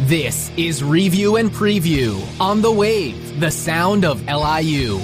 This is Review and Preview on the Wave, the sound of LIU.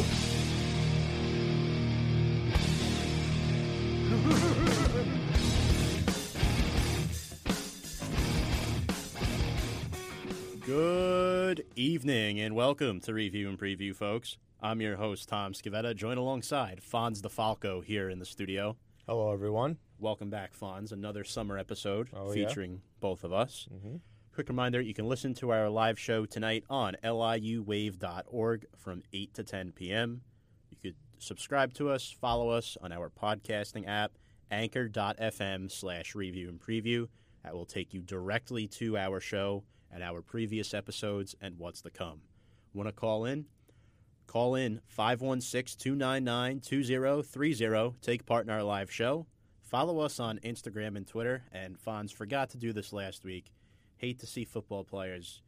Good evening and welcome to Review and Preview, folks. I'm your host, Tom Scavetta, joined alongside Fonz DeFalco here in the studio. Hello, everyone. Welcome back, Fonz. Another summer episode Oh, yeah? featuring both of us. Mm-hmm. Quick reminder you can listen to our live show tonight on liuwave.org from 8 to 10 p.m. You could subscribe to us, follow us on our podcasting app, anchor.fm slash review and preview. That will take you directly to our show and our previous episodes and what's to come. Want to call in? Call in 516 299 2030. Take part in our live show. Follow us on Instagram and Twitter. And Fonz forgot to do this last week. Hate to see football players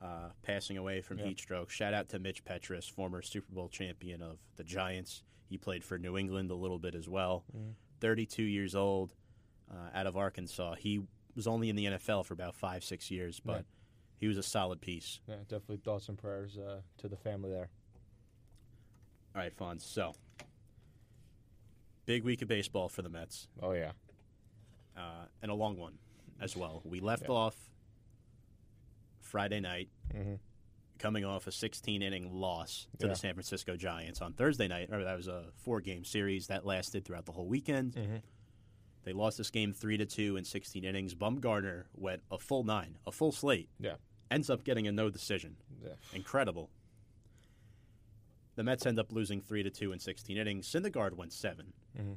uh, passing away from Yeah. heat stroke. Shout out to Mitch Petrus, former Super Bowl champion of the Giants. He played for New England a little bit as well. Mhm. 32 years old, uh, out of Arkansas. He was only in the NFL for about five, six years, but Yeah. he was a solid piece. Yeah, definitely thoughts and prayers uh, to the family there. All right, Fonz. So, big week of baseball for the Mets, Oh yeah. uh, and a long one as well. We left Yeah. off Friday night, Mm-hmm. coming off a 16 inning loss to Yeah. the San Francisco Giants on Thursday night. Remember, that was a four game series that lasted throughout the whole weekend. Mm-hmm. They lost this game three to two in 16 innings. Bumgarner went a full nine, a full slate. Yeah. Ends up getting a no decision. Yeah. Incredible. The Mets end up losing three to two in 16 innings. Syndergaard went 7 Mhm.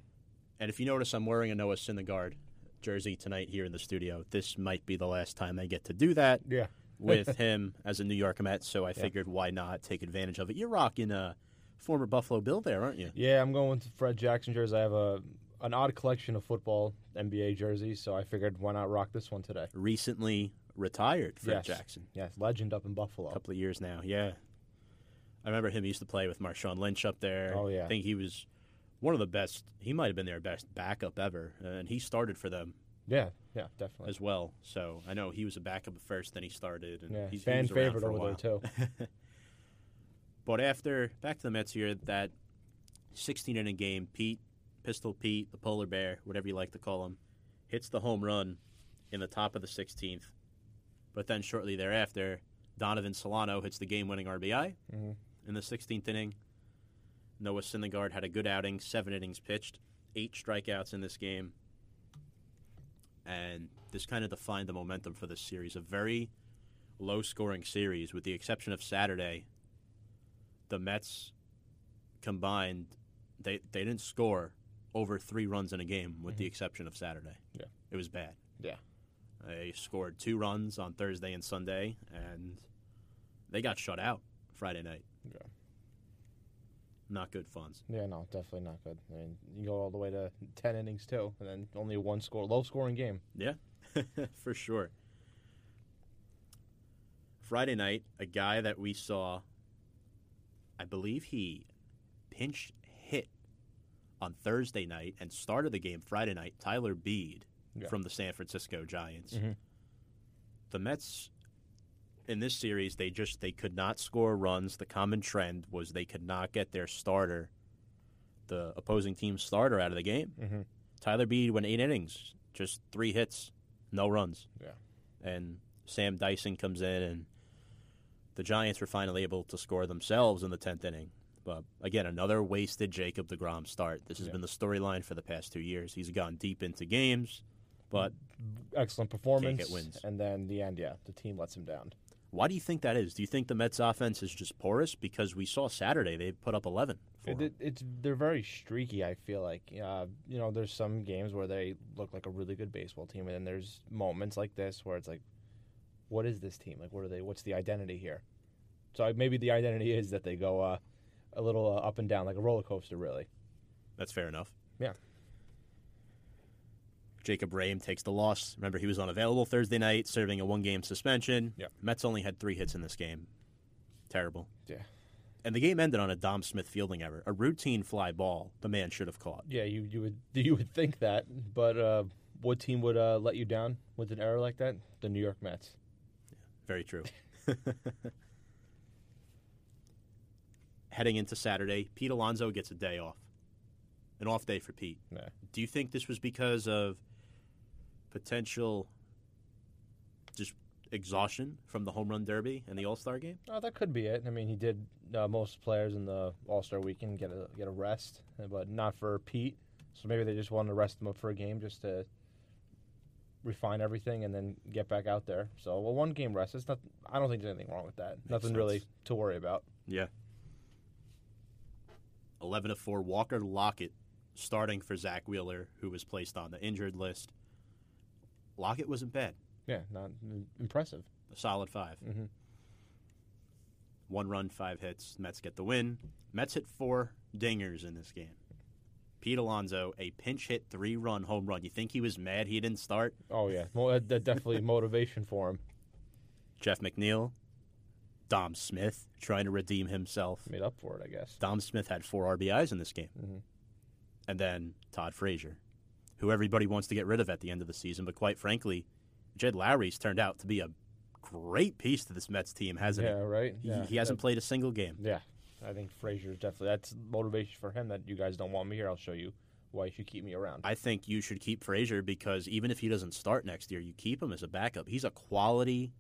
And if you notice, I'm wearing a Noah Syndergaard jersey tonight here in the studio. This might be the last time I get to do that Yeah. With him as a New York Met. So I figured, why not take advantage of it? You're rocking a former Buffalo Bill there, aren't you? Yeah, I'm going with Fred Jackson jersey. I have a an odd collection of football NBA jerseys, so I figured why not rock this one today. Recently retired, Fred Yes. Jackson. Yes, legend up in Buffalo. A couple of years now, yeah. I remember him he used to play with Marshawn Lynch up there. Oh, yeah. I think he was one of the best. He might have been their best backup ever, and he started for them Yeah, yeah, definitely. as well. So I know he was a backup at first, then he started, and Yeah, he's, he fan around favorite for a over while. there too. But after back to the Mets here, that 16 inning game, Pete, Pistol Pete, the polar bear, whatever you like to call him, hits the home run in the top of the 16th. But then shortly thereafter, Donovan Solano hits the game-winning RBI Mhm. in the 16th inning. Noah Syndergaard had a good outing, seven innings pitched, eight strikeouts in this game, and this kind of defined the momentum for this series. A very low-scoring series, with the exception of Saturday the Mets combined they they didn't score over three runs in a game with the mm-hmm. exception of Saturday. Yeah. It was bad. Yeah. They scored two runs on Thursday and Sunday and they got shut out Friday night. Yeah. Not good funds. Yeah, no, definitely not good. I mean, you go all the way to ten innings too, and then only one score, low scoring game. Yeah. For sure. Friday night, a guy that we saw I believe he pinch hit on Thursday night and started the game Friday night, Tyler Beede Yeah. from the San Francisco Giants. Mhm. The Mets in this series they just they could not score runs. The common trend was they could not get their starter, the opposing team's starter out of the game. Mm-hmm. Tyler Beede went eight innings, just three hits, no runs. Yeah. And Sam Dyson comes in, and the Giants were finally able to score themselves in the 10th inning. But again, another wasted Jacob DeGrom start. This has Yeah. been the storyline for the past two years. He's gone deep into games, but Excellent performance, and then the end. Yeah, the team lets him down. Why do you think that is? Do you think the Mets offense is just porous? Because we saw Saturday they put up 11. For it, it's they're very streaky. I feel like uh, you know, there's some games where they look like a really good baseball team, and then there's moments like this where it's like, what is this team? Like, what are they? What's the identity here? So maybe the identity is that they go uh, a little uh, up and down, like a roller coaster, really. That's fair enough. Yeah. Jacob Rhame takes the loss. Remember, he was unavailable Thursday night, serving a one game suspension. Yeah. Mets only had three hits in this game. Terrible. Yeah. And the game ended on a Dom Smith fielding error, a routine fly ball the man should have caught. Yeah, you you would you would think that, but uh, what team would uh, let you down with an error like that? The New York Mets. Yeah, Very true. Heading into Saturday, Pete Alonso gets a day off. An off day for Pete. Yeah. Do you think this was because of potential just exhaustion from the home run derby and the All Star game? Oh, that could be it. I mean, he did uh, most players in the All Star weekend get a get a rest, but not for Pete. So maybe they just wanted to rest him up for a game just to refine everything and then get back out there. So, well, one game rest. It's not. I don't think there's anything wrong with that. Nothing sense. really to worry about. Yeah. 11 to 4, Walker Lockett starting for Zack Wheeler, who was placed on the injured list. Lockett wasn't bad. Yeah, not impressive. A solid 5 Mhm. One run, five hits. Mets get the win. Mets hit four dingers in this game. Pete Alonso, a pinch hit three run home run. You think he was mad he didn't start? Oh yeah, well, that, definitely motivation for him. Jeff McNeil, Dom Smith trying to redeem himself. Made up for it, I guess. Dom Smith had four RBIs in this game. Mhm. And then Todd Frazier, who everybody wants to get rid of at the end of the season. But quite frankly, Jed Lowrie's turned out to be a great piece to this Mets team, hasn't yeah, right. he? Yeah, He, he hasn't played a single game. Yeah, I think Frazier's definitely that's motivation for him. That you guys don't want me here. I'll show you why you should keep me around. I think you should keep Frazier because even if he doesn't start next year, you keep him as a backup. He's a quality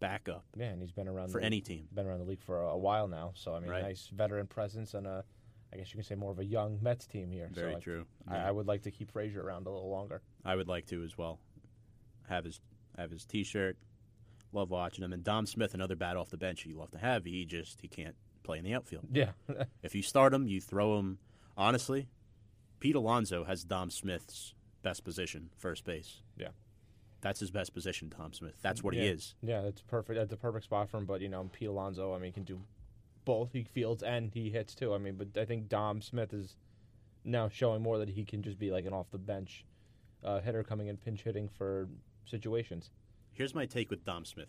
backup yeah, and he's been around for the, any team. been around the league for a, a while now. So I mean, Right. nice veteran presence and a, I guess you can say more of a young Mets team here. Very so I- true. I, Yeah. I would like to keep Frazier around a little longer. I would like to as well. Have his have his T-shirt. Love watching him. And Dom Smith, another bat off the bench. You love to have. He just he can't play in the outfield. Yeah, If you start him, you throw him. Honestly, Pete Alonso has Dom Smith's best position, first base. Yeah. That's his best position, Dom Smith. That's what he is. yeah, that's perfect. That's the perfect spot for him. But you know, Pete Alonso, I mean, can do both. He fields and he hits too. I mean, but I think Dom Smith is now showing more that he can just be like an off the bench uh, hitter coming in pinch hitting for situations. Here's my take with Dom Smith,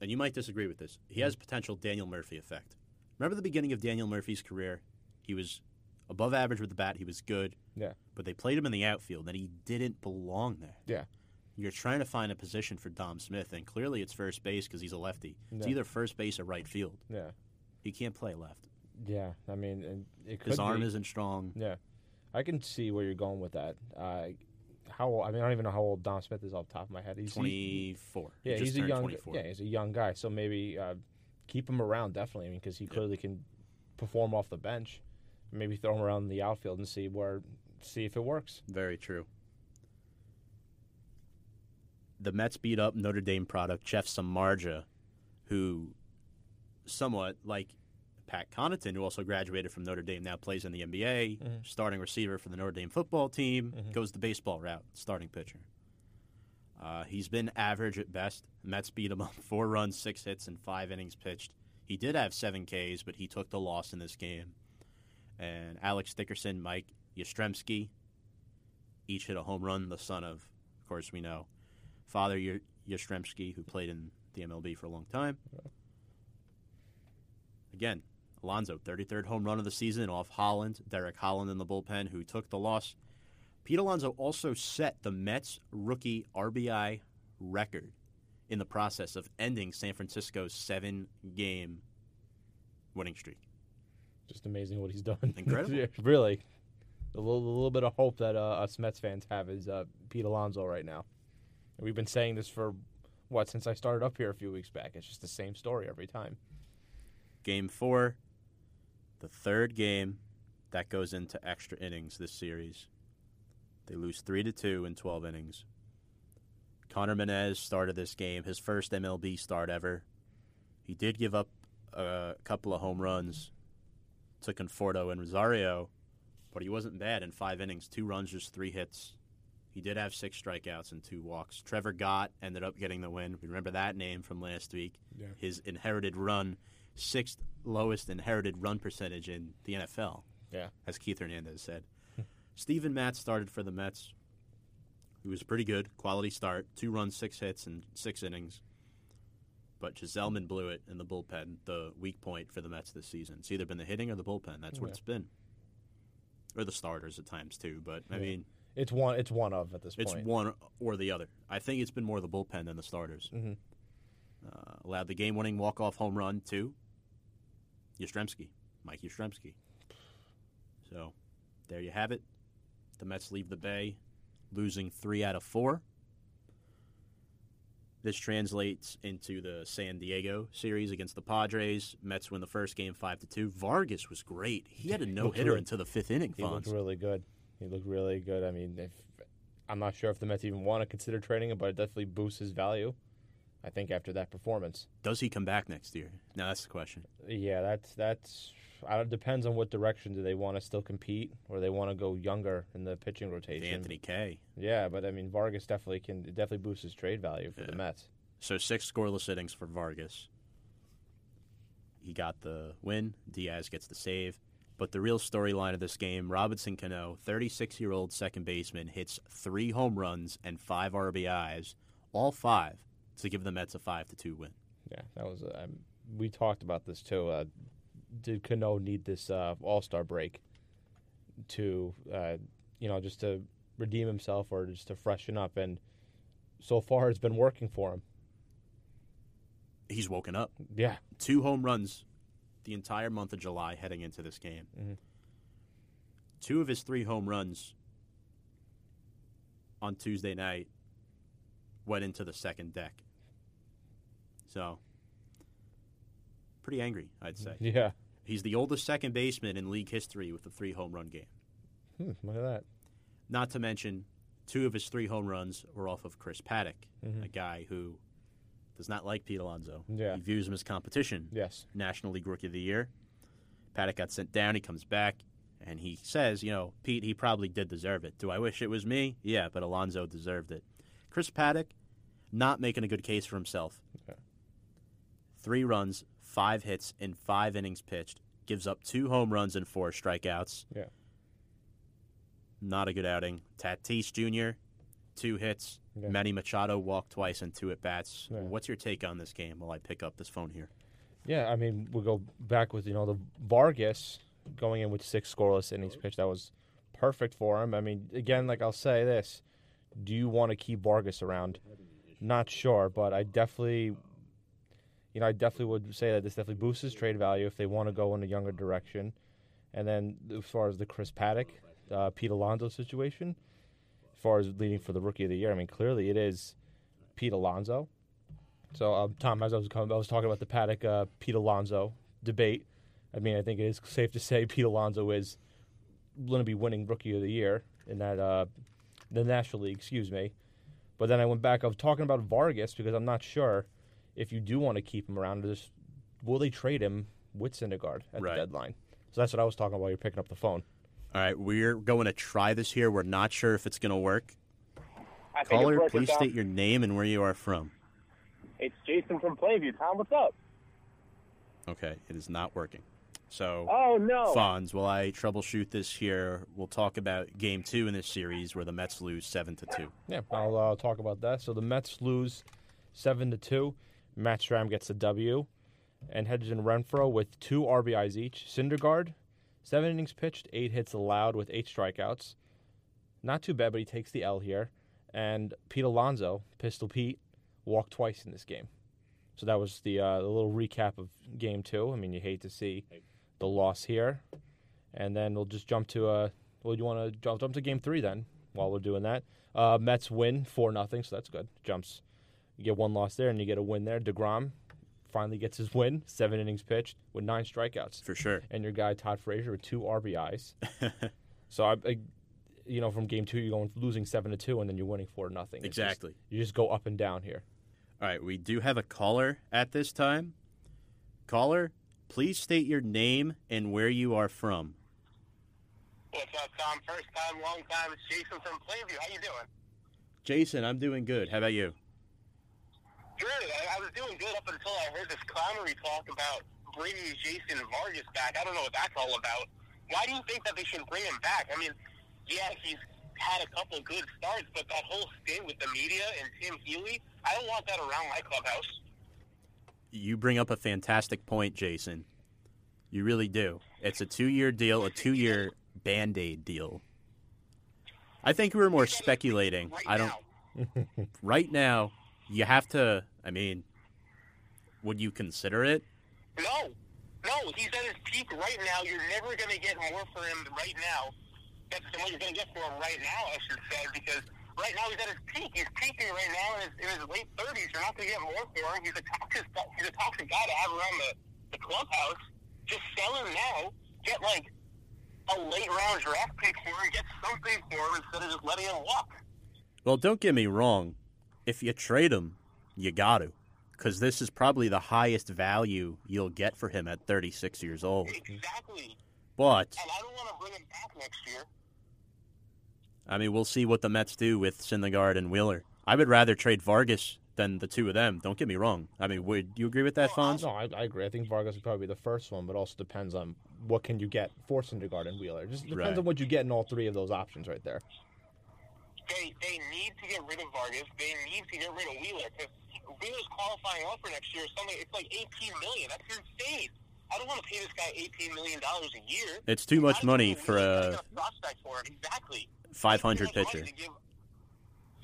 and you might disagree with this. He has potential Daniel Murphy effect. Remember the beginning of Daniel Murphy's career? He was above average with the bat. He was good. Yeah. But they played him in the outfield, and he didn't belong there. Yeah. You're trying to find a position for Dom Smith, and clearly it's first base because he's a lefty. It's either first base or right field. Yeah, He can't play left. yeah. I mean, it could His arm be. isn't strong. Yeah, I can see where you're going with that. Uh, how old, I mean, I don't even know how old Dom Smith is off the top of my head. He's 24. He yeah, just he's a young. 24. Yeah, he's a young guy. So maybe uh, keep him around definitely. I mean, because he clearly can perform off the bench. Maybe throw him around the outfield and see where, see if it works. Very true. The Mets beat up Notre Dame product Jeff Samardzija, who somewhat like Pat Connaughton, who also graduated from Notre Dame, now plays in the NBA, Mhm. starting receiver for the Notre Dame football team, Mhm. goes the baseball route, starting pitcher. Uh, he's been average at best. Mets beat him up four runs, six hits, and five innings pitched. He did have seven Ks, but he took the loss in this game. And Alex Dickerson, Mike Yastrzemski, each hit a home run. The son of, of course, we know, Father Yastrzemski, who played in the MLB for a long time. Again, Alonso, 33rd home run of the season off Holland, Derek Holland in the bullpen, who took the loss. Pete Alonso also set the Mets rookie RBI record in the process of ending San Francisco's seven game winning streak. Just amazing what he's done. Incredible. Really. A little, a little bit of hope that uh, us Mets fans have is uh, Pete Alonso right now. We've been saying this for what since I started up here a few weeks back. It's just the same story every time. Game four, the third game that goes into extra innings this series. They lose three to two in twelve innings. Connor Menez started this game, his first MLB start ever. He did give up a couple of home runs to Conforto and Rosario, but he wasn't bad in five innings. Two runs, just three hits. He did have six strikeouts and two walks. Trevor Gott ended up getting the win. We remember that name from last week. Yeah. His inherited run, sixth lowest inherited run percentage in the NFL, Yeah. as Keith Hernandez said. Steven Matz started for the Mets. He was pretty good, quality start, two runs, six hits, and six innings. But Gsellman blew it in the bullpen, the weak point for the Mets this season. It's either been the hitting or the bullpen. That's what it's been, or the starters at times too. But I Yeah. mean, It's one. It's one of at this it's point. It's one or the other. I think it's been more the bullpen than the starters. Mhm. Uh, allowed the game-winning walk-off home run to Yastrzemski, Mike Yastrzemski. So there you have it. The Mets leave the Bay, losing three out of four. This translates into the San Diego series against the Padres. Mets win the first game five to two. Vargas was great. He had a no hitter really- into the fifth inning. He looked really good. He looked really good. I mean, if I'm not sure if the Mets even want to consider trading him, but it definitely boosts his value. I think after that performance. Does he come back next year? Now that's the question. Yeah, that's that's. I don't, depends on what direction do they want to still compete, or they want to go younger in the pitching rotation. Anthony Kay. Yeah, but I mean Vargas definitely can it definitely boosts his trade value for the Mets. So six scoreless innings for Vargas. He got the win. Diaz gets the save. But the real storyline of this game, Robinson Cano, 36-year-old second baseman, hits three home runs and five RBIs, all five, to give the Mets a five to two win. Yeah, that was. Uh, we talked about this too. Uh, did Cano need this uh, All Star break to, uh, you know, just to redeem himself or just to freshen up? And so far, it's been working for him. He's woken up. Yeah, Two home runs the entire month of July heading into this game. Mhm. Two of his three home runs on Tuesday night went into the second deck. So, pretty angry, I'd say. yeah. He's the oldest second baseman in league history with a three home run game. Hmm, look at that. Not to mention, two of his three home runs were off of Chris Paddack, Mhm. a guy who does not like Pete Alonso. Yeah. He views him as competition. Yes. National League Rookie of the Year. Paddack got sent down. He comes back, and he says, you know, Pete, he probably did deserve it. Do I wish it was me? Yeah, but Alonso deserved it. Chris Paddack, not making a good case for himself. Okay. Three runs, five hits in five innings pitched, gives up two home runs and four strikeouts. Yeah. Not a good outing. Tatis Jr., two hits. Yeah. Manny Machado walked twice and two at bats. Yeah. What's your take on this game while I pick up this phone here? Yeah, I mean, we'll go back with, you know, the Vargas going in with six scoreless innings pitched. That was perfect for him. I mean, again, like I'll say this do you want to keep Vargas around? Not sure, but I definitely, you know, I definitely would say that this definitely boosts his trade value if they want to go in a younger direction. And then as far as the Chris Paddack, uh, Pete Alonso situation, as far as leading for the Rookie of the Year, I mean, clearly it is Pete Alonso. So, um, Tom, as I was coming, I was talking about the Paddack uh, Pete Alonso debate. I mean, I think it is safe to say Pete Alonso is going to be winning Rookie of the Year in that uh, the National League. Excuse me. But then I went back. I was talking about Vargas because I'm not sure if you do want to keep him around. Just will they trade him with Syndergaard at Right. the deadline? So that's what I was talking about while you're picking up the phone. All right, we're going to try this here. We're not sure if it's going to work. I Caller, please Tom. state your name and where you are from. It's Jason from Plainview. Tom, what's up? Okay, it is not working. So, Oh no. Fonz, while I troubleshoot this here, we'll talk about game two in this series where the Mets lose seven to two. Yeah, I'll uh, talk about that. So the Mets lose seven to two. Matt Strahm gets the W, and Hedges and Renfroe with two RBIs each. Syndergaard, seven innings pitched, eight hits allowed with eight strikeouts. Not too bad, but he takes the L here. And Pete Alonso, Pistol Pete, walked twice in this game. So that was the uh, the little recap of game two. I mean, you hate to see the loss here, and then we'll just jump to a. well, you want to jump, jump to game three then? While we're doing that, uh, Mets win four nothing, so that's good. Jumps, you get one loss there, and you get a win there. Degrom finally gets his win, seven innings pitched with nine strikeouts, For sure. and your guy Todd Frazier with two RBIs. so I, I, you know, from game two, you're going losing seven to two, and then you're winning four nothing. It's just- exactly. you just go up and down here. All right, we do have a caller at this time. Caller, please state your name and where you are from. What's up, Tom? First time, long time. It's Jason from Plainview. How you doing? Jason, I'm doing good. How about you? Good. I, I was doing good up until I heard this clownery talk about bringing Jason Vargas back. I don't know what that's all about. Why do you think that they should bring him back? I mean, yeah, he's had a couple good starts, but that whole stint with the media and Tim Healey, I don't want that around my clubhouse. You bring up a fantastic point, Jason. You really do. It's a two year deal, a two year band aid deal. I think we were more speculating. I don't. Right now, you have to. I mean, would you consider it? No, no, he's at his peak right now. You're never going to get more for him right now. That's what you're going to get for him right now, I should say, because right now he's at his peak. He's peaking right now in his, in his late 30s. You're not going to get more for him. He's a toxic, he's a toxic guy to have around the, the clubhouse. Just sell him now. Get like a late round draft pick for him. Get something for him instead of just letting him walk. Well, don't get me wrong. If you trade him, you got to. Because this is probably the highest value you'll get for him at 36 years old. Exactly. But, And I don't want to bring him back next year. I mean, we'll see what the Mets do with Syndergaard and Wheeler. I would rather trade Vargas than the two of them. Don't get me wrong. I mean, would you agree with that, Fonz? No, I, I agree. I think Vargas would probably be the first one, but also depends on what can you get for Syndergaard and Wheeler. Just depends Right. on what you get in all three of those options right there. They they need to get rid of Vargas. They need to get rid of Wheeler because Wheeler's qualifying offer next year is something. It's like eighteen million. That's insane. I don't want to pay this guy eighteen million dollars a year. It's too much money for a prospect for him. Exactly. 500 Too much pitcher. give-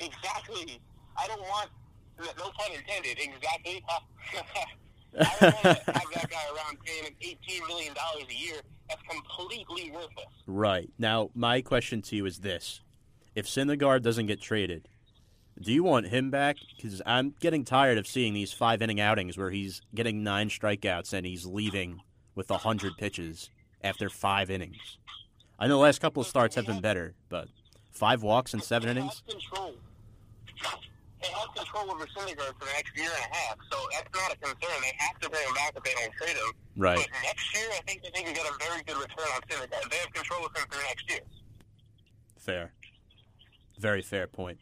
Exactly. I don't want. No pun intended. Exactly. I don't want to have that guy around paying him eighteen million dollars a year. That's completely worthless. Right. Now, my question to you is this. If Syndergaard doesn't get traded, do you want him back? Because I'm getting tired of seeing these five inning outings where he's getting nine strikeouts and he's leaving with 100 pitches after five innings. I know the last couple of starts have been better, but five walks in seven They innings? Have control. They have control over Syndergaard for the next year and a half, so that's not a concern. They have to bring him back if they don't trade him. Right. But next year, I think that they can get a very good return on Syndergaard. They have control of him for next year. Fair. Very fair point.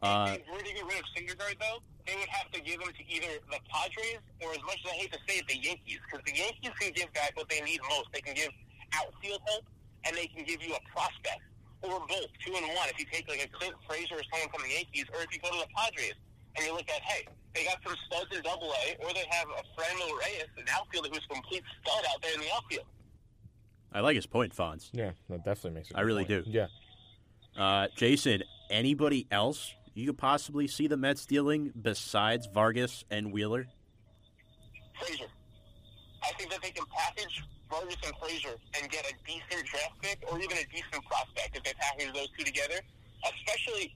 If Uh, they were to get rid of Syndergaard, though, they would have to give him to either the Padres or, as much as I hate to say it, the Yankees, because the Yankees can give back what they need most. They can give outfield help, and they can give you a prospect, or both, two and one. If you take like a Clint Frazier or someone from the Yankees, or if you go to the Padres and you look at, hey, they got some studs in Double A, or they have a Fernando Reyes, an outfielder who's a complete stud out there in the outfield. I like his point, Fonz. Yeah, that definitely makes. A I I really point. do. Yeah, Uh, Jason, anybody else you could possibly see the Mets dealing besides Vargas and Wheeler? Frazier. I think that they can package And Frazier and get a decent draft pick or even a decent prospect if they package those two together. Especially,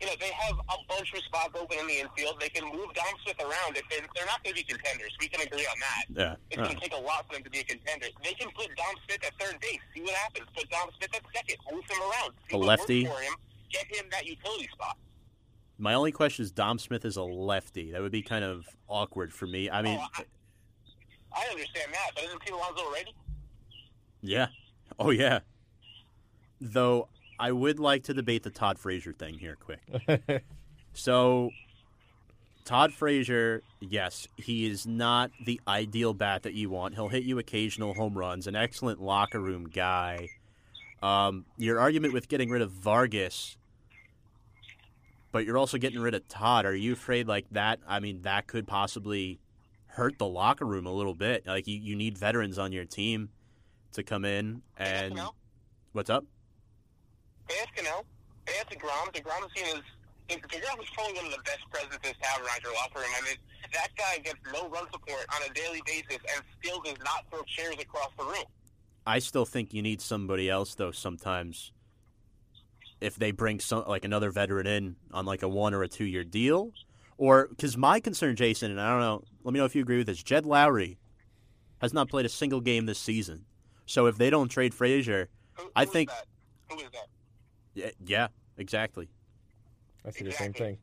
you know, they have a bunch of spots open in the infield. They can move Dom Smith around. If they, they're not going to be contenders, we can agree on that. Yeah. It's going to take a lot for them to be a contender. They can put Dom Smith at third base, see what happens. Put Dom Smith at second, move him around, see A lefty. for him. Get him that utility spot. my only question is Dom Smith is a lefty. That would be kind of awkward for me. I mean, oh, I, I understand that, but isn't Pete Alonso ready? yeah. Oh, yeah. Though I would like to debate the Todd Frazier thing here quick. So, Todd Frazier, yes, he is not the ideal bat that you want. He'll hit you occasional home runs, an excellent locker room guy. Um, your argument with getting rid of Vargas, but you're also getting rid of Todd. Are you afraid like that? I mean, that could possibly hurt the locker room a little bit. Like you, you need veterans on your team to come in and Cano? what's up? Cano. They have DeGrom. DeGrom is seen as DeGrom is probably one of the best presidents to have around your locker room. I mean, that guy gets no run support on a daily basis and still does not throw chairs across the room. I still think you need somebody else though sometimes. If they bring some like another veteran in on like a one or a two year deal, or because my concern, Jason, and I don't know, let me know if you agree with this. Jed Lowrie has not played a single game this season, so if they don't trade Frazier, Who, I who is think- that? Who is that? yeah, yeah, exactly. I see the same thing.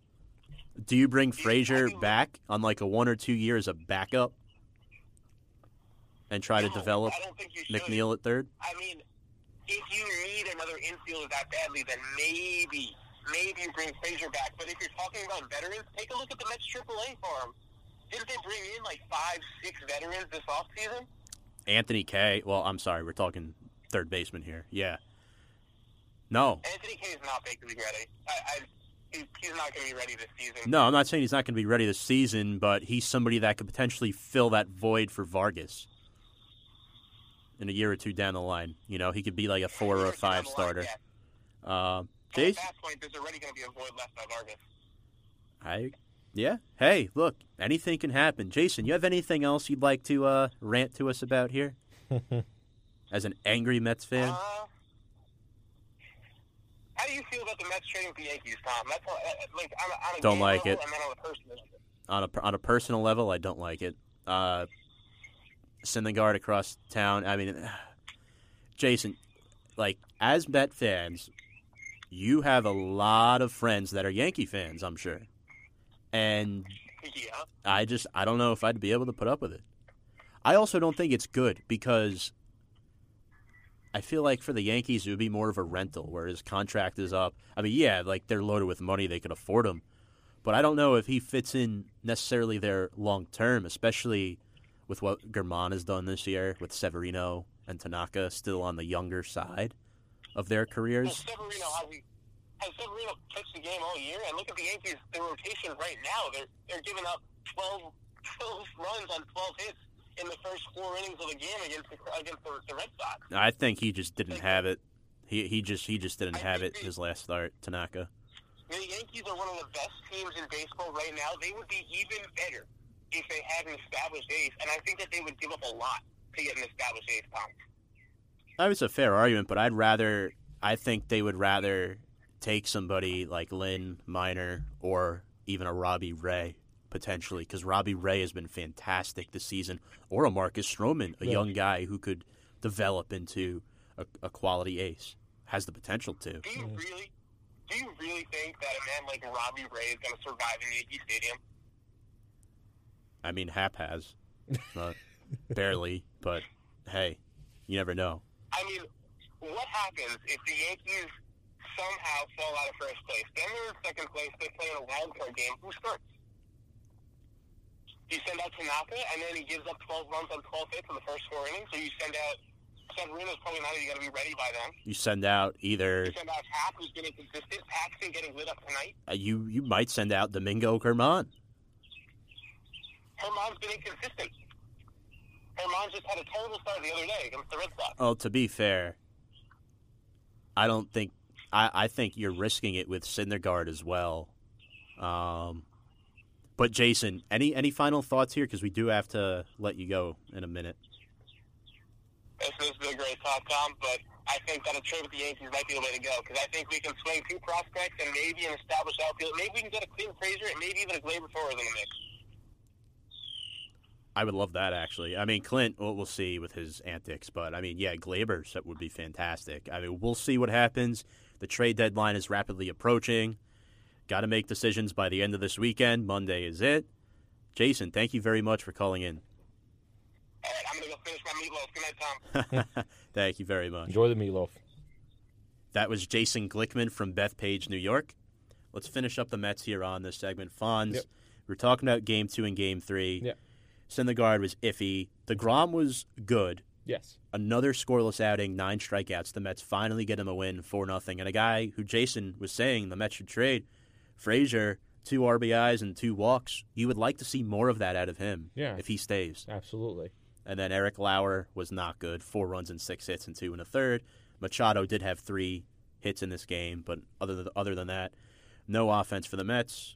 Do you bring Frazier back on like a one or two year as a backup and try to develop I don't think you should. McNeil at third? I mean, if you need another infielder that badly, then maybe, maybe you bring Frazier back. But if you're talking about veterans, take a look at the Mets AAA farm. Didn't they bring in like five, six veterans this offseason? Anthony Kay. Well, I'm sorry, we're talking third baseman here. Yeah. No, Anthony Kay is not big league ready. I, I, he's not going to be ready this season. No, I'm not saying he's not going to be ready this season, but he's somebody that could potentially fill that void for Vargas in a year or two down the line. You know, he could be like a four or a five the line, starter. yeah. Uh, At that point, there's already going to be a void left by Vargas. I Yeah. Hey, look, anything can happen. Jason, you have anything else you'd like to uh, rant to us about here? As an angry Mets fan? Uh, how do you feel about the Mets trading with the Yankees, Tom? That's all, uh, like on a, on a Don't like level it. On a personal level. on a on a personal level, I don't like it. Uh, Syndergaard across town. I mean, Jason, like as Met fans, you have a lot of friends that are Yankee fans. I'm sure, and Yeah. I just I don't know if I'd be able to put up with it. I also don't think it's good because I feel like for the Yankees it would be more of a rental where his contract is up. I mean, yeah, like they're loaded with money, they could afford him. But I don't know if he fits in necessarily there long term, especially with what German has done this year with Severino and Tanaka still on the younger side of their Well, careers. Severino has, has Severino pitched the game all year, and look at the Yankees. Their rotation right now, they're they're giving up 12, 12 runs on 12 hits in the first four innings of the game against the, against the, the Red Sox. I think he just didn't have it. He he just he just didn't have it his last start, Tanaka. The Yankees are one of the best teams in baseball right now. They would be even better if they had an established ace, and I think that they would give up a lot to get an established ace, Tom. That was a fair argument, but I'd rather. I think they would rather take somebody like Lynn Miner or even a Robbie Ray potentially, because Robbie Ray has been fantastic this season, or a Marcus Stroman, a Yeah. young guy who could develop into a, a quality ace, has the potential to. Do you really, do you really think that a man like Robbie Ray is going to survive in Yankee Stadium? I mean, Happ has, but barely, but hey, you never know. I mean, what happens if the Yankees somehow fall out of first place? Then they're in second place. They play in a wild card game. Who starts? Do you send out Tanaka, and then he gives up 12 runs on 12 hits in the first four innings? Or you send out Severino's probably not even going to be ready by then. You send out either You send out Happ, who's been inconsistent. Paxton getting lit up tonight. uh, you you might send out Domingo German. Herman's been inconsistent. Herman just had a terrible start the other day against the Red Sox. Oh, to be fair, I don't think I, I think you're risking it with Syndergaard as well. Um, but Jason, any any final thoughts here? Because we do have to let you go in a minute. This has been a great talk, Tom, but I think that a trade with the Yankees might be the way to go because I think we can swing two prospects and maybe an established outfield. Maybe we can get a Clinton Frazier and maybe even a Gleyber Torres in the mix. I would love that actually. I mean, Clint, we'll, we'll see with his antics, but I mean, yeah, Gleyber that would be fantastic. I mean, we'll see what happens. The trade deadline is rapidly approaching. Got to make decisions by the end of this weekend. Monday is it. Jason, thank you very much for calling in. All right, I'm going to go finish my meatloaf. Good night, Tom. thank you very much. Enjoy the meatloaf. That was Jason Glickman from Bethpage, New York. Let's finish up the Mets here on this segment. Fonz, Yep. we're talking about game two and game three. Yep. Syndergaard was iffy. The Grom was good. Yes. Another scoreless outing, nine strikeouts. The Mets finally get him a win, four nothing. And a guy who Jason was saying the Mets should trade, Frazier, two RBIs and two walks. You would like to see more of that out of him Yeah. if he stays. Absolutely. And then Eric Lauer was not good. Four runs and six hits and two and a third. Machado did have three hits in this game, but other than, other than that, no offense for the Mets.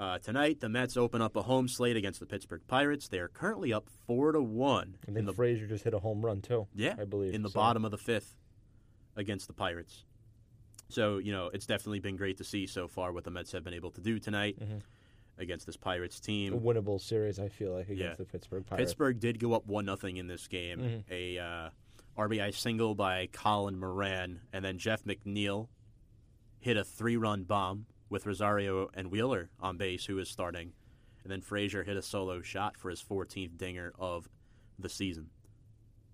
Uh, tonight, the Mets open up a home slate against the Pittsburgh Pirates. They are currently up four to one And then the Frazier just hit a home run too. yeah I believe in the so. bottom of the fifth against the Pirates. So you know it's definitely been great to see so far what the Mets have been able to do tonight Mhm. against this Pirates team. A winnable series, I feel like, against Yeah. the Pittsburgh Pirates. Pittsburgh did go up one nothing in this game. Mhm. A uh, RBI single by Colin Moran, and then Jeff McNeil hit a three-run bomb with Rosario and Wheeler on base, who is starting, and then Frazier hit a solo shot for his 14th dinger of the season.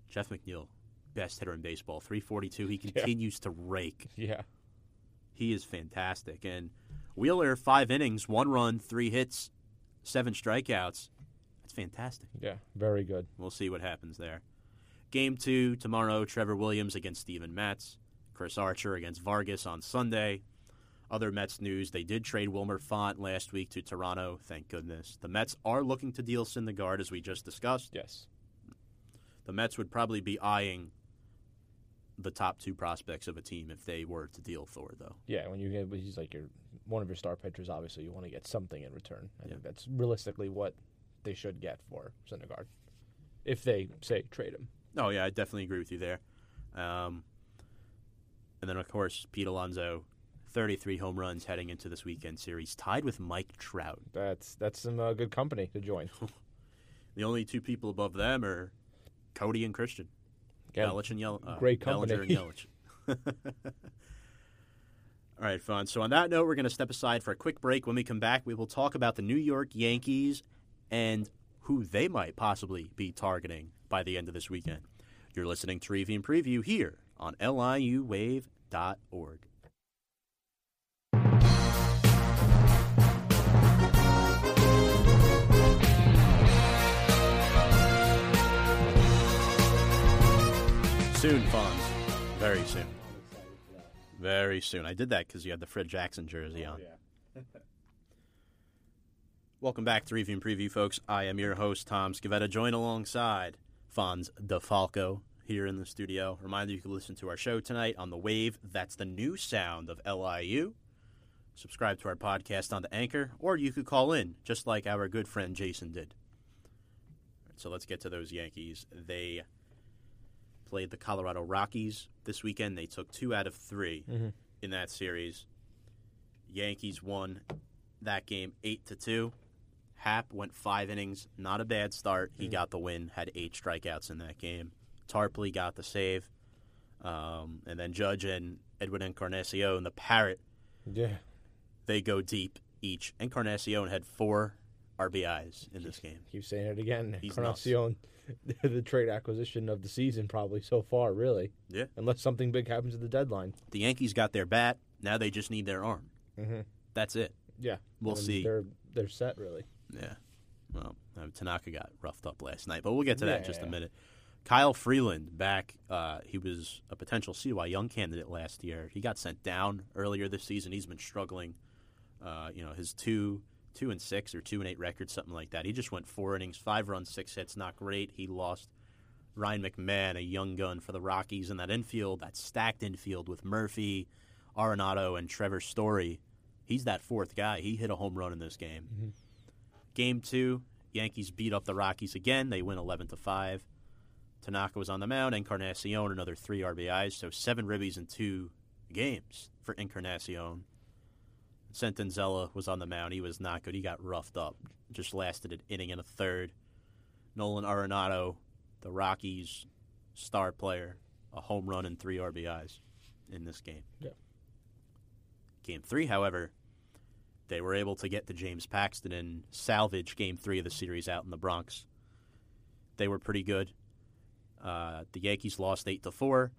Jeff McNeil, best hitter in baseball, 342. He continues to rake. Yeah. He is fantastic. And Wheeler, five innings, one run, three hits, seven strikeouts. That's fantastic. Yeah. Very good. We'll see what happens there. Game two tomorrow Trevor Williams against Steven Matz. Chris Archer against Vargas on Sunday. Other Mets news they did trade Wilmer Font last week to Toronto. Thank goodness. The Mets are looking to deal Syndergaard, as we just discussed. Yes. The Mets would probably be eyeing the top two prospects of a team if they were to deal Thor, though. Yeah. When you get, he's like your one of your star pitchers, obviously you want to get something in return. I Yeah. think that's realistically what they should get for Syndergaard, if they say trade him. Oh yeah, I definitely agree with you there. Um, and then of course Pete Alonso, 33 home runs heading into this weekend series, tied with Mike Trout. That's that's some uh, good company to join. The only two people above them are Cody and Christian. Again, Yelich and Yel- uh, great Bellinger and company. Yelich. All right, fun. So on that note, we're going to step aside for a quick break. When we come back, we will talk about the New York Yankees and who they might possibly be targeting by the end of this weekend. You're listening to Review and Preview here on liuwave.org. Soon, Fonz. Very soon. Very soon. I did that because you had the Fred Jackson jersey on. Oh, Welcome back to Review and Preview, folks. I am your host, Tom Scavetta, joined alongside Fonz DeFalco here in the studio. Reminder you can listen to our show tonight on The Wave. That's the new sound of LIU. Subscribe to our podcast on the Anchor, or you could call in, just like our good friend Jason did. Right, so let's get to those Yankees. They played the Colorado Rockies this weekend. They took two out of 3 Mhm. in that series. Yankees won that game eight to two. Happ went five innings, not a bad start. He got the win, had eight strikeouts in that game. Tarpley got the save, um, and then Judge and Edwin Encarnacion, and the Parrot, Yeah, they go deep each. Encarnacion had four RBIs in this game. keep saying it again. He's Encarnacion, the trade acquisition of the season, probably so far, really. Yeah. Unless something big happens at the deadline. The Yankees got their bat. Now they just need their arm. Mhm. That's it. Yeah, We'll And see. They're they're set really. Yeah. Well, uh, Tanaka got roughed up last night, but we'll get to that in just a Yeah. minute. Kyle Freeland back. Uh, he was a potential CY Young candidate last year. He got sent down earlier this season. He's been struggling. Uh, you know, his two two and six or two and eight record, something like that. He just went four innings, five runs, six hits. Not great. He lost Ryan McMahon, a young gun for the Rockies, in that infield, that stacked infield with Murphy, Arenado, and Trevor Story. He's that fourth guy. He hit a home run in this game. Mm-hmm. Game two, Yankees beat up the Rockies again. They win eleven to five. Tanaka was on the mound. Encarnacion another three RBIs, so seven ribbies in two games for Encarnacion. Senzatela was on the mound. He was not good. He got roughed up. Just lasted an inning and a third. Nolan Arenado, the Rockies' star player, a home run and three RBIs in this game. Yeah. Game three, however, they were able to get to James Paxton and salvage game three of the series out in the Bronx. They were pretty good. Uh, the Yankees lost eight to four.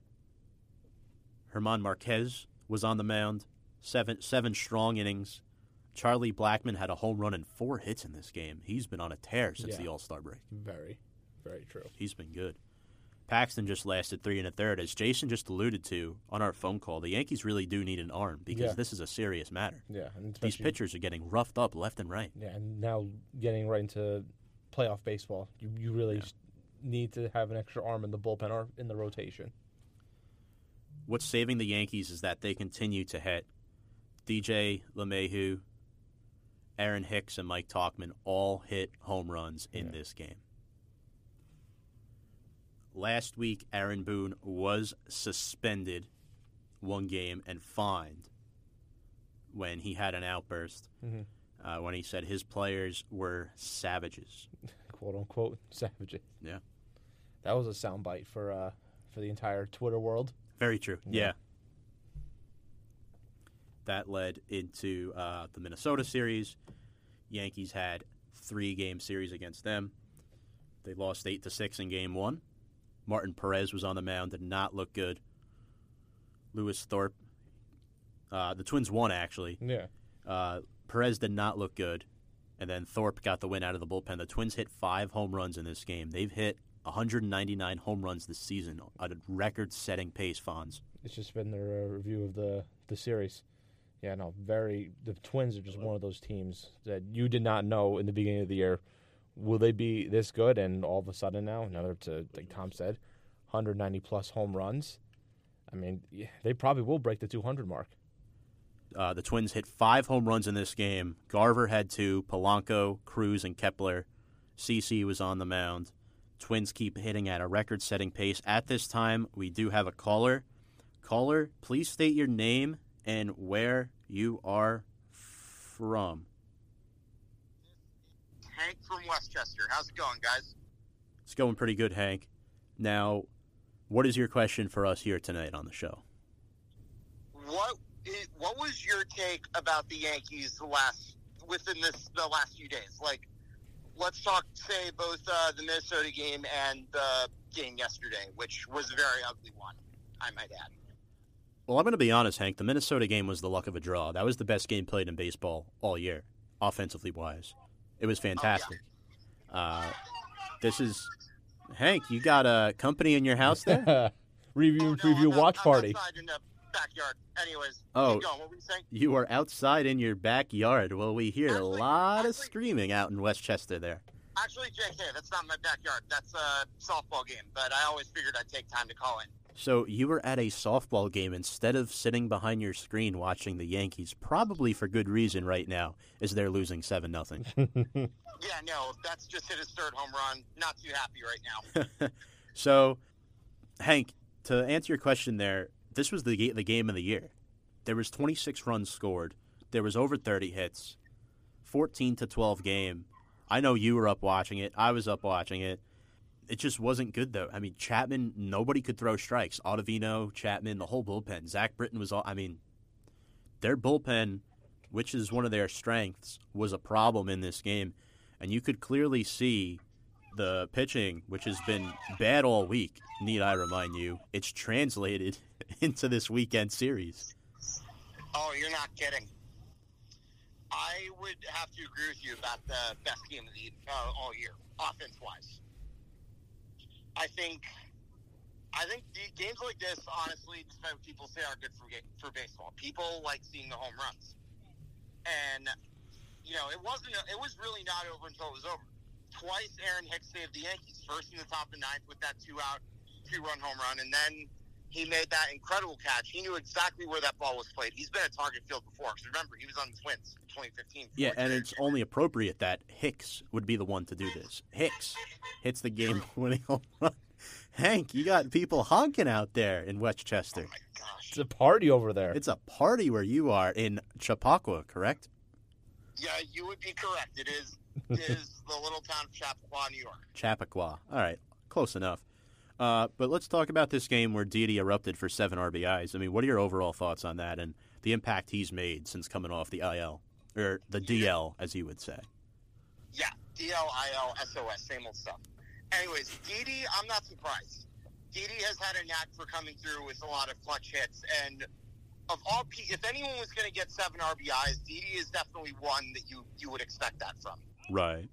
Herman Marquez was on the mound, seven seven strong innings. Charlie Blackmon had a home run and four hits in this game. He's been on a tear since Yeah. the All Star break. Very, very true. He's been good. Paxton just lasted three and a third. As Jason just alluded to on our phone call, the Yankees really do need an arm because Yeah. this is a serious matter. Yeah, and These pitchers are getting roughed up left and right. Yeah, and now getting right into playoff baseball, you you really Yeah. need to have an extra arm in the bullpen or in the rotation. What's saving the Yankees is that they continue to hit. DJ LeMahieu, Aaron Hicks, and Mike Tauchman all hit home runs in Yeah. this game. Last week, Aaron Boone was suspended one game and fined when he had an outburst Mhm. uh, when he said his players were savages. quote unquote savages. Yeah. That was a soundbite for uh for the entire Twitter world. Very true. Yeah. Yeah. That led into uh, the Minnesota series. Yankees had three game series against them. They lost eight to six in game one. Martin Perez was on the mound, did not look good. Lewis Thorpe, uh, the Twins won actually. Yeah. Uh, Perez did not look good, and then Thorpe got the win out of the bullpen. The Twins hit five home runs in this game. They've hit 199 home runs this season at a record-setting pace. Fonz. It's just been their uh, review of the the series. Yeah, no, very. The Twins are just one of those teams that you did not know in the beginning of the year. Will they be this good? And all of a sudden now, another to like Tom said, 190 plus home runs. I mean, they probably will break the 200 mark. Uh, the Twins hit five home runs in this game. Garver had two, Polanco, Cruz, and Kepler. CC was on the mound. Twins keep hitting at a record setting pace. At this time, we do have a caller. Caller, please state your name and where you are from. Hank from Westchester. How's it going, guys? It's going pretty good, Hank. Now, what is your question for us here tonight on the show? What what was your take about the Yankees the last within this the last few days? Like, let's talk, say, both uh, the Minnesota game and the game yesterday, which was a very ugly one, I might add. Well, I'm going to be honest, Hank. The Minnesota game was the luck of a draw. That was the best game played in baseball all year, offensively wise. It was fantastic. uh, this is Hank. You got a company in your house there? Review Oh, and no, preview I'm out- watch I'm party. outside in the backyard. Anyways, Oh. going. What were you saying? you are outside in your backyard. Well, we hear a Actually- lot of screaming out in Westchester there. Actually, JK, that's not my backyard. That's a softball game, but I always figured I'd take time to call in. So you were at a softball game instead of sitting behind your screen watching the Yankees, probably for good reason right now, as they're losing seven nothing. Yeah, no, that's just hit his third home run. Not too happy right now. so, Hank, to answer your question there, this was the ga- the game of the year. There was 26 runs scored. There was over 30 hits. 14 to 12 game. I know you were up watching it. I was up watching it. It just wasn't good though. I mean, Chapman, nobody could throw strikes. Ottavino, Chapman, the whole bullpen. Zach Britton was all. I mean, their bullpen, which is one of their strengths, was a problem in this game, and you could clearly see the pitching, which has been bad all week. Need I remind you? It's translated into this weekend series. Oh, you're not kidding. I would have to agree with you about the best game of the uh, all year, offense wise. I think, I think games like this, honestly, despite what people say, are good for for baseball. People like seeing the home runs, and you know, it wasn't. It was really not over until it was over. Twice, Aaron Hicks saved the Yankees. First in the top of the ninth with that two out, two run home run, and then he made that incredible catch. He knew exactly where that ball was played. He's been at Target Field before. Because remember, he was on the Twins in 2015. Yeah, and it's only appropriate that Hicks would be the one to do this. Hicks hits the game-winning home run. Hank, you got people honking out there in Westchester. Oh my gosh. It's a party over there. It's a party where you are in Chappaqua, correct? Yeah, you would be correct. It is it is the little town of Chappaqua, New York. Chappaqua. All right, close enough. Uh, but let's talk about this game where Didi erupted for seven RBIs. I mean, what are your overall thoughts on that and the impact he's made since coming off the IL or the DL, as you would say? Yeah, DL, IL, SOS, same old stuff. Anyways, Didi, I'm not surprised. Didi has had a knack for coming through with a lot of clutch hits, and of all, pe- if anyone was going to get seven RBIs, Didi is definitely one that you you would expect that from. Right.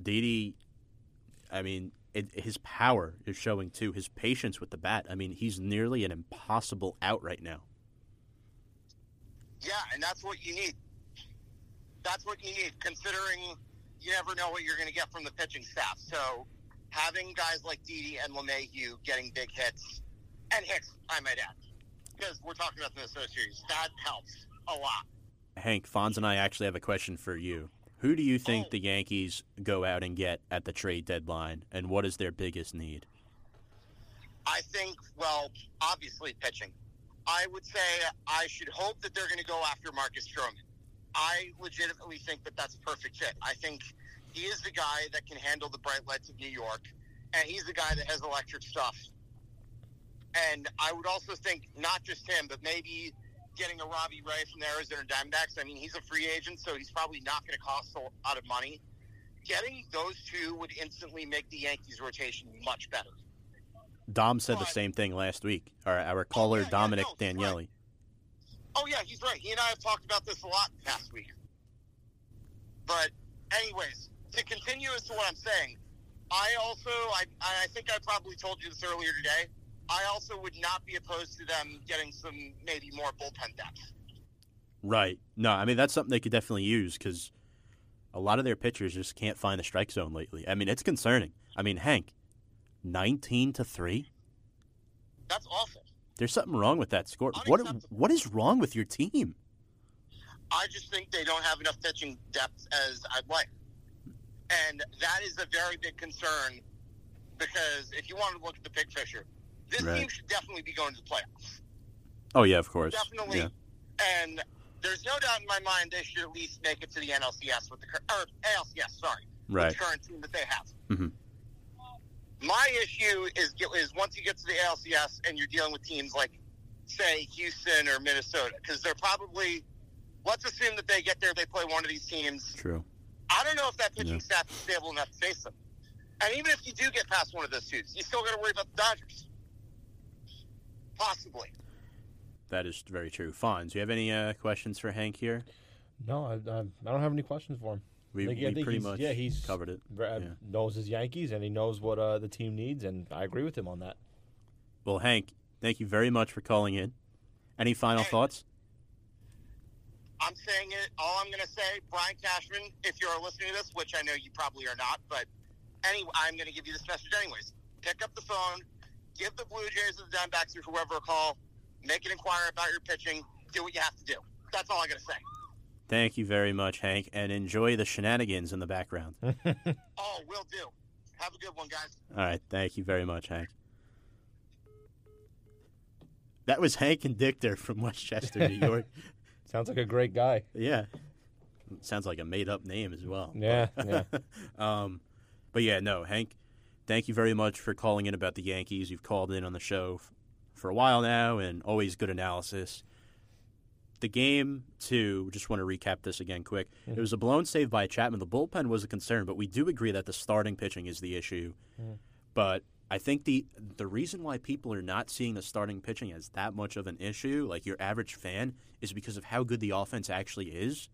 Didi, I mean, it, his power is showing too. His patience with the bat. I mean, he's nearly an impossible out right now. Yeah, and that's what you need. That's what you need, considering you never know what you're going to get from the pitching staff. So having guys like Didi and LeMahieu getting big hits, and Hicks, I might add, because we're talking about the Minnesota series, that helps a lot. Hank, Fonz and I actually have a question for you. Who do you think the Yankees go out and get at the trade deadline, and what is their biggest need? I think, well, obviously pitching. I would say I should hope that they're going to go after Marcus Stroman. I legitimately think that that's a perfect fit. I think he is the guy that can handle the bright lights of New York, and he's the guy that has electric stuff. And I would also think not just him, but maybe getting a Robbie Ray from the Arizona Diamondbacks. I mean, he's a free agent, so he's probably not going to cost a lot of money. Getting those two would instantly make the Yankees rotation much better. Dom said the same thing last week. Our, our caller, yeah, yeah, Dominic no, he's right. Daniele. Oh yeah, he's right. He and I have talked about this a lot the past week. But anyways, to continue as to what I'm saying, I also I I think I probably told you this earlier today. I also would not be opposed to them getting some maybe more bullpen depth. Right. No, I mean, that's something they could definitely use because a lot of their pitchers just can't find the strike zone lately. I mean, it's concerning. I mean, Hank, 19 to 3? That's awful. There's something wrong with that score. What what is wrong with your team? I just think they don't have enough pitching depth as I'd like. And that is a very big concern because if you want to look at the big picture, this Right. team should definitely be going to the playoffs. Oh yeah, of course. Definitely. Yeah. And there's no doubt in my mind they should at least make it to the NLCS with the or ALCS, sorry, Right. with the current team that they have. Mm-hmm. My issue is is once you get to the ALCS and you're dealing with teams like, say, Houston or Minnesota, because they're probably. Let's assume that they get there, they play one of these teams. True. I don't know if that pitching Yeah. staff is stable enough to face them. And even if you do get past one of those twos, you still got to worry about the Dodgers. Possibly. That is very true. Fonz, do you have any uh, questions for Hank here? No, I, I, I don't have any questions for him. We, I think- I we pretty he's- much yeah, he's covered it. Uh, Yeah. Knows his Yankees and he knows what uh, the team needs, and I agree with him on that. Well, Hank, thank you very much for calling in. Any final Hey. thoughts? I'm saying it. All I'm going to say, Brian Cashman, if you're listening to this, which I know you probably are not, but anyway, I'm going to give you this message anyways. Pick up the phone, give the Blue Jays or the Diamondbacks or whoever a call, make an inquiry about your pitching, do what you have to do. That's all I got to say. Thank you very much, Hank, and enjoy the shenanigans in the background. All Oh, will do. Have a good one, guys. right, thank you very much, Hank. That was Hank and Dichter from Westchester, New York. Sounds like a great guy. yeah, sounds like a made-up name as well. Yeah, yeah. Um, but yeah, no, Hank, thank you very much for calling in about the Yankees. You've called in on the show f- for a while now, and always good analysis. The game, too, just want to recap this again quick. It was a blown save by Chapman. The bullpen was a concern, but we do agree that the starting pitching is the issue. Mm. But I think the the reason why people are not seeing the starting pitching as that much of an issue, like your average fan, is because of how good the offense actually is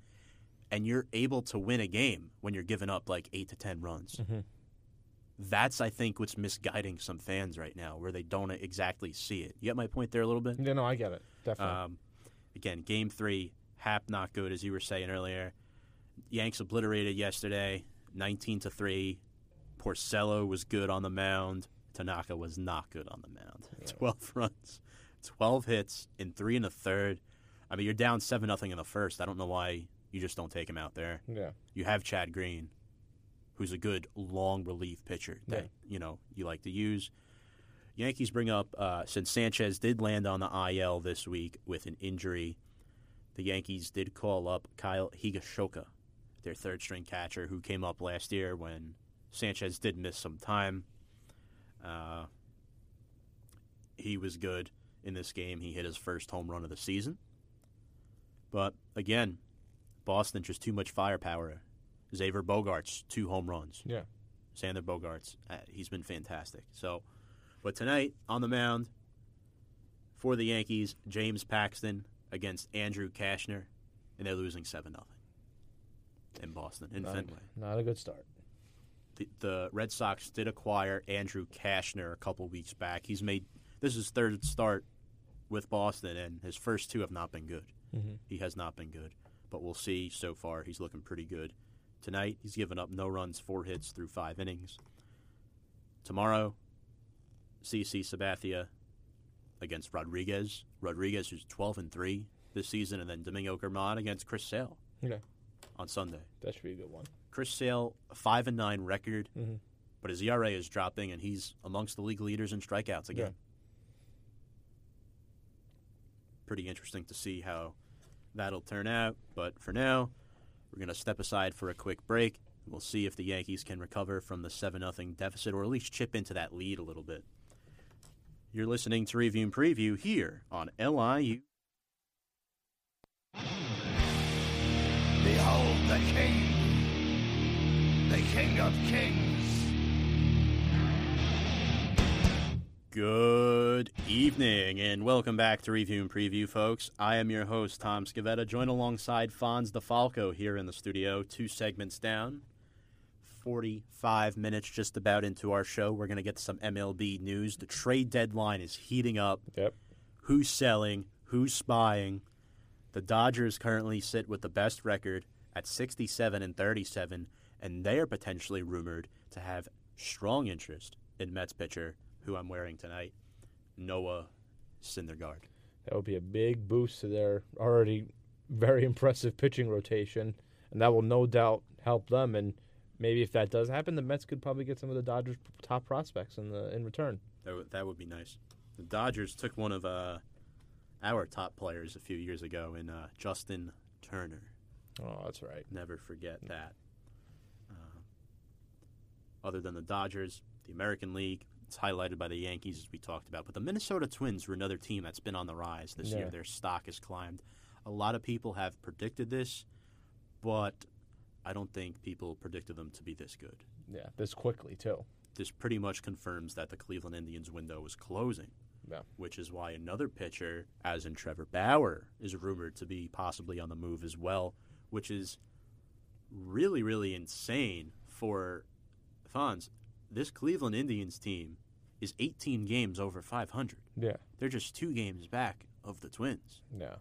and you're able to win a game when you're giving up like eight to ten runs. Mm-hmm. That's I think what's misguiding some fans right now, where they don't exactly see it. You get my point there a little bit. Yeah, no, I get it. Definitely. Um, again, game three, Happ not good as you were saying earlier. Yanks obliterated yesterday, nineteen to three. Porcello was good on the mound. Tanaka was not good on the mound. Twelve runs, twelve hits in three and a third. I mean, you're down seven nothing in the first. I don't know why you just don't take him out there. yeah. You have Chad Green, who's a good long relief pitcher that Yeah. you know you like to use. Yankees bring up uh, since Sanchez did land on the IL this week with an injury. The Yankees did call up Kyle Higashioka, their third string catcher, who came up last year when Sanchez did miss some time. Uh, he was good in this game. He hit his first home run of the season. But again, Boston just too much firepower. Xavier Bogaerts, two home runs. Yeah. Xander Bogaerts, uh, he's been fantastic. So, but tonight on the mound for the Yankees, James Paxton against Andrew Cashner, and they're losing seven nothing in Boston in Not, Fenway. not a good start. The, the Red Sox did acquire Andrew Cashner a couple weeks back. He's made this is his third start with Boston, and his first two have not been good. Mm-hmm. He has not been good, but we'll see. So far, he's looking pretty good. Tonight, he's given up no runs, four hits through five innings. Tomorrow, CC Sabathia against Rodriguez. Rodriguez who's 12 and 3 this season, and then Domingo Germán against Chris Sale Okay. on Sunday. That should be a good one. Chris Sale, 5 and 9 record, Mhm. but his ERA is dropping, and he's amongst the league leaders in strikeouts again. Yeah. Pretty interesting to see how that'll turn out, but for now, we're going to step aside for a quick break. We'll see if the Yankees can recover from the 7 0 deficit or at least chip into that lead a little bit. You're listening to Review and Preview here on LIU. Behold the King, the King of Kings. Good evening, and welcome back to Review and Preview, folks. I am your host, Tom Scavetta, joined alongside Fonz DeFalco here in the studio, two segments down. 45 minutes just about into our show. We're going to get some MLB news. The trade deadline is heating up. Yep. Who's selling? Who's spying? The Dodgers currently sit with the best record at 67 and 37, and they are potentially rumored to have strong interest in Mets pitcher, who I'm wearing tonight, Noah Syndergaard. That would be a big boost to their already very impressive pitching rotation, and that will no doubt help them. And maybe if that does happen, the Mets could probably get some of the Dodgers' top prospects in the in return. That would, that would be nice. The Dodgers took one of uh, our top players a few years ago in uh, Justin Turner. Oh, that's right. Never forget that. Uh, other than the Dodgers, the American League, it's highlighted by the Yankees, as we talked about. But the Minnesota Twins were another team that's been on the rise this Yeah. year. Their stock has climbed. A lot of people have predicted this, but I don't think people predicted them to be this good. Yeah, this quickly too. This pretty much confirms that the Cleveland Indians window is closing. Yeah. Which is why another pitcher, as in Trevor Bauer, is rumored to be possibly on the move as well, which is really, really insane for fans. This Cleveland Indians team is 18 games over 500. Yeah, They're just two games back of the Twins. yeah.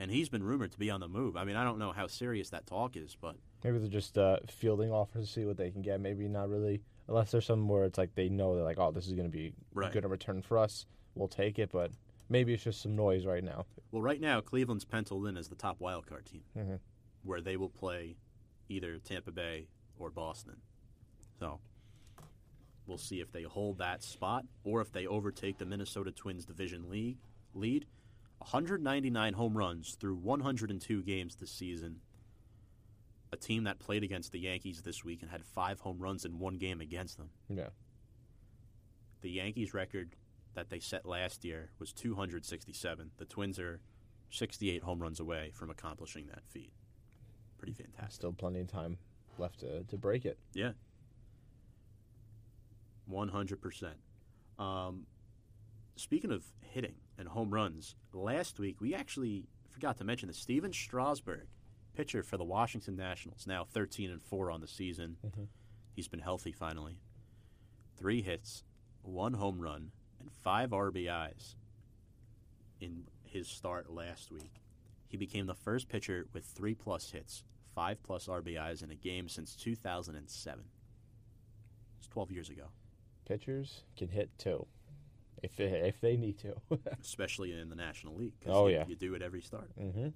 And he's been rumored to be on the move. I mean, I don't know how serious that talk is, but Maybe they're just uh, fielding offers to see what they can get. Maybe not really, unless there's some where it's like they know they're like, oh, this is going to be Right. good in return for us. We'll take it, but maybe it's just some noise right now. well, right now Cleveland's penciled in as the top wild card team. Mhm. where they will play either Tampa Bay or Boston. So we'll see if they hold that spot or if they overtake the Minnesota Twins division league lead. 199 home runs through 102 games this season. A team that played against the Yankees this week and had five home runs in one game against them. Yeah, The Yankees record that they set last year was 267. The Twins are 68 home runs away from accomplishing that feat. Pretty fantastic. still plenty of time left to, to break it. Yeah. One hundred percent. Um, speaking of hitting and home runs, last week we actually forgot to mention that Steven Strasburg, pitcher for the Washington Nationals, now thirteen and four on the season. Mhm. He's been healthy finally. Three hits, one home run, and five RBIs in his start last week. He became the first pitcher with three plus hits, five plus RBIs in a game since 2007. It's 12 years ago, Pitchers can hit too, if they, if they need to. especially in the National League. Oh, you, yeah. you do it every start. mm-hmm.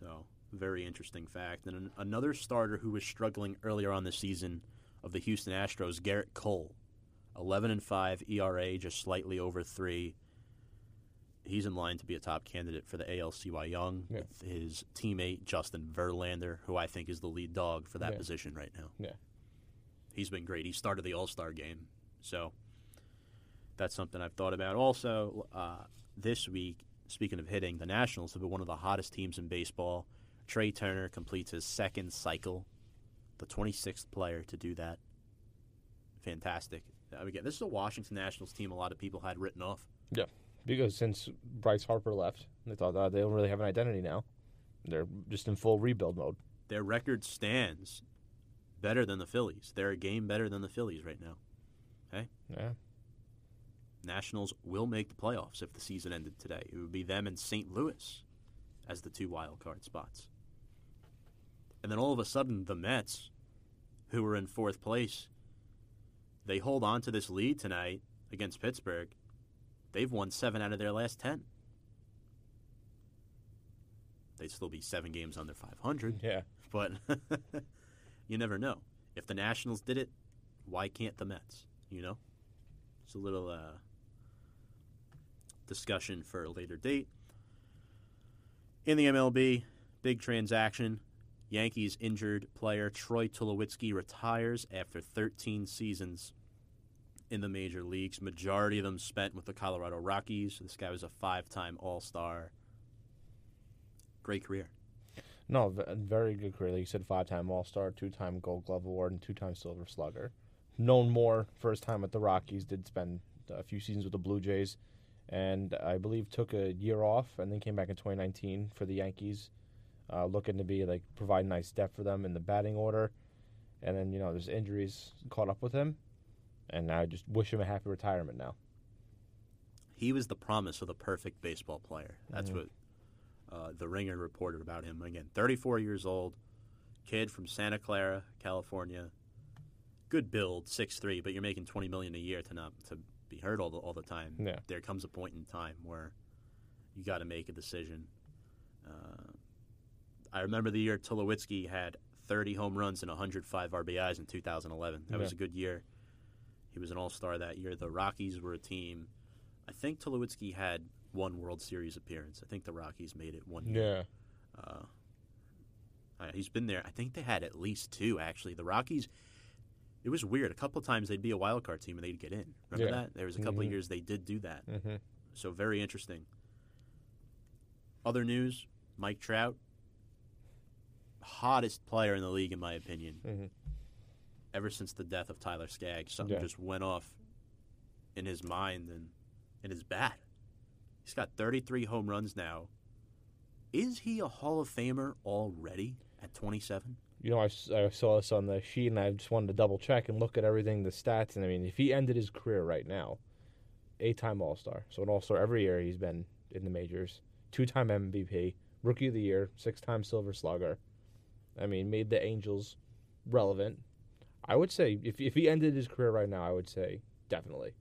So very interesting fact. And an, another starter who was struggling earlier on the season of the Houston Astros, Gerrit Cole, 11 and 5 ERA, just slightly over three. He's in line to be a top candidate for the AL Cy Young Yeah. with his teammate Justin Verlander, who I think is the lead dog for that Yeah. position right now. Yeah. He's been great. He started the All Star game, so that's something I've thought about. Also, uh, this week, speaking of hitting, the Nationals have been one of the hottest teams in baseball. Trea Turner completes his second cycle, the 26th player to do that. Fantastic. Uh, Again, this is a Washington Nationals team a lot of people had written off. Yeah, because since Bryce Harper left, they thought uh, they don't really have an identity now. They're just in full rebuild mode. Their record stands better than the Phillies. They're a game better than the Phillies right now. Okay? Yeah. Nationals will make the playoffs if the season ended today. It would be them and St. Louis as the two wild card spots. And then all of a sudden, the Mets, who were in fourth place, they hold on to this lead tonight against Pittsburgh. They've won seven out of their last ten. They'd still be seven games under 500, Yeah. but you never know. If the Nationals did it, why can't the Mets? You know? It's a little uh, discussion for a later date. In the MLB, big transaction. Yankees injured player Troy Tulowitzki retires after 13 seasons in the major leagues. Majority of them spent with the Colorado Rockies. This guy was a five-time All-Star. Great career. No, v- very good career. Like you said, five-time All-Star, two-time Gold Glove Award, and two-time Silver Slugger. Known more first time at the Rockies. Did spend a few seasons with the Blue Jays, and I believe took a year off and then came back in 2019 for the Yankees, uh, looking to be like provide nice depth for them in the batting order. And then you know, there's injuries caught up with him, and I just wish him a happy retirement now. He was the promise of the perfect baseball player. That's Mhm. what uh, the Ringer reported about him. Again, 34 years old, kid from Santa Clara, California. Good build, 6'3", but you're making 20 million a year to not to be hurt all the, all the time. Yeah. There comes a point in time where you got to make a decision. Uh, I remember the year Tulowitzki had 30 home runs and 105 RBIs in 2011. That was a good year. He was an All Star that year. The Rockies were a team. I think Tulowitzki had one World Series appearance. I think the Rockies made it one year. Yeah. Uh, uh, he's been there. I think they had at least two actually. The Rockies. It was weird. A couple of times they'd be a wild card team and they'd get in. Remember Yeah. that? There was a couple Mhm. of years they did do that. hmm So very interesting. Other news: Mike Trout, hottest player in the league in my opinion. Mhm. Ever since the death of Tyler Skaggs, something Yeah. just went off in his mind and in his bat. He's got 33 home runs now. Is he a Hall of Famer already at 27? You know, I, I saw this on the sheet, and I just wanted to double check and look at everything, the stats. And I mean, if he ended his career right now, eight-time All-Star, so an All-Star every year he's been in the majors, two-time MVP, Rookie of the Year, six-time Silver Slugger. I mean, made the Angels relevant. I would say if if he ended his career right now, I would say definitely.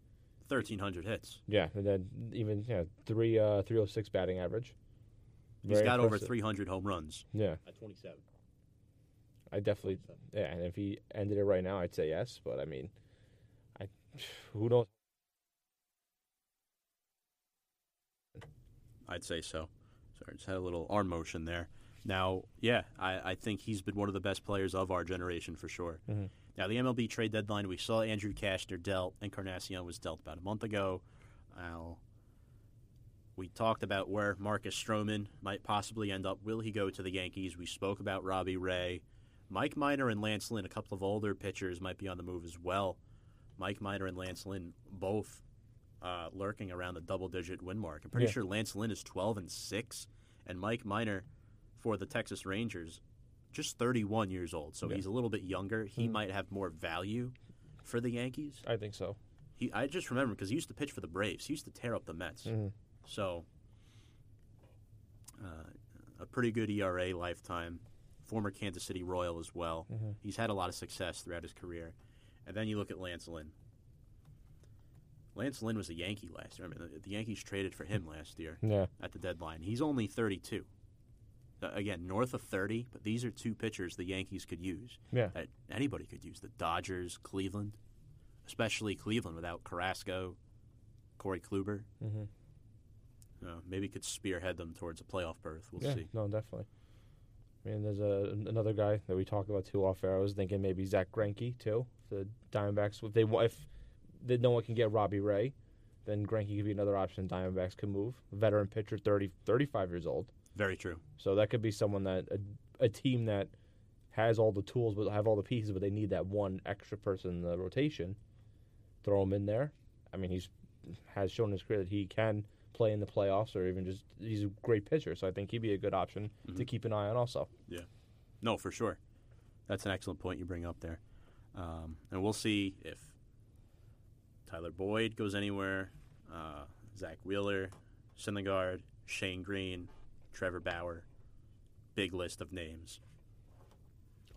1,300 hits. Yeah, and then even yeah, three uh three oh six batting average. He's Very got over 300 home runs Yeah, at 27. I definitely yeah, and if he ended it right now, I'd say yes. But I mean, I who knows? I'd say so. Sorry, just had a little arm motion there. Now, yeah, I, I think he's been one of the best players of our generation for sure. Mhm. Now, the MLB trade deadline, we saw Andrew Cashner dealt, Encarnacion was dealt about a month ago. We talked about where Marcus Stroman might possibly end up. Will he go to the Yankees? We spoke about Robbie Ray. Mike Minor and Lance Lynn, a couple of older pitchers, might be on the move as well. Mike Minor and Lance Lynn both uh, lurking around the double-digit win mark. I'm pretty Yeah. sure Lance Lynn is 12 and six, and Mike Minor for the Texas Rangers, just 31 years old. So Yeah. he's a little bit younger. He Mhm. might have more value for the Yankees. I think so. He, I just remember because he used to pitch for the Braves. He used to tear up the Mets. Mhm. So, uh, a pretty good ERA lifetime. Former Kansas City Royal as well. Mhm. He's had a lot of success throughout his career. And then you look at Lance Lynn. Lance Lynn was a Yankee last year. I mean, the, the Yankees traded for him last year Yeah, at the deadline. He's only 32. Uh, again, north of 30, but these are two pitchers the Yankees could use. yeah, That anybody could use. The Dodgers, Cleveland, especially Cleveland without Carrasco, Corey Kluber. hmm Uh, maybe could spearhead them towards a playoff berth. We'll yeah. see. No, definitely. I mean, there's a another guy that we talked about too off air. I was thinking maybe Zack Greinke too. The Diamondbacks, if they if they, no one can get Robbie Ray, then Greinke could be another option. Diamondbacks could move. Veteran pitcher, 30, 35 years old. Very true. So that could be someone that a, a team that has all the tools but have all the pieces, but they need that one extra person in the rotation. Throw him in there. I mean, he's has shown in his career that he can play in the playoffs, or even just he's a great pitcher. So I think he'd be a good option to Mhm. keep an eye on. Also, Yeah. No, for sure. That's an excellent point you bring up there. Um, and we'll see if Tyler Boyd goes anywhere, uh, Zack Wheeler, Syndergaard, Shane Greene, Trevor Bauer. Big list of names.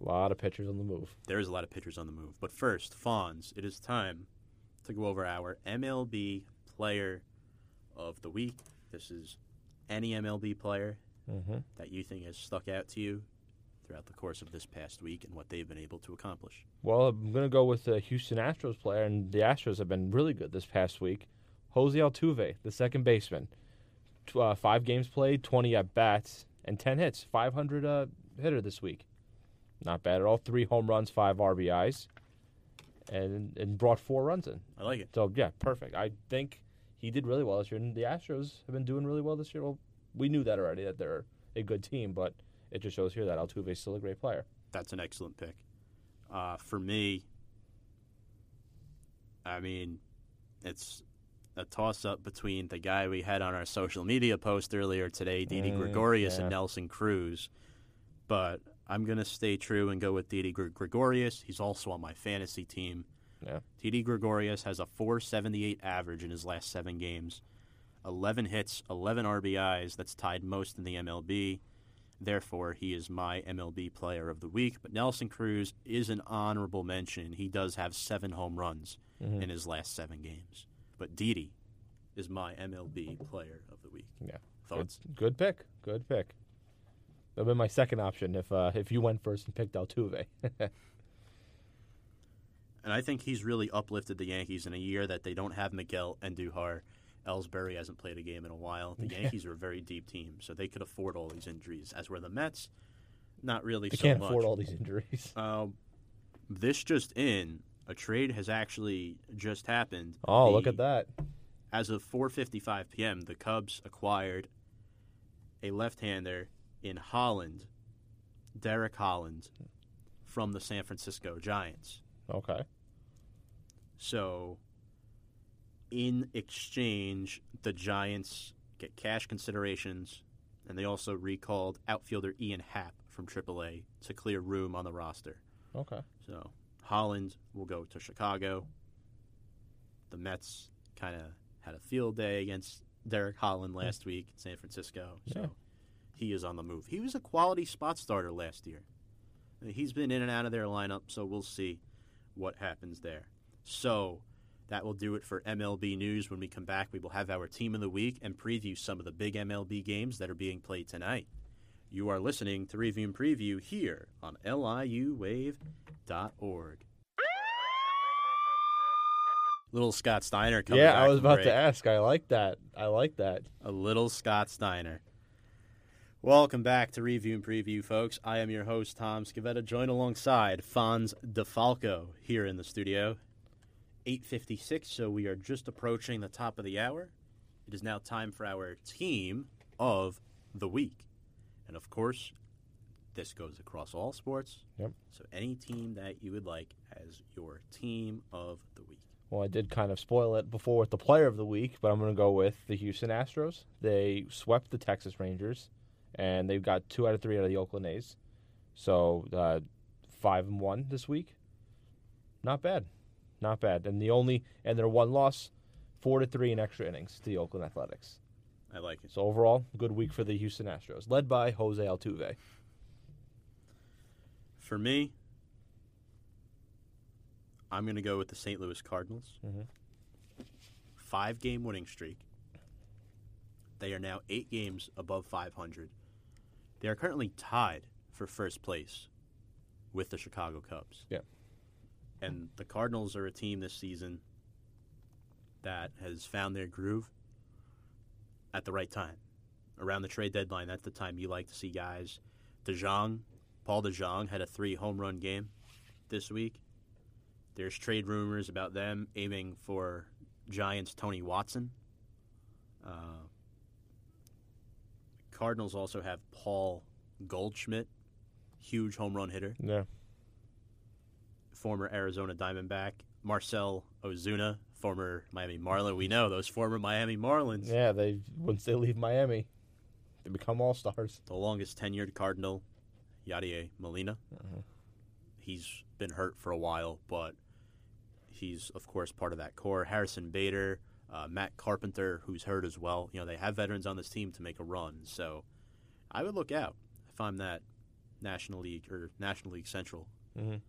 a lot of pitchers on the move. There is a lot of pitchers on the move. But first, Fonz, it is time to go over our MLB player of the week. This is any MLB player Mm-hmm. that you think has stuck out to you throughout the course of this past week and what they've been able to accomplish. Well, I'm going to go with the Houston Astros player, and the Astros have been really good this past week. Jose Altuve, the second baseman, uh, five games played, 20 at bats, and 10 hits. 500 uh, hitter this week. Not bad at all. Three home runs, five RBIs, and and brought four runs in. I like it. So yeah, perfect. I think he did really well this year, and the Astros have been doing really well this year. Well, we knew that already that they're a good team, but it just shows here that Altuve is still a great player. That's an excellent pick. Uh, for me, I mean, it's a toss up between the guy we had on our social media post earlier today, Didi Mm, Gregorius, yeah. and Nelson Cruz. But I'm going to stay true and go with Didi Gre- Gregorius. He's also on my fantasy team. Yeah. Didi Gregorius has a 478 average in his last seven games, 11 hits, 11 RBIs. That's tied most in the MLB. Therefore, he is my MLB player of the week. But Nelson Cruz is an honorable mention. He does have seven home runs Mhm. in his last seven games. But Didi is my MLB player of the week. Yeah. Thoughts? Good, good pick. Good pick. That'd been my second option if uh, if you went first and picked Altuve. And I think he's really uplifted the Yankees in a year that they don't have Miguel Andújar. Ellsbury hasn't played a game in a while. The Yankees are a very deep team, so they could afford all these injuries. As were the Mets, not really they so can't much. afford all these injuries. Um, this just in, a trade has actually just happened. Oh, look at that. As of 4:55 p.m., the Cubs acquired a left-hander in Holland, Derek Holland, from the San Francisco Giants. Okay. So, in exchange, the Giants get cash considerations, and they also recalled outfielder Ian Happ from AAA to clear room on the roster. Okay. So, Holland will go to Chicago. The Mets kind of had a field day against Derek Holland last week in San Francisco. So, Yeah. he is on the move. He was a quality spot starter last year. He's been in and out of their lineup, so we'll see what happens there. So that will do it for MLB news. When we come back, we will have our team of the week and preview some of the big MLB games that are being played tonight. You are listening to Review and Preview here on liuwave.org. Little Scott Steiner coming yeah, I was about break. to ask. I like that. I like that. A little Scott Steiner. Welcome back to Review and Preview, folks. I am your host, Tom Scavetta, joined alongside Fonz DeFalco here in the studio. 8.56, so we are just approaching the top of the hour. It is now time for our team of the week. And of course, this goes across all sports. Yep. So any team that you would like as your team of the week. Well, I did kind of spoil it before with the player of the week, but I'm going to go with the Houston Astros. They swept the Texas Rangers, and they've got two out of three out of the Oakland A's. So uh, five and one this week. Not bad, not bad. And the only and their one loss, four to three in extra innings to the Oakland Athletics. I like it. So overall, good week for the Houston Astros, led by Jose Altuve. For me, I'm going to go with the St. Louis Cardinals. Mhm. Five game winning streak. They are now eight games above 500. They are currently tied for first place with the Chicago Cubs. Yeah. And the Cardinals are a team this season that has found their groove at the right time. Around the trade deadline, that's the time you like to see guys. DeJong, Paul DeJong had a three home run game this week. There's trade rumors about them aiming for Giants Tony Watson. Uh, Cardinals also have Paul Goldschmidt, huge home run hitter, Yeah, former Arizona Diamondback. Marcell Ozuna, former Miami Marlin. We know those former Miami Marlins. yeah. They once they leave Miami, they become all stars. The longest tenured Cardinal, Yadier Molina. He's been hurt for a while, but he's of course part of that core. Harrison Bader, uh, Matt Carpenter, who's hurt as well. You know they have veterans on this team to make a run, so I would look out if I'm that National League or National League Central, Mhm.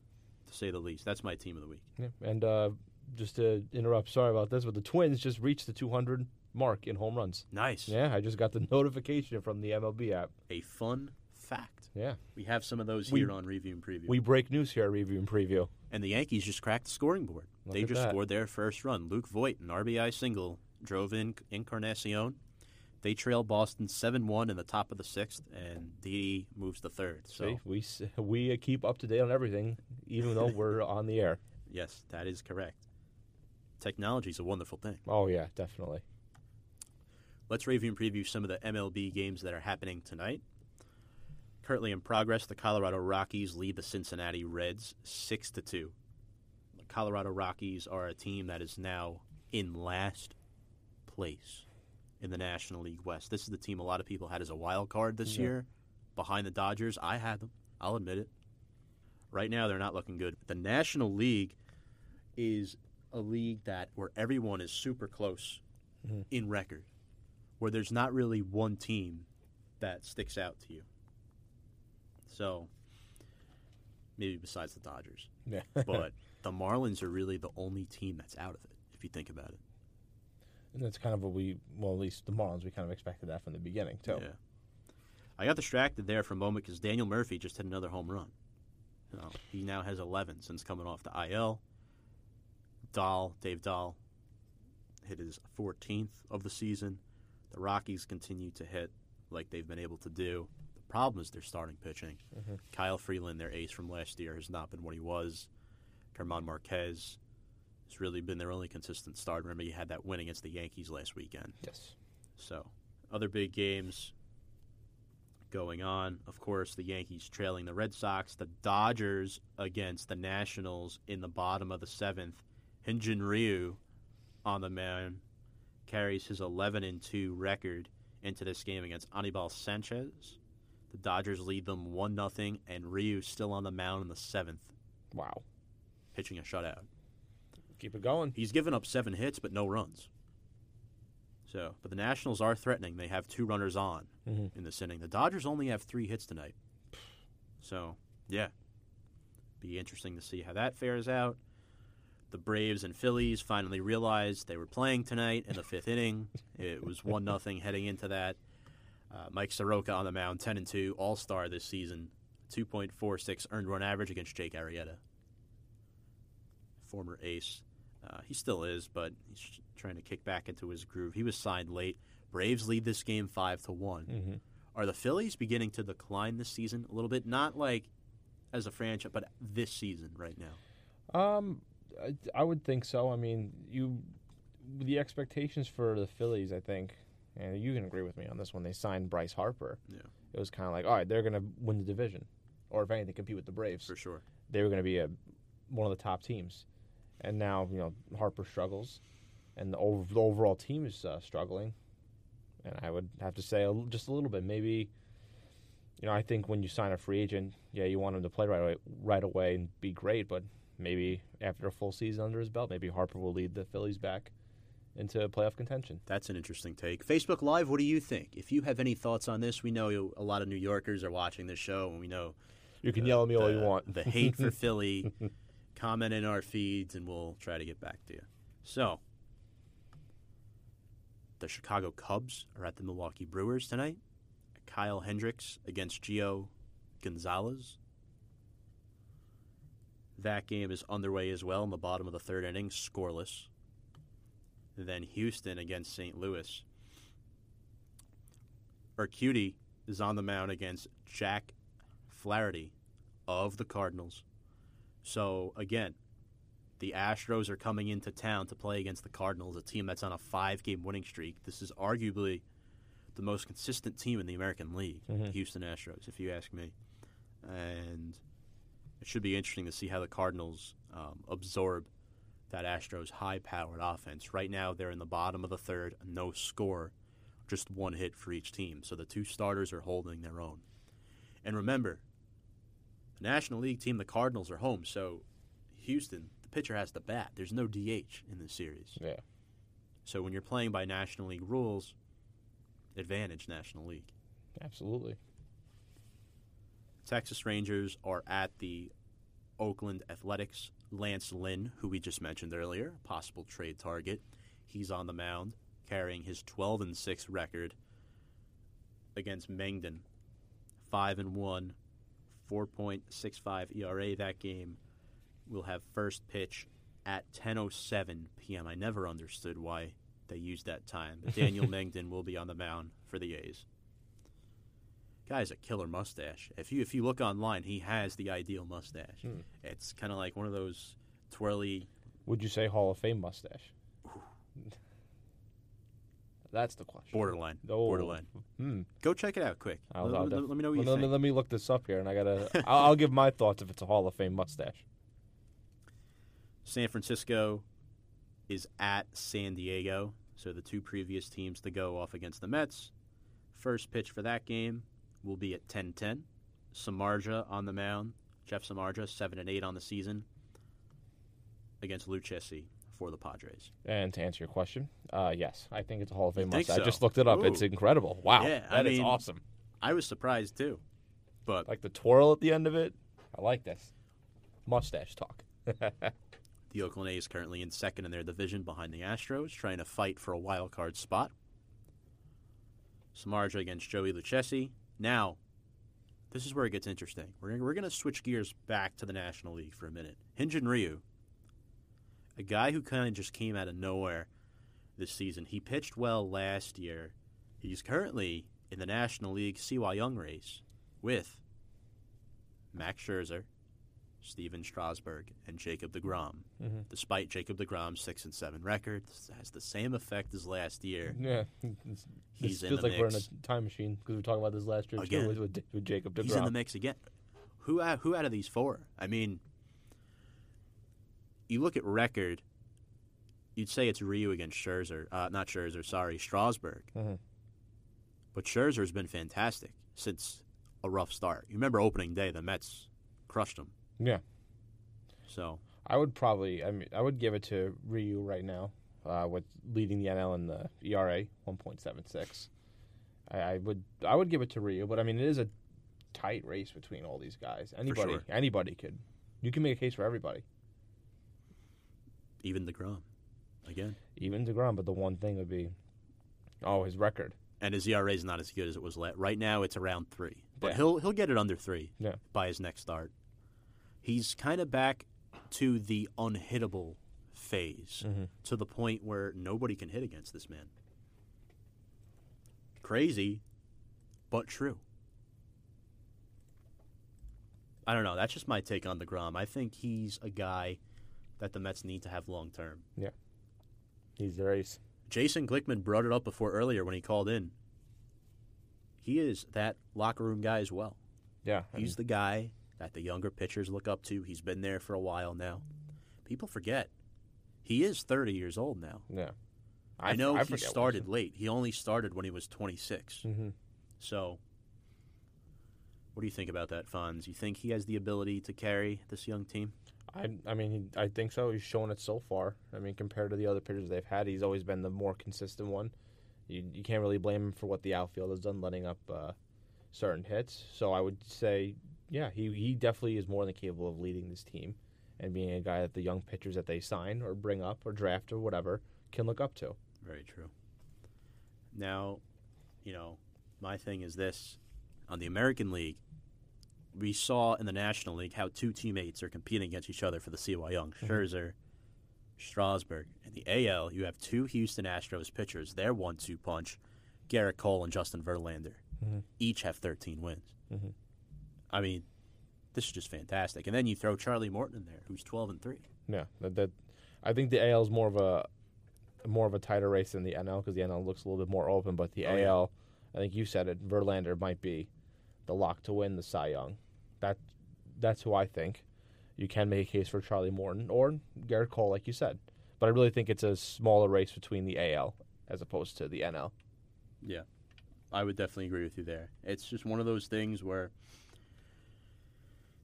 to say the least. That's my team of the week. Yeah, and uh, just to interrupt, sorry about this, but the Twins just reached the 200 mark in home runs. Nice, Yeah, I just got the notification from the MLB app. a fun fact. Yeah, We have some of those We- here on Review and Preview. we break news here at Review and Preview. And the Yankees just cracked the scoring board. Look they just that. scored their first run. Luke Voit, an RBI single, drove in Encarnacion. They trail Boston 7 1 in the top of the sixth, and D moves to third. So, See, we we keep up to date on everything, even though we're on the air. yes, that is correct. Technology is a wonderful thing. Oh yeah, definitely. Let's review and preview some of the MLB games that are happening tonight. Currently in progress, the Colorado Rockies lead the Cincinnati Reds 6 to 2. The Colorado Rockies are a team that is now in last place in the National League West. This is the team a lot of people had as a wild card this Yeah. year behind the Dodgers. I had them. I'll admit it. Right now they're not looking good. The National League is a league that where everyone is super close Mhm. in record where there's not really one team that sticks out to you. So, maybe besides the Dodgers. Yeah. But the Marlins are really the only team that's out of it, if you think about it. And that's kind of what we, well, at least the Marlins, we kind of expected that from the beginning, too. Yeah. I got distracted there for a moment because Daniel Murphy just hit another home run. You know, he now has 11 since coming off the IL. Dahl, Dave Dahl, hit his 14th of the season. The Rockies continue to hit like they've been able to do. The problem is their starting pitching. Mhm. Kyle Freeland, their ace from last year, has not been what he was. German Marquez has really been their only consistent start. Remember, he had that win against the Yankees last weekend. Yes. So, other big games going on. Of course, the Yankees trailing the Red Sox. The Dodgers against the Nationals in the bottom of the seventh. Hyunjin Ryu on the mound carries his 11 and 2 record into this game against Anibal Sanchez. The Dodgers lead them 1 0, and Ryu still on the mound in the seventh, Wow. pitching a shutout. Keep it going. He's given up seven hits, but no runs. So, but the Nationals are threatening. They have two runners on Mhm. in this inning. The Dodgers only have three hits tonight. So, yeah, be interesting to see how that fares out. The Braves and Phillies finally realized they were playing tonight in the fifth inning. It was one nothing heading into that. Uh, Mike Soroka on the mound, ten and two, All Star this season, two point four six earned run average against Jake Arrieta, former ace. Uh, he still is, but he's trying to kick back into his groove. He was signed late. Braves lead this game five to one. Mm-hmm. Are the Phillies beginning to decline this season a little bit? Not like as a franchise, but this season right now. Um, I, I would think so. I mean, you the expectations for the Phillies, I think, and you can agree with me on this one. They signed Bryce Harper. Yeah. It was kind of like, all right, they're going to win the division, or if anything, compete with the Braves. For sure. They were going to be a one of the top teams, and now you know Harper struggles, and the, over, the overall team is uh, struggling. And I would have to say a, just a little bit, maybe. You know, I think when you sign a free agent, yeah, you want him to play right away, right away and be great, but maybe after a full season under his belt, maybe Harper will lead the Phillies back into playoff contention. That's an interesting take. Facebook Live, what do you think? If you have any thoughts on this, we know a lot of New Yorkers are watching this show, and we know You can the- yell at me all you want. the hate for Philly. Comment in our feeds, and we'll try to get back to you. So, the Chicago Cubs are at the Milwaukee Brewers tonight. Kyle Hendricks against Gio Gonzalez. That game is underway as well in the bottom of the third inning, scoreless. Then Houston against St. Louis. Urquidy is on the mound against Jack Flaherty of the Cardinals. So again, the Astros are coming into town to play against the Cardinals, a team that's on a five-game winning streak. This is arguably the most consistent team in the American League, Mhm. Houston Astros, if you ask me. And it should be interesting to see how the Cardinals um, absorb that Astros high-powered offense. Right now, they're in the bottom of the third, no score, just one hit for each team. So the two starters are holding their own. And remember, the National League team, the Cardinals, are home. So Houston, the pitcher has the bat. There's no DH in this series. Yeah. So when you're playing by National League rules, advantage National League. Absolutely. Texas Rangers are at the Oakland Athletics. Lance Lynn, who we just mentioned earlier, possible trade target, he's on the mound carrying his 12 and 6 record against Mengden. 5 and 1, 4.65 ERA that game. Will have first pitch at 10:07 p.m. I never understood why they used that time. But Daniel Mengden will be on the mound for the A's. Guy's a killer mustache. If you if you look online, he has the ideal mustache. Hmm. It's kind of like one of those twirly. Would you say Hall of Fame mustache? That's the question. Borderline. Oh. Borderline. Hmm. Go check it out quick. I'll, let, I'll let- def- let me know what you let, think. let me look this up here, and I gotta. I'll, I'll give my thoughts if it's a Hall of Fame mustache. San Francisco is at San Diego, so the two previous teams to go off against the Mets. First pitch for that game will be at 10-10. Samardzija on the mound. Jeff Samardzija, 7 and 8 on the season against Lucchesi for the Padres. And to answer your question, uh, yes, I think it's a Hall of Fame mustache. so? I just looked it up. It's incredible. Wow, Yeah, that I is mean- awesome. I was surprised too. But Like the twirl at the end of it. I like this. Mustache talk. The Oakland A's currently in second in their division behind the Astros, trying to fight for a wild card spot. Samardzija against Joey Lucchesi. Now, this is where it gets interesting. We're, we're going to switch gears back to the National League for a minute. Hyunjin Ryu, a guy who kind of just came out of nowhere this season. He pitched well last year. He's currently in the National League CY Young race with Max Scherzer, Stephen Strasburg, and Jacob DeGrom. Mhm. Despite Jacob DeGrom's six and seven record, this has the same effect as last year. Yeah, it's, He's feels the like we're in a time machine because we were talking about this last year Again. with, with, with Jacob DeGrom. He's in the mix again. Who out, who out of these four? I mean, you look at record. You'd say it's Ryu against Scherzer, uh, not Scherzer. Sorry, Strasburg. Mhm. But Scherzer's been fantastic since a rough start. You remember opening day, the Mets crushed him. Yeah. So I would probably, I mean, I would give it to Ryu right now, uh, with leading the NL in the ERA, one point seven six. I, I would, I would give it to Ryu, but I mean, it is a tight race between all these guys. Anybody, sure. anybody could. You can make a case for everybody, even Degrom, again, even Degrom. But the one thing would be, oh, his record. and his ERA is not as good as it was. Let. right now, it's around three, but Yeah. he'll he'll get it under three. Yeah. by his next start. He's kind of back to the unhittable phase, Mhm. to the point where nobody can hit against this man. Crazy, but true. I don't know. That's just my take on deGrom. I think he's a guy that the Mets need to have long term. Yeah. He's the race. Jason Glickman brought it up before earlier when he called in. He is that locker room guy as well. Yeah, He's the guy that the younger pitchers look up to. He's been there for a while now. People forget he is 30 years old now. yeah. I, know he forget what started late. He only started when he was 26. Mhm. So, what do you think about that, Fonz? You think he has the ability to carry this young team? I, I mean, I think so. He's shown it so far. I mean, compared to the other pitchers they've had, he's always been the more consistent one. You, you can't really blame him for what the outfield has done, letting up uh, certain hits. So I would say, yeah, he, he definitely is more than capable of leading this team and being a guy that the young pitchers that they sign or bring up or draft or whatever can look up to. Very true. Now, you know, my thing is this on the American League, we saw in the National League how two teammates are competing against each other for the CY Young, Scherzer, Strasburg. In the AL, you have two Houston Astros pitchers, their one two punch, Gerrit Cole and Justin Verlander. Mhm. Each have 13 wins. Mhm. I mean, this is just fantastic. And then you throw Charlie Morton in there, who's 12 and 3. Yeah, that, that I think the AL is more of a more of a tighter race than the NL because the NL looks a little bit more open. But the Oh, yeah. AL, I think you said it, Verlander might be the lock to win the Cy Young. That that's who I think. You can make a case for Charlie Morton or Gerrit Cole, like you said. But I really think it's a smaller race between the AL as opposed to the NL. Yeah, I would definitely agree with you there. It's just one of those things where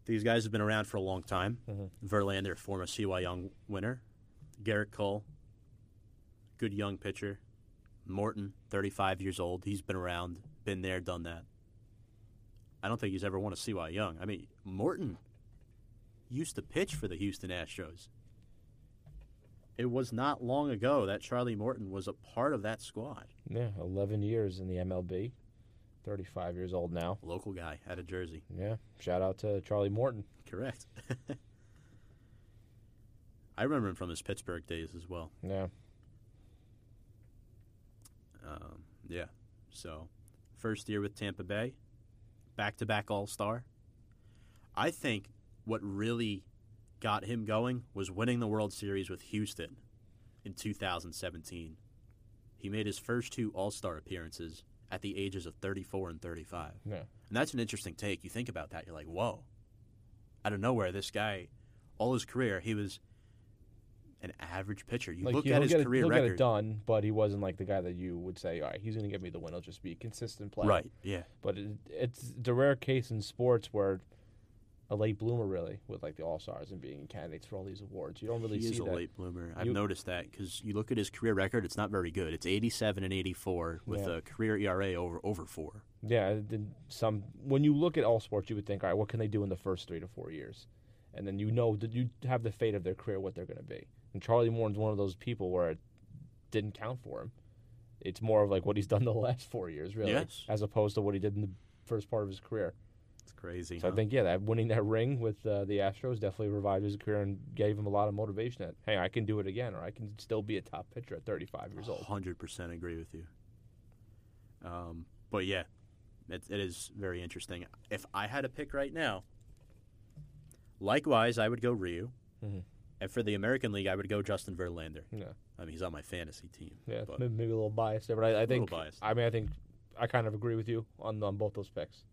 these guys have been around for a long time. Mhm. Verlander, former CY Young winner. Gerrit Cole, good young pitcher. Morton, 35 years old. He's been around, been there, done that. I don't think he's ever won a CY Young. I mean, Morton used to pitch for the Houston Astros. It was not long ago that Charlie Morton was a part of that squad. Yeah, 11 years in the MLB. 35 years old now. Local guy out of Jersey. Yeah, shout out to Charlie Morton. Correct. I remember him from his Pittsburgh days as well. Yeah. Um, yeah. So, first year with Tampa Bay, back to back All Star. I think what really got him going was winning the World Series with Houston in 2017. He made his first two All Star appearances at the ages of 34 and 35. Yeah. And that's an interesting take. You think about that, you're like, whoa. Out of nowhere, this guy, all his career, he was an average pitcher. You look at his get career it, record. get it done, but he wasn't like the guy that you would say, all right, he's going to get me the win. He'll just be a consistent player. Right, yeah. But it, it's the rare case in sports where a late bloomer, really, with like the All Stars and being candidates for all these awards. You don't really he see is a that. late bloomer. I've You- noticed that because you look at his career record; it's not very good. It's 87 and 84 with Yeah. a career ERA over over four. Yeah, some when you look at all sports, you would think, all right, what can they do in the first three to four years? and then you know that you have the fate of their career, what they're going to be. And Charlie Morton's one of those people where it didn't count for him. It's more of like what he's done the last four years, really, Yes. as opposed to what he did in the first part of his career. It's crazy. So I think yeah, that winning that ring with uh, the Astros definitely revived his career and gave him a lot of motivation. That hey, I can do it again, or I can still be a top pitcher at 35 years old. Hundred percent agree with you. Um, but yeah, it, it is very interesting. If I had a pick right now, likewise, I would go Ryu, Mhm. and for the American League, I would go Justin Verlander. Yeah, I mean, he's on my fantasy team. yeah, but maybe, maybe a little biased there, but I, I think. I mean I think I kind of agree with you on on both those picks.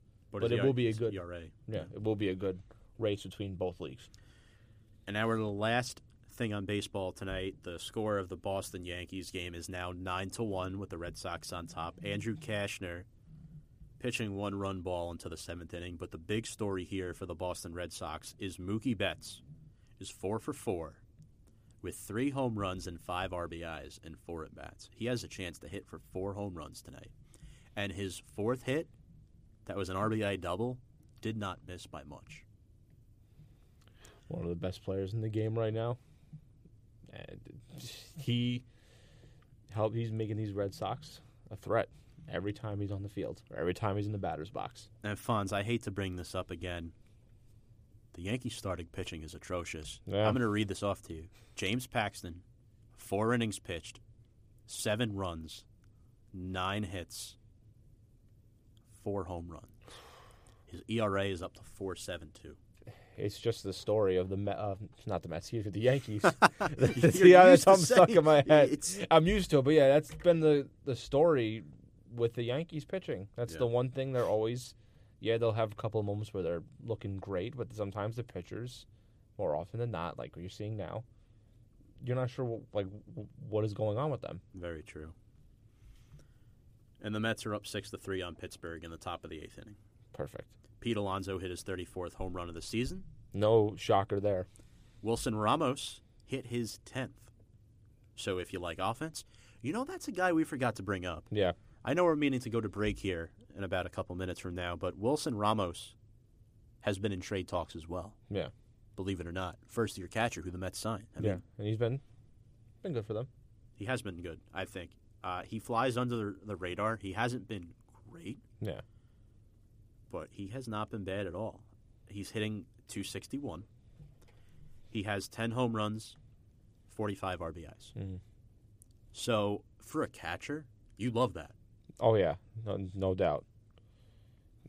But his it ER will be a good- ERA. Yeah, it will be a good race between both leagues. And now we're to the last thing on baseball tonight. The score of the Boston Yankees game is now nine to one with the Red Sox on top. Andrew Cashner pitching one run ball into the seventh inning. But the big story here for the Boston Red Sox is Mookie Betts is four for four with three home runs and five RBIs and four at bats. He has a chance to hit for four home runs tonight. And his fourth hit, that was an RBI double, did not miss by much. One of the best players in the game right now, and he help. He's making these Red Sox a threat every time he's on the field or every time he's in the batter's box. And Fonz, I hate to bring this up again. The Yankees starting pitching is atrocious. Yeah. I'm going to read this off to you. James Paxton, four innings pitched, seven runs, nine hits, four home runs. His ERA is up to four seven two. It's just the story of the Met, uh, not the Mets, here the Yankees. That's used to something stuck in my head. it's- I'm used to it, but yeah, that's been the the story with the Yankees pitching. That's Yeah. the one thing they're always. Yeah, they'll have a couple of moments where they're looking great, but sometimes the pitchers, more often than not, like what you're seeing now, you're not sure what, like what is going on with them. Very true. And the Mets are up six to three on Pittsburgh in the top of the eighth inning. Perfect. Pete Alonso hit his 34th home run of the season. No shocker there. Wilson Ramos hit his 10th. So if you like offense, you know that's a guy we forgot to bring up. Yeah, I know we're meaning to go to break here in about a couple minutes from now, but Wilson Ramos has been in trade talks as well. yeah, Believe it or not, first year catcher who the Mets signed. I yeah, mean, and he's been been good for them. he has been good. I think uh, he flies under the, the radar. He hasn't been great, Yeah, but he has not been bad at all. He's hitting 261. He has 10 home runs, 45 RBIs. Mhm. So for a catcher, you love that. oh yeah, no, no doubt.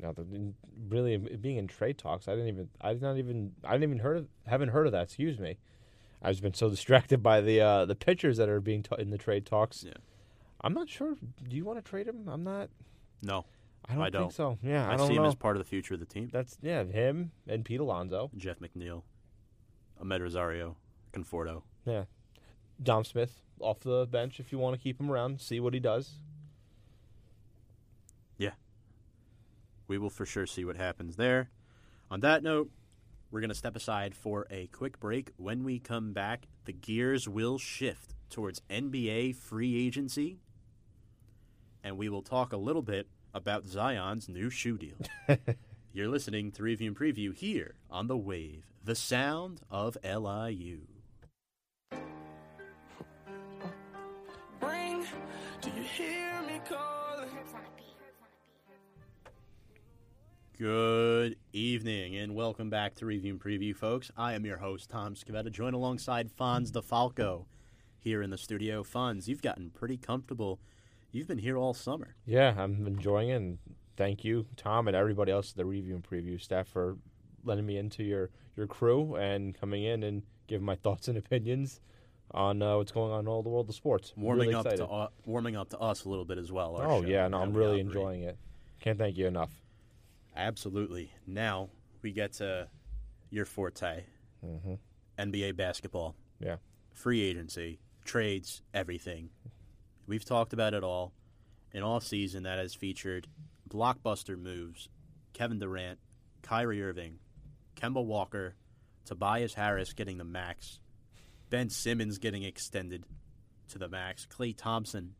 Now, the, really, being in trade talks, I didn't even, I did not even, I didn't even heard, of, haven't heard of that. Excuse me. I've been so distracted by the uh, the pitchers that are being ta- in the trade talks. Yeah. I'm not sure. Do you want to trade him? I'm not. No, I don't, I think don't. so. Yeah, I, I, see know. him as part of the future of the team. That's yeah, him and Pete Alonso. Jeff McNeil, Amed Rosario, Conforto. Yeah, Dom Smith off the bench if you want to keep him around, see what he does. Yeah, we will for sure see what happens there. On that note, we're going to step aside for a quick break. When we come back, the gears will shift towards NBA free agency, and we will talk a little bit about Zion's new shoe deal. You're listening to Review and Preview here on The Wave, the sound of LIU. Ring, do you hear me calling? Good evening and welcome back to Review and Preview, folks. I am your host, Tom Scavetta, joined alongside Fonz DeFalco here in the studio. Fonz, you've gotten pretty comfortable. You've been here all summer. Yeah, I'm enjoying it. And thank you, Tom, and everybody else at the review and preview staff for letting me into your, your crew and coming in and giving my thoughts and opinions on uh, what's going on in all the world of sports. Warming Really up excited. to uh, warming up to us a little bit as well. Oh show, yeah, no, I'm really enjoying it. Can't thank you enough. Absolutely. Now we get to your forte, hmm NBA basketball. Yeah. free agency, trades, everything. We've talked about it all. In all season, that has featured blockbuster moves Kevin Durant, Kyrie Irving, Kemba Walker, Tobias Harris getting the max, Ben Simmons getting extended to the max, Klay Thompson.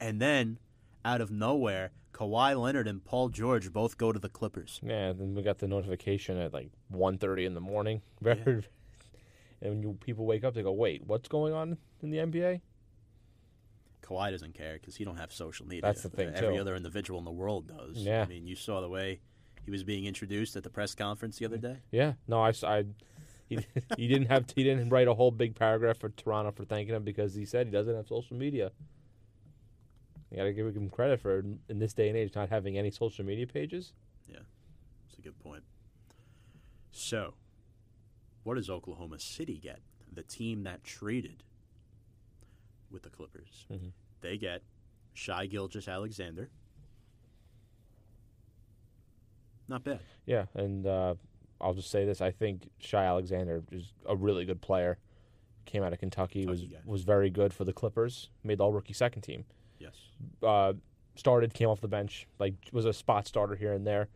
And then, out of nowhere, Kawhi Leonard and Paul George both go to the Clippers. Yeah, then we got the notification at like 1.30 in the morning. Very, and when you, people wake up, they go, "Wait, what's going on in the NBA?" Kawhi doesn't care because he don't have social media. That's the thing, Every too. other individual in the world does. Yeah. I mean, you saw the way he was being introduced at the press conference the other day. Yeah, no, I. he, he didn't have he didn't write a whole big paragraph for Toronto for thanking him because he said he doesn't have social media. You got to give him credit for in this day and age not having any social media pages. Yeah, that's a good point. So, what does Oklahoma City get? The team that traded with the Clippers. Mhm. They get Shai Gilgeous-Alexander. Not bad. Yeah, and uh, I'll just say this: I think Shai Alexander is a really good player. Came out of Kentucky, was guy. was very good for the Clippers. Made the All Rookie second team. Yes. uh, started, came off the bench, like was a spot starter here and there.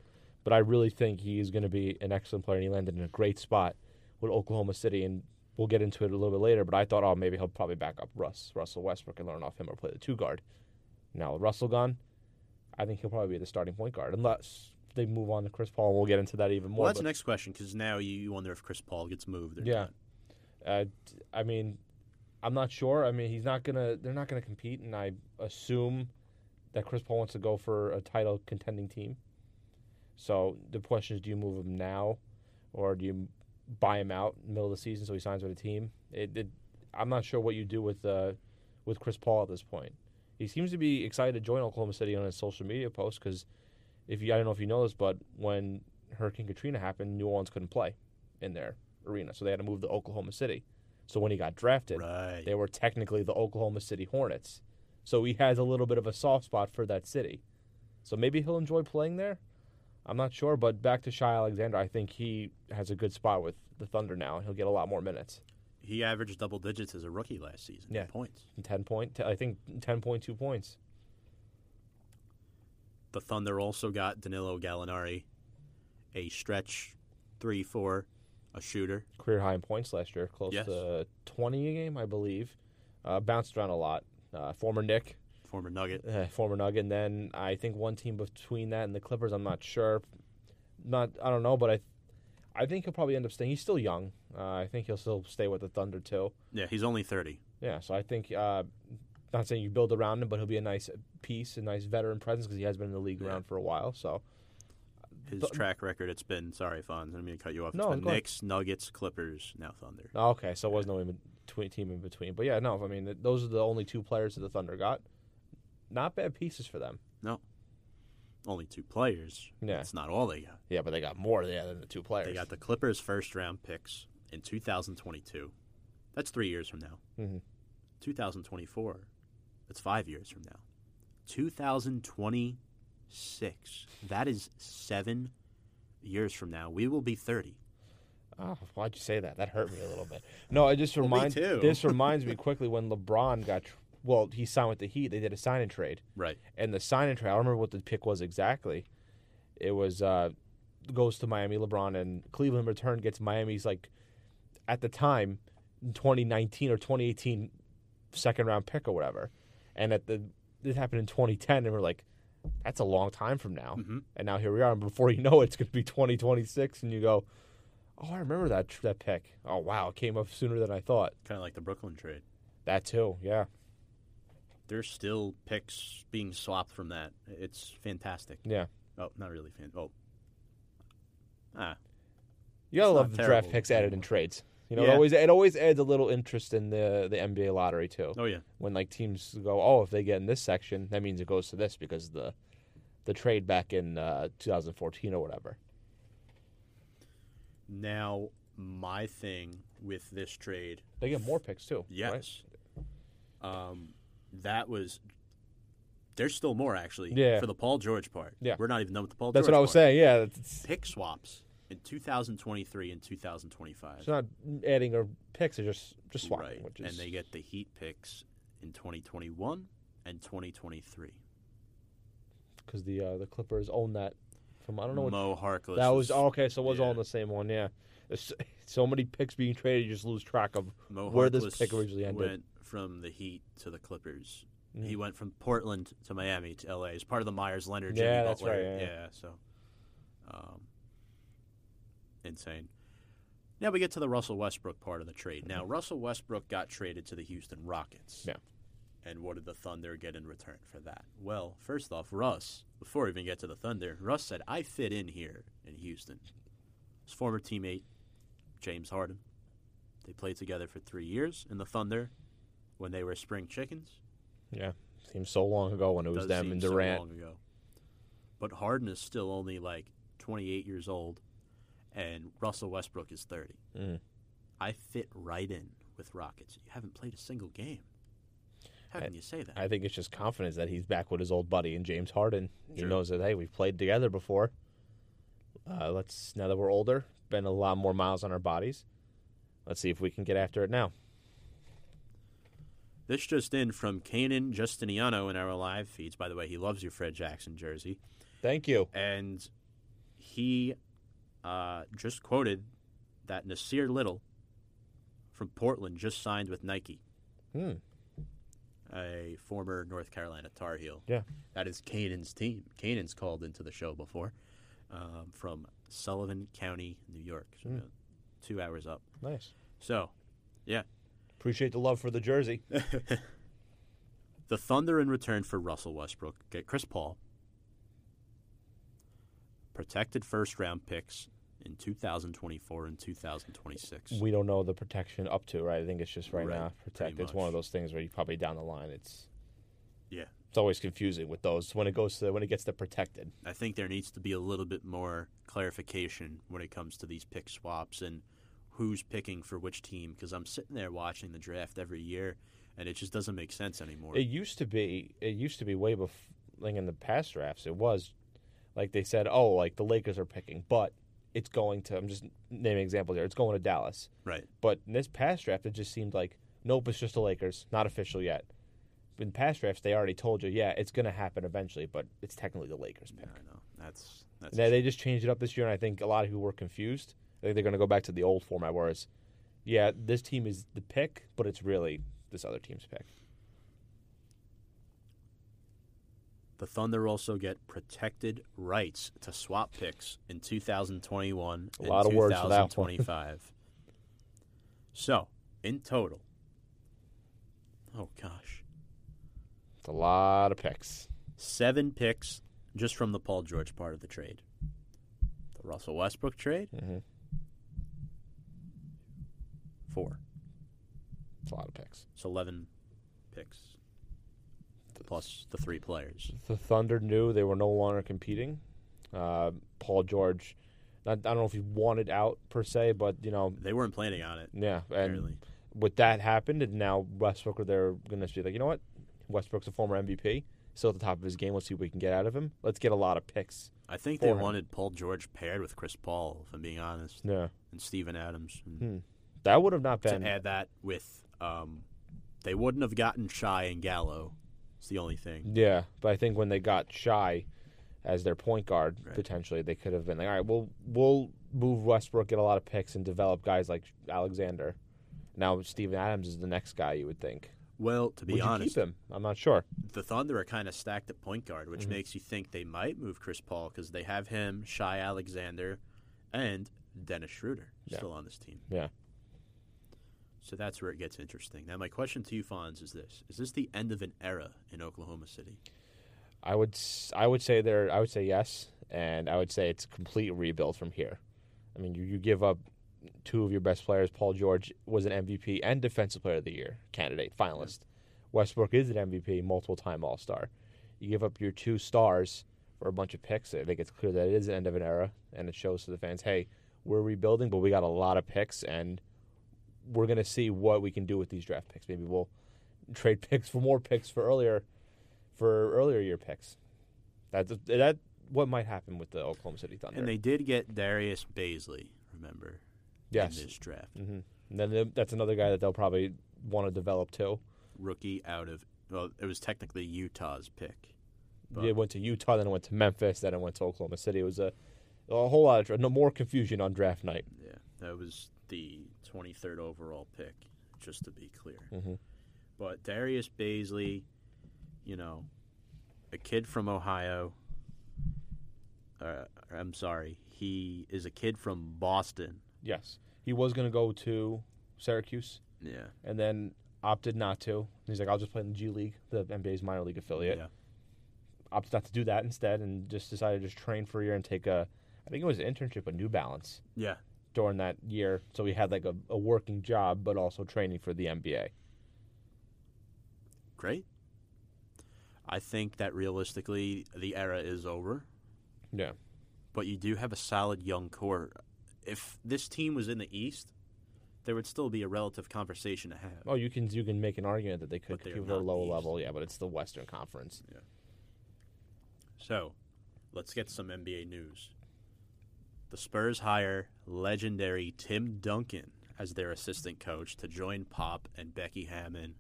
But I really think he's going to be an excellent player. And he landed in a great spot with Oklahoma City, and we'll get into it a little bit later. But I thought, oh, maybe he'll probably back up Russ, Russell Westbrook, and learn off him or play the two guard. Now with Russell gone, I think he'll probably be the starting point guard, unless they move on to Chris Paul. and We'll get into that even more. Well, that's but- the next question because now you, wonder if Chris Paul gets moved or Yeah. not. Uh, I mean, I'm not sure. I mean, he's not gonna. They're not gonna compete, and I assume that Chris Paul wants to go for a title contending team. So the question is, do you move him now, or do you buy him out in the middle of the season so he signs with a team? It, it, I'm not sure what you do with uh, with Chris Paul at this point. He seems to be excited to join Oklahoma City on his social media post because if you, I don't know if you know this, but when Hurricane Katrina happened, New Orleans couldn't play in their arena, so they had to move to Oklahoma City. So when he got drafted, Right. they were technically the Oklahoma City Hornets. So he has a little bit of a soft spot for that city. So maybe he'll enjoy playing there. I'm not sure, but back to Shai Alexander, I think he has a good spot with the Thunder now. He'll get a lot more minutes. He averaged double digits as a rookie last season. in Yeah. Points. Ten point, I think ten point two points. The Thunder also got Danilo Gallinari, a stretch three four, a shooter. Career high in points last year, close Yes. to twenty a game, I believe. Uh, bounced around a lot. Uh, former Knick, Former Nugget. uh, former Nugget, and then I think one team between that and the Clippers. I'm not sure. Not I don't know, but I, I think he'll probably end up staying. He's still young. Uh, I think he'll still stay with the Thunder too. Yeah, he's only thirty. Yeah, so I think uh, not saying you build around him, but he'll be a nice piece, a nice veteran presence because he has been in the league Yeah. around for a while. So His Th- track record, it's been sorry, Fonz, I'm going to cut you off. It's No, been. Knicks, Nuggets, Clippers, now Thunder. oh, okay, so it was no in between team in between. But yeah, no, I mean those are the only two players that the Thunder got. Not bad pieces for them. No. Only two players. Yeah. That's not all they got. Yeah, but they got more yeah, than the two players. They got the Clippers first round picks in 2022. That's three years from now. Mhm. 2024. That's five years from now. 2026. That is seven years from now. We will be 30. Oh, why'd you say that? That hurt me a little bit. No, it just reminds this reminds me quickly when LeBron got well, he signed with the Heat. They did a sign and trade, Right. and the sign and trade. I don't remember what the pick was exactly. It was uh, goes to Miami. LeBron and Cleveland return gets Miami's like at the time 2019 or 2018 second round pick or whatever, and at the this happened in 2010, and we're like. That's a long time from now, Mhm. and now here we are. And before you know it, it's going to be 2026, and you go, Oh, I remember that that pick. Oh wow, it came up sooner than I thought. Kind of like the Brooklyn trade. That too, yeah, There's still picks being swapped from that. It's fantastic. yeah. Oh, not really fan. Oh. Ah, You gotta love the draft picks added in trades. You know, it always it always adds a little interest in the the NBA lottery too. oh yeah. When like teams go, oh, if they get in this section, that means it goes to this because the the trade back in uh, 2014 or whatever. Now, my thing with this trade They get more picks too. right? Yes. Um, that was. There's still more actually. Yeah. For the Paul George part. Yeah. We're not even done with the Paul. That's George That's what I was part. saying. Yeah, it's, Pick swaps in 2023 and 2025. it's not adding or picks; they're just just swapping, right. which is And they get the Heat picks in 2021 and 2023. because the uh, the Clippers own that from I don't know what Mo Harkless. That was oh, okay. So it was all in the same one. Yeah. There's so many picks being traded, you just lose track of. Mo where this pick originally ended. went from the Heat to the Clippers He went from Portland to Miami to LA as part of the Meyers Leonard. Yeah, Jimmy that's Butler. right, yeah. so um, insane. Now we get to the Russell Westbrook part of the trade. Now Russell Westbrook got traded to the Houston Rockets. Yeah. And what did the Thunder get in return for that? Well, first off, Russ, before we even get to the Thunder, Russ said, I fit in here in Houston. His former teammate, James Harden. They played together for three years in the Thunder when they were spring chickens. Yeah, seems so long ago when it was Does them and so Durant. long ago. But Harden is still only like 28 years old, and Russell Westbrook is 30. Mm. I fit right in with Rockets. You haven't played a single game. How can you say that? I think it's just confidence that he's back with his old buddy and James Harden. He knows that hey, we've played together before. Uh, let's now that we're older, been a lot more miles on our bodies. Let's see if we can get after it now. This just in from Kanan Justiniano in our live feeds. By the way, he loves your Fred Jackson jersey. Thank you. And he uh, just quoted that Nassir Little from Portland just signed with Nike, Hmm. a former North Carolina Tar Heel. Yeah. That is Kanan's team. Kanan's called into the show before um, from Sullivan County, New York. So, Hmm. Two hours up. Nice. So, yeah. Appreciate the love for the jersey. The Thunder, in return for Russell Westbrook, get Chris Paul, protected first round picks in 2024 and 2026. we don't know the protection up to, right? I think it's just right, Right, now pretty protect. It's one of those things where you probably down the line. It's yeah. it's always confusing with those when it goes to when it gets to protected. I think there needs to be a little bit more clarification when it comes to these pick swaps and who's picking for which team because I'm sitting there watching the draft every year and it just doesn't make sense anymore. It used to be. It used to be way before, like in the past drafts. It was like they said, oh, like the Lakers are picking, but it's going to. I'm just naming examples here. It's going to Dallas. right. But in this past draft, it just seemed like nope, it's just the Lakers, not official yet. In past drafts, they already told you, yeah, it's going to happen eventually, but it's technically the Lakers pick. I know. That's that's They, they just changed it up this year, and I think a lot of people were confused. I think they're going to go back to the old format, whereas, yeah, this team is the pick, but it's really this other team's pick. The Thunder also get protected rights to swap picks in 2021 A and lot of words that one. 2025. so, in total, oh gosh, It's a lot of picks. seven picks just from the Paul George part of the trade. The Russell Westbrook trade, hmm four. It's a lot of picks. It's 11 picks plus the three players. The Thunder knew they were no longer competing. Uh, Paul George, not, I don't know if he wanted out per se, but you know, They weren't planning on it, yeah. And apparently. with that happened, and now Westbrook, they're going to be like, you know what? Westbrook's a former MVP, still at the top of his game. Let's see what we can get out of him. Let's get a lot of picks. I think they him. wanted Paul George paired with Chris Paul, if I'm being honest, Yeah, and Steven Adams. And Hmm. That would have not been. to add that with um, they wouldn't have gotten Shai and Gallo. It's the only thing. Yeah, but I think when they got Shai as their point guard, Right. potentially they could have been like, all right, we'll we'll move Westbrook, get a lot of picks, and develop guys like Alexander. Now Steven Adams is the next guy you would think. Well, to be would honest, keep him? I'm not sure. the Thunder are kind of stacked at point guard, Mm-hmm. which makes you think they might move Chris Paul because they have him, Shai Alexander, and Dennis Schroeder Yeah. still on this team. Yeah. So that's where it gets interesting. Now, my question to you, Fonz, is this: Is this the end of an era in Oklahoma City? I would I would say there I would say yes, and I would say it's a complete rebuild from here. I mean, you, you give up two of your best players. Paul George was an MVP and Defensive Player of the Year candidate finalist. Westbrook is an MVP, multiple time All Star. You give up your two stars for a bunch of picks. I think it's clear that it is the end of an era, and it shows to the fans, hey, we're rebuilding, but we got a lot of picks, and we're gonna see what we can do with these draft picks. Maybe we'll trade picks for more picks for earlier for earlier year picks. That's that what might happen with the Oklahoma City Thunder. And they did get Darius Bazley. Remember? yes, In this draft, hmm and then that's another guy that they'll probably want to develop too. rookie out of well, it was technically Utah's pick. But- it went to Utah, then it went to Memphis, then it went to Oklahoma City. It was a a whole lot of no more confusion on draft night. Yeah, that was the 23rd overall pick, just to be clear. Mhm. But Darius Bazley, you know, a kid from Ohio. Uh, I'm sorry, he is a kid from Boston. Yes, he was going to go to Syracuse, Yeah, and then opted not to. He's like, I'll just play in the G League, the NBA's minor league affiliate. yeah, Opted not to do that instead, and just decided to just train for a year and take a, I think it was an internship with New Balance yeah. During that year. So he had like a, a working job, but also training for the NBA. Great. I think that realistically, the era is over. Yeah. but you do have a solid young core. If this team was in the East, there would still be a relative conversation to have. Oh, you can you can make an argument that they could compete with a lower East. level, yeah, but it's the Western Conference. Yeah. So, let's get some NBA news. The Spurs hire legendary Tim Duncan as their assistant coach to join Pop and Becky Hammon.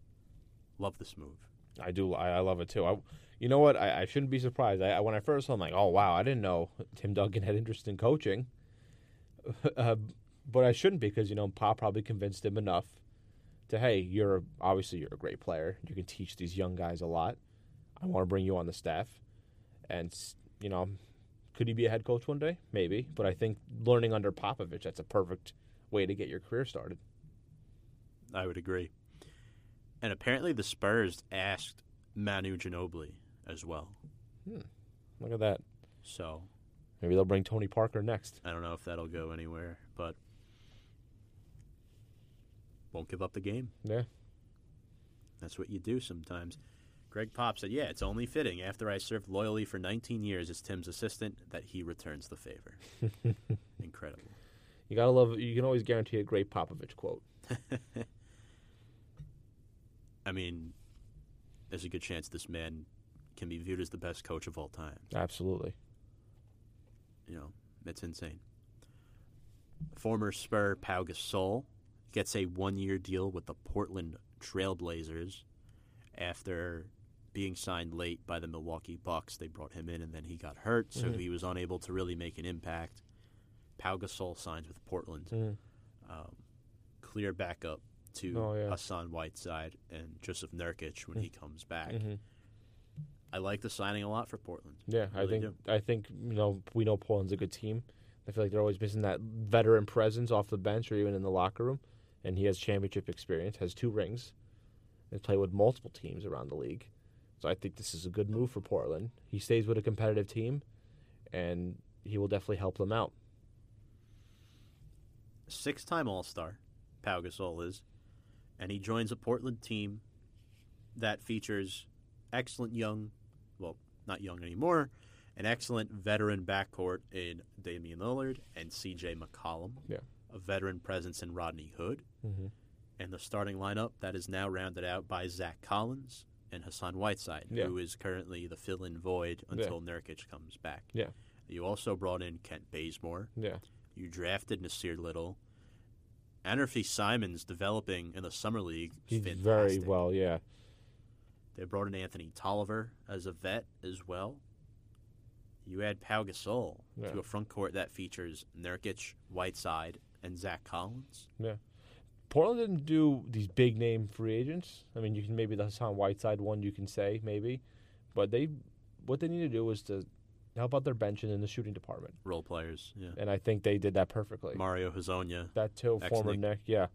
Love this move. I do. I, I love it too. I, you know what? I, I shouldn't be surprised. I, when I first saw, I'm like, oh wow, I didn't know Tim Duncan had interest in coaching. uh, but I shouldn't because you know Pop probably convinced him enough to hey, you're obviously you're a great player. You can teach these young guys a lot. I want to bring you on the staff, and you know, could he be a head coach one day? Maybe. But I think learning under Popovich, that's a perfect way to get your career started. I would agree. And apparently, the Spurs asked Manu Ginobili as well. Hmm. Look at that. So Maybe they'll bring Tony Parker next. I don't know if that'll go anywhere, but won't give up the game. Yeah. That's what you do sometimes. Greg Pop said, "Yeah, it's only fitting after I served loyally for 19 years as Tim's assistant that he returns the favor." Incredible. You gotta love. You can always guarantee a great Popovich quote. I mean, there's a good chance this man can be viewed as the best coach of all time. Absolutely. You know, it's insane. Former Spur Pau Gasol gets a one-year deal with the Portland Trailblazers after being signed late by the Milwaukee Bucks. They brought him in, and then he got hurt, so Mhm. he was unable to really make an impact. Pau Gasol signs with Portland. Mhm. Um, clear backup to Oh, yeah. Hassan Whiteside and Jusuf Nurkic when he comes back. Mhm. I like the signing a lot for Portland. Yeah, I Really think I think you know we know Portland's a good team. I feel like they're always missing that veteran presence off the bench or even in the locker room, and he has championship experience, has two rings, has played with multiple teams around the league. So I think this is a good move for Portland. He stays with a competitive team, and he will definitely help them out. six-time All-Star, Pau Gasol is, and he joins a Portland team that features excellent young, well, not young anymore, an excellent veteran backcourt in Damian Lillard and C.J. McCollum. Yeah. A veteran presence in Rodney Hood, Mhm. and the starting lineup that is now rounded out by Zach Collins and Hassan Whiteside, Yeah. who is currently the fill-in void until Nurkic comes back. Yeah. You also brought in Kent Bazemore. Yeah, You drafted Nassir Little. Anfernee Simons developing in the summer league. he's Fantastic. very well. Yeah, They brought in Anthony Tolliver as a vet as well. You add Pau Gasol Yeah. to a front court that features Nurkic, Whiteside, and Zach Collins. Portland didn't do these big name free agents. I mean, you can maybe the Hassan Whiteside one you can say maybe, but they what they need to do was to help out their bench and in the shooting department, Role players, yeah. and I think they did that perfectly. Mario Hezonja. that too, former Ex-Knick. Knick, yeah.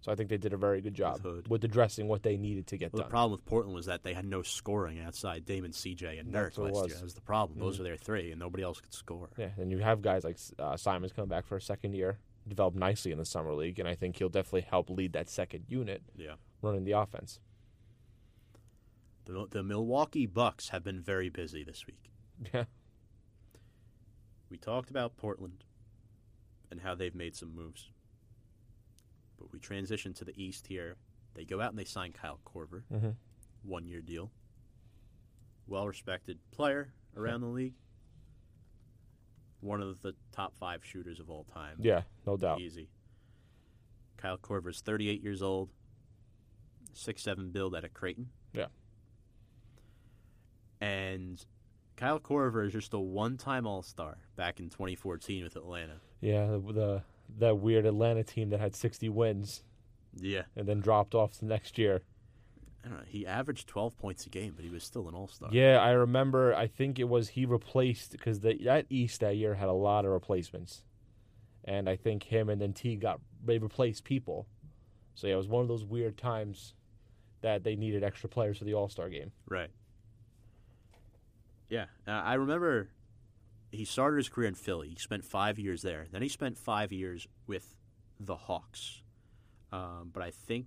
So I think they did a very good job Hood. with addressing what they needed to get Well, the problem with Portland was that they had no scoring outside Damon, CJ, and That's Nurk last was. year. That was the problem. Those Mhm. are their three, and nobody else could score. yeah, and you have guys like uh, Simons coming back for a second year, developed nicely in the summer league, and I think he'll definitely help lead that second unit Yeah. running the offense. The, the Milwaukee Bucks have been very busy this week. Yeah, We talked about Portland and how they've made some moves. But we transition to the East here. They go out and they sign Kyle Korver, Mhm. one year deal. Well respected player around the league. One of the top five shooters of all time. yeah, no doubt. Easy. Kyle Korver's 38 years old, six seven build out of Creighton. Yeah. And Kyle Korver is just a one time All Star back in 2014 with Atlanta. Yeah, the, the that weird Atlanta team that had 60 wins Yeah. and then dropped off the next year. I don't know. He averaged 12 points a game, but he was still an All Star. Yeah, I remember. I think it was he replaced because that East that year had a lot of replacements, and I think him and then T got they replaced people. So yeah, it was one of those weird times that they needed extra players for the All Star game. Right. Yeah, uh, I remember he started his career in Philly. He spent five years there. Then he spent five years with the Hawks. Um, but I think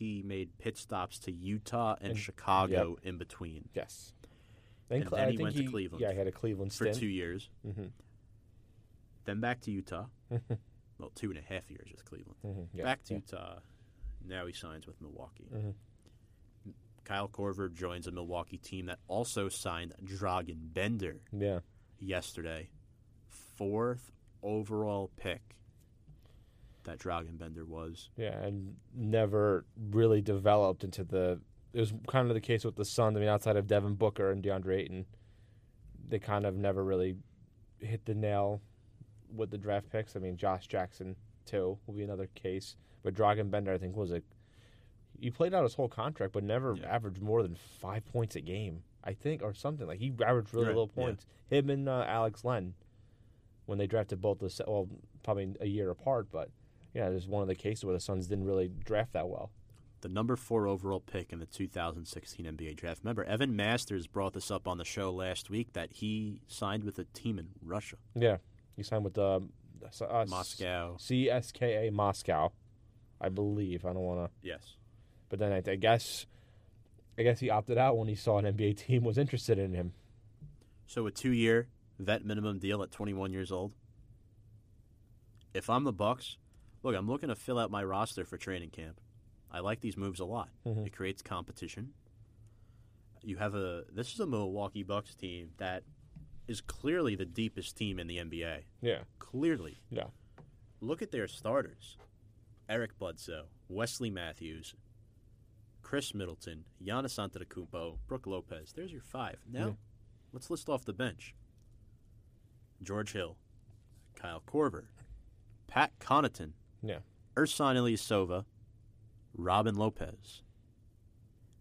he made pit stops to Utah and, And- Chicago in between Yes. And Cle- then I he think went to Cleveland Yeah, he had a Cleveland stint. for two years. Mm-hmm. Then back to Utah. well, two and a half years with Cleveland. hmm Yeah, back to yeah. Utah. Now he signs with Milwaukee. Mhm. Kyle Korver joins a Milwaukee team that also signed Dragan Bender Yeah. yesterday. Fourth overall pick that Dragan Bender was. Yeah, and never really developed into the. It was kind of the case with the Suns. I mean, outside of Devin Booker and DeAndre Ayton, they kind of never really hit the nail with the draft picks. I mean, Josh Jackson too will be another case, but Dragan Bender I think was a. He played out his whole contract, but never Yeah. averaged more than five points a game. I think, or something like he averaged really Right, low yeah. points. Him and uh, Alex Len, when they drafted both the well, probably a year apart, but yeah, there's one of the cases where the Suns didn't really draft that well. The number four overall pick in the 2016 NBA draft. Remember, Evan Masters brought this up on the show last week that he signed with a team in Russia, Yeah, he signed with the uh, uh, Moscow. CSKA Moscow, I believe. I don't want to, Yes. but then I, I guess, I guess he opted out when he saw an NBA team was interested in him. So a two-year vet minimum deal at 21 years old. If I'm the Bucks, look, I'm looking to fill out my roster for training camp. I like these moves a lot. Mhm. It creates competition. You have a this is a Milwaukee Bucks team that is clearly the deepest team in the NBA. Yeah, Clearly. yeah, Look at their starters. Eric Bledsoe, Wesley Matthews, Khris Middleton, Giannis Antetokounmpo, Brook Lopez. There's your five. Now, Yeah. let's list off the bench. George Hill, Kyle Korver, Pat Connaughton, yeah. Ersan Ilyasova, Robin Lopez.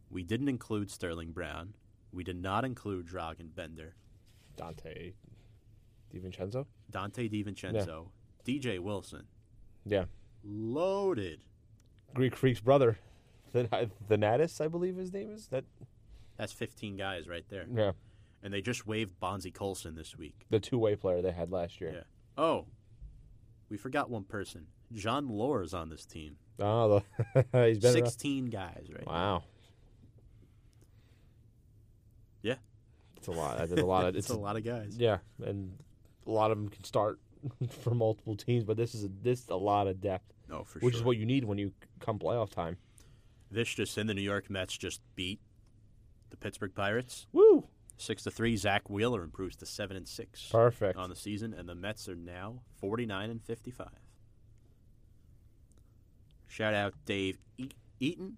We didn't include Sterling Brown. We did not include Dragan Bender, Donte DiVincenzo. Donte DiVincenzo, DJ Wilson. Yeah, Loaded. Greek Freak's brother, the Thanasis, I believe his name is. That That's 15 guys right there. yeah, And they just waived Bonzie Colson this week. the two way player they had last year. Yeah. Oh, we forgot one person. John Lohr is on this team. Oh, the, he's been around- 16 guys right now. Wow. Yeah. It's a lot. That's a lot of. It's, a lot of guys. Yeah, and a lot of them can start for multiple teams, but this is a, this is a lot of depth, No, for sure. which sure. is what you need when you come playoff time. This just in the New York Mets just beat the Pittsburgh Pirates. Woo! Six to three. Zack Wheeler improves to seven and six Perfect. on the season, and the Mets are now forty nine and fifty five. Shout out Dave e- Eaton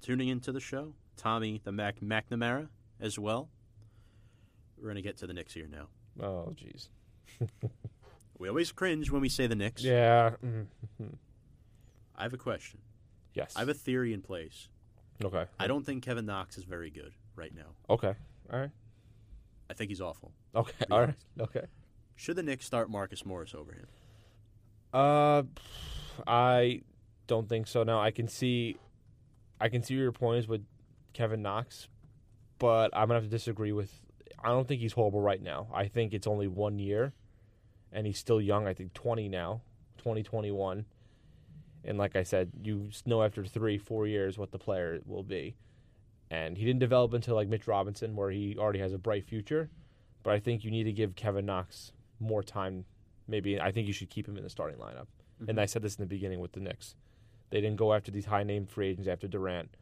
tuning into the show. Tommy the Mac McNamara as well. We're gonna get to the Knicks here now. Oh, jeez. We always cringe when we say the Knicks. Yeah. mhm. I have a question. yes. I have a theory in place. okay. I don't think Kevin Knox is very good right now. Okay. All right. I think he's awful. Okay. All right. honest. Okay. Should the Knicks start Marcus Morris over him? Uh, I don't think so. Now I can see, I can see your points with Kevin Knox, but I'm gonna have to disagree with. I don't think he's horrible right now. I think it's only one year, and he's still young. I think 20 now, 2021, and like I said, you know after three, four years what the player will be, and he didn't develop until like Mitch Robinson, where he already has a bright future. But I think you need to give Kevin Knox more time. Maybe I think you should keep him in the starting lineup. And mm-hmm. I said this in the beginning with the Knicks. They didn't go after these high name free agents after Durant.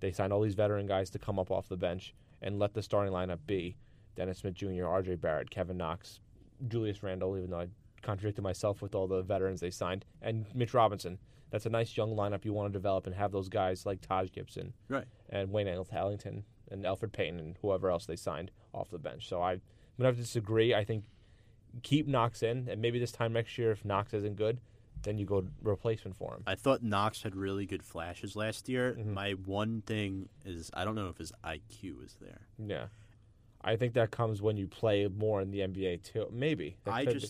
They signed all these veteran guys to come up off the bench and let the starting lineup be Dennis Smith Jr., RJ Barrett, Kevin Knox, Julius Randle, even though I contradicted myself with all the veterans they signed, and Mitch Robinson. That's a nice young lineup you want to develop and have those guys like Taj Gibson Right. and Wayne Ellington and Elfrid Payton and whoever else they signed off the bench. So I, I'm gonna have to disagree. I think keep Knox in, and maybe this time next year, if Knox isn't good, then you go replacement for him. I thought Knox had really good flashes last year. Mhm. My one thing is I don't know if his IQ is there. Yeah, I think that comes when you play more in the NBA too. Maybe That I could be.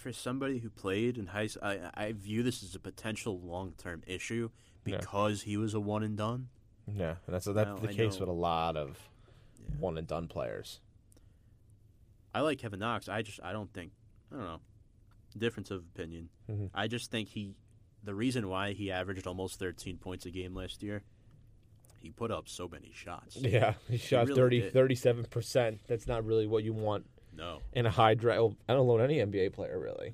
For somebody who played in high school, I, I view this as a potential long term issue Yeah. because he was a one and done. yeah, and that's that's Well, the I case know- with a lot of Yeah. one and done players. I like Kevin Knox. I just I don't think I don't know. Difference of opinion. Mhm. I just think he the reason why he averaged almost 13 points a game last year, he put up so many shots. Yeah, he shot really thirty seven 30, 37%. That's not really what you want No. in a high draft. I don't know any NBA player really.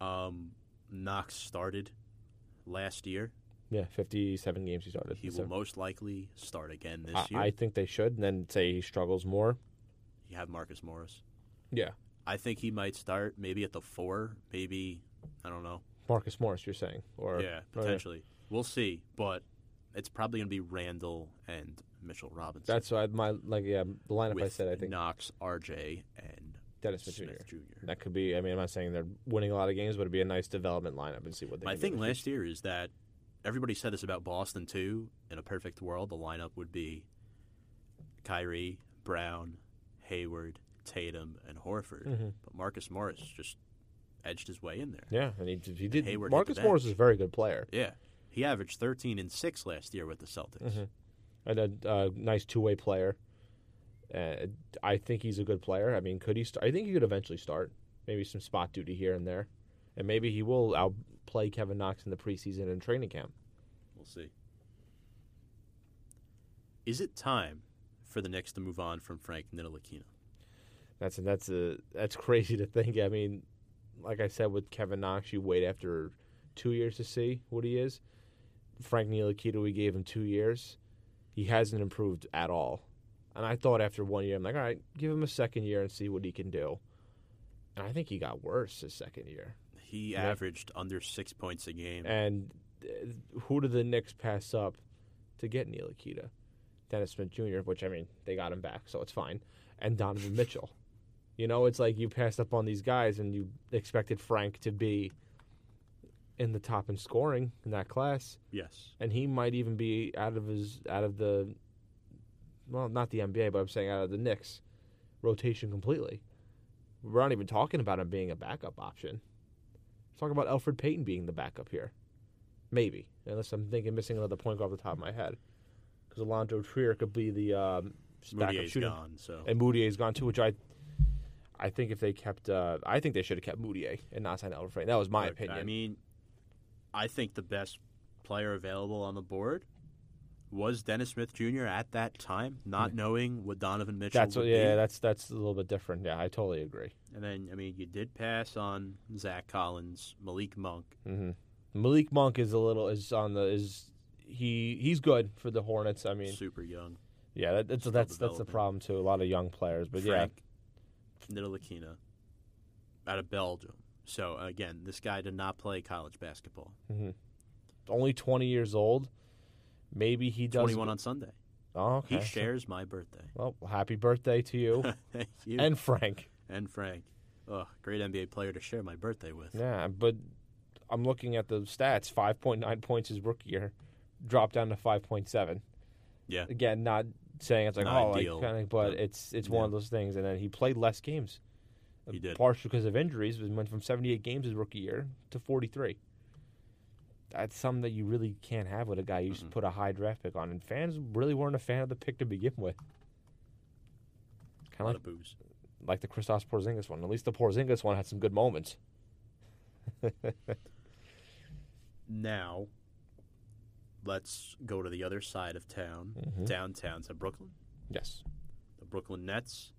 No. Um Knox started last year. Yeah, 57 games he started. He will most likely start again this I, year. I think they should, and then say he struggles more. you have Marcus Morris. Yeah, I think he might start maybe at the 4, maybe I don't know. Marcus Morris, you're saying, or yeah, oh, potentially. We'll see, but it's probably going to be Randall and Mitchell Robinson. That's why my like yeah the lineup with I said. I think Knox, RJ, and Dennis Smith Smith Jr. Jr. That could be. I mean, I'm not saying they're winning a lot of games, but it'd be a nice development lineup and see what they. My thing in last year is that everybody said this about Boston too. In a perfect world, the lineup would be Kyrie, Brown, Hayward, Tatum, and Horford. Mhm. But Marcus Morris just edged his way in there. Yeah, and he, he did. Hayward Marcus Morris is a very good player, Yeah, he averaged 13 and six last year with the Celtics. Mhm. And a uh, nice two way player. Uh, I think he's a good player. I mean, could he? Start? I think he could eventually start. Maybe some spot duty here and there, and maybe he will outplay Kevin Knox in the preseason and training camp. We'll see. Is it time for the Knicks to move on from Frank Ntilikina? That's that's a that's crazy to think. I mean, like I said with Kevin Knox, you wait after two years to see what he is. Frank Ntilikina, we gave him two years. He hasn't improved at all. And I thought after one year, I'm like, all right, give him a second year and see what he can do. And I think he got worse his second year. He Yeah. averaged under six points a game. And uh, who did the Knicks pass up to get Ntilikina? Dennis Smith Jr., which I mean, they got him back, so it's fine. And Donovan Mitchell. You know, it's like you passed up on these guys and you expected Frank to be in the top in scoring in that class, yes. and he might even be out of his out of the well, not the NBA, but I'm saying out of the Knicks rotation completely. We're not even talking about him being a backup option. Talk about Elfrid Payton being the backup here. Maybe, unless I'm thinking missing another point guard off the top of my head. Because Alonzo Trier could be the um, backup shooting, gone, so and Mudiay's gone too. Which I, I think if they kept, uh, I think they should have kept Mudiay and not signed Elfrid. That was my Look, opinion. I mean, I think the best player available on the board was Dennis Smith Jr. at that time, not knowing what Donovan Mitchell that's what, yeah, be. that's that's a little bit different. Yeah, I totally agree. And then, I mean, you did pass on Zach Collins, Malik Monk. hmm Malik Monk is a little is on the is he he's good for the Hornets. I mean, super young. yeah, that, that's that's that's the problem too. A lot of young players, but Frank Ntilikina out of Belgium. So, again, this guy did not play college basketball. yeah, hmm only twenty years old. Maybe he does. 21 on Sunday. Oh, okay. He shares my birthday. Well, happy birthday to you Thank you. and Frank. and Frank. Oh, great NBA player to share my birthday with. Yeah, but I'm looking at the stats. Five point nine points his rookie year, dropped down to five point seven. Yeah. Again, not saying it's like Not oh, like ideal. kind of, but No. it's it's one of those things. And then he played less games. He did. Partially because of injuries, but went from 78 games his rookie year to 43. That's something that you really can't have with a guy you just Mm-mm. put a high draft pick on. And fans really weren't a fan of the pick to begin with. Kind of like, like the Kristaps Porzingis one. At least the Porzingis one had some good moments. Now, let's go to the other side of town, Mhm. downtown to Brooklyn. Yes. The Brooklyn Nets.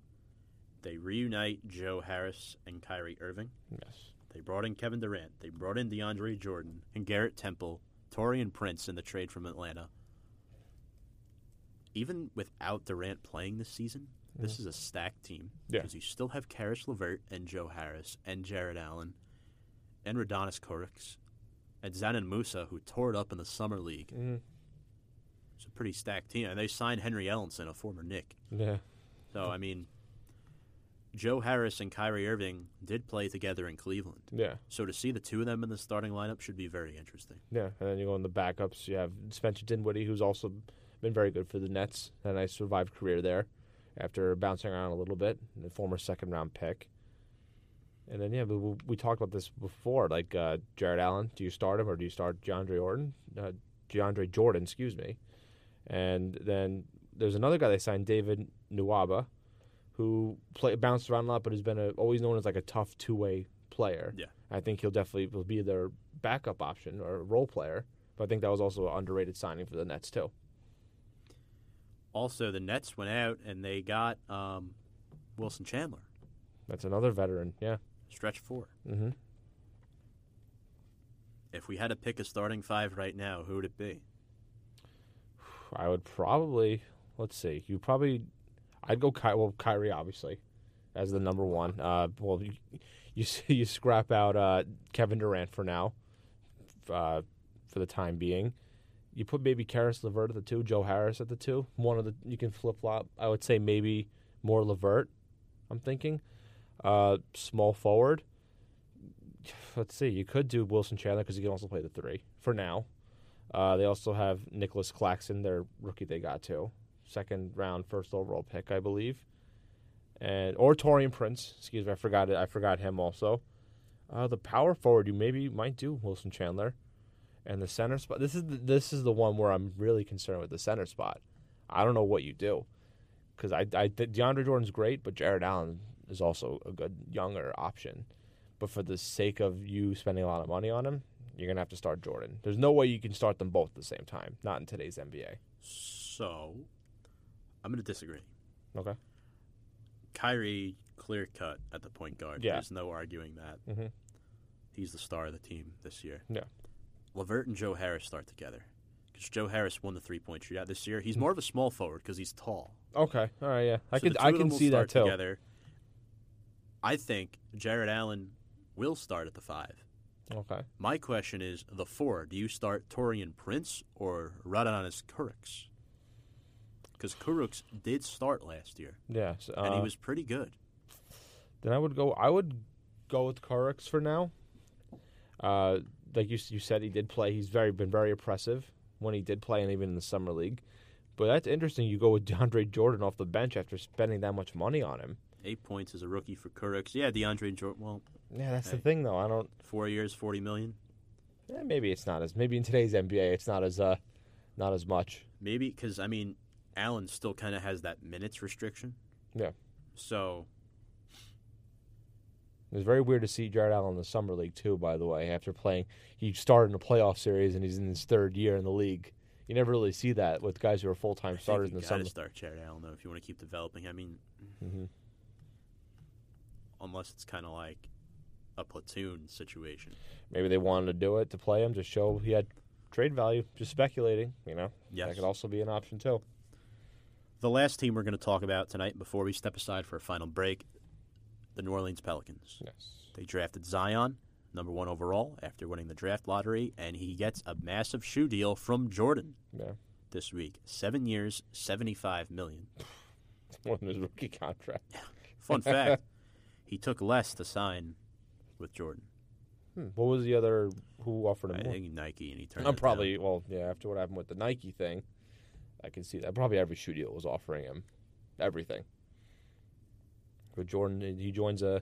They reunite Joe Harris and Kyrie Irving. Yes. They brought in Kevin Durant. They brought in DeAndre Jordan and Garrett Temple, Taurean Prince in the trade from Atlanta. Even without Durant playing this season, this is a stacked team. Yeah. Because you still have Caris LeVert and Joe Harris and Jarrett Allen and Rodions Kurucs and Dzanan Musa, who tore it up in the Summer League. hmm It's a pretty stacked team. And they signed Henry Ellenson, a former Knick. Yeah. So, I mean, Joe Harris and Kyrie Irving did play together in Cleveland. Yeah, So to see the two of them in the starting lineup should be very interesting. yeah. And then you go in the backups. You have Spencer Dinwiddie, who's also been very good for the Nets. Had a nice survived career there after bouncing around a little bit. The former second round pick. And then yeah, we, we- we talked about this before. Like uh, Jarrett Allen, do you start him or do you start DeAndre Orton? Uh, DeAndre Jordan, excuse me. And then there's another guy they signed, David Nwaba, who play, bounced around a lot, but has been a, always known as like a tough two way player. Yeah. I think he'll definitely will be their backup option or role player. But I think that was also an underrated signing for the Nets too. Also, the Nets went out and they got um, Wilson Chandler, That's another veteran. Yeah. stretch four. Mm-hmm. If we had to pick a starting five right now, who would it be? I would probably let's see. You probably I'd go Ky- well Kyrie obviously as the number one. Uh, well you you, you scrap out uh, Kevin Durant for now, uh, for the time being. You put maybe Caris Levert at the two, Joe Harris at the two. One of the you can flip flop. I would say maybe more Levert. I'm thinking, uh, small forward. Let's see. You could do Wilson Chandler because he can also play the three for now. Uh, they also have Nicholas Claxton, their rookie they got too, second round, first overall pick, I believe, and or Taurean Prince. Excuse me, I forgot it. I forgot him also. Uh, the power forward you maybe might do Wilson Chandler, and the center spot. This is the, this is the one where I'm really concerned with the center spot. I don't know what you do because I I DeAndre Jordan's great, but Jarrett Allen is also a good younger option. But for the sake of you spending a lot of money on him, you're gonna have to start Jordan. There's no way you can start them both at the same time. Not in today's NBA. So, I'm going to disagree. Okay. Kyrie, clear cut at the point guard. Yeah. There's no arguing that. Mhm. He's the star of the team this year. Yeah. Levert and Joe Harris start together. Because Joe Harris won the three point shootout this year. He's more of a small forward because he's tall. Okay. All right. Yeah. I So can I can see that too. Together. I think Jarrett Allen will start at the five. Okay. My question is the four. Do you start Taurean Prince or Rodions Kurucs? Because Kurucs did start last year, Yeah. So, uh, and he was pretty good. Then I would go. I would go with Kurucs for now. Uh, like you you said, he did play. He's very been very impressive when he did play, and even in the summer league. But that's interesting. You go with DeAndre Jordan off the bench after spending that much money on him. Eight points as a rookie for Kurucs. Yeah, DeAndre Jordan. Well, Yeah, that's Hey. the thing, though. I don't. four years, forty million. Eh, maybe it's not as. Maybe in today's NBA, it's not as. Uh, not as much. Maybe because I mean, Allen still kind of has that minutes restriction. Yeah. So It was very weird to see Jarrett Allen in the summer league too. By the way, after playing, he started in a playoff series and he's in his third year in the league. You never really see that with guys who are full time starters you in the summer. start Jarrett Allen though if you want to keep developing. I mean, hmm unless it's kind of like a platoon situation. Maybe they wanted to do it to play him to show he had trade value. Just speculating, you know. Yes. That could also be an option too. The last team we're going to talk about tonight before we step aside for a final break, the New Orleans Pelicans. Yes. They drafted Zion, number one overall, after winning the draft lottery, and he gets a massive shoe deal from Jordan Yeah. this week. Seven years, seventy-five million. It's more than his rookie contract. Fun fact: he took less to sign with Jordan. Hmm. What was the other who offered I him more? think Nike, and he turned. I'm it probably well, yeah. After what happened with the Nike thing, I can see that. Probably every shoe deal was offering him everything. But Jordan, he joins a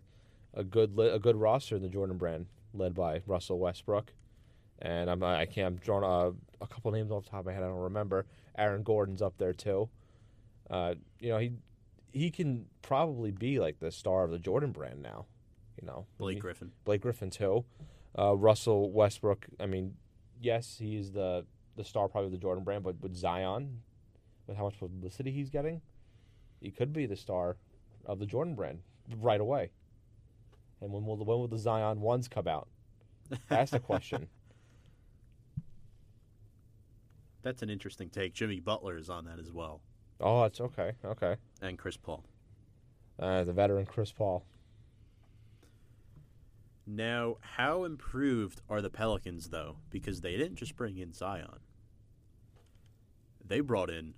a good li- a good roster in the Jordan brand, led by Russell Westbrook, and I'm I can't I'm drawing a, a couple names off the top of my head. I don't remember. Aaron Gordon's up there too. Uh, you know he he can probably be like the star of the Jordan brand now. You know, Blake He- Griffin. Blake Griffin too. Uh, Russell Westbrook. I mean, yes, he's the the star probably of the Jordan brand, but with Zion, with how much publicity he's getting, he could be the star of the Jordan brand right away. And when will the when will the Zion ones come out? That's the question. That's an interesting take. Jimmy Butler is on that as well, oh, it's okay. Okay. and Chris Paul. Uh, the veteran Chris Paul. Now, how improved are the Pelicans though? Because they didn't just bring in Zion; they brought in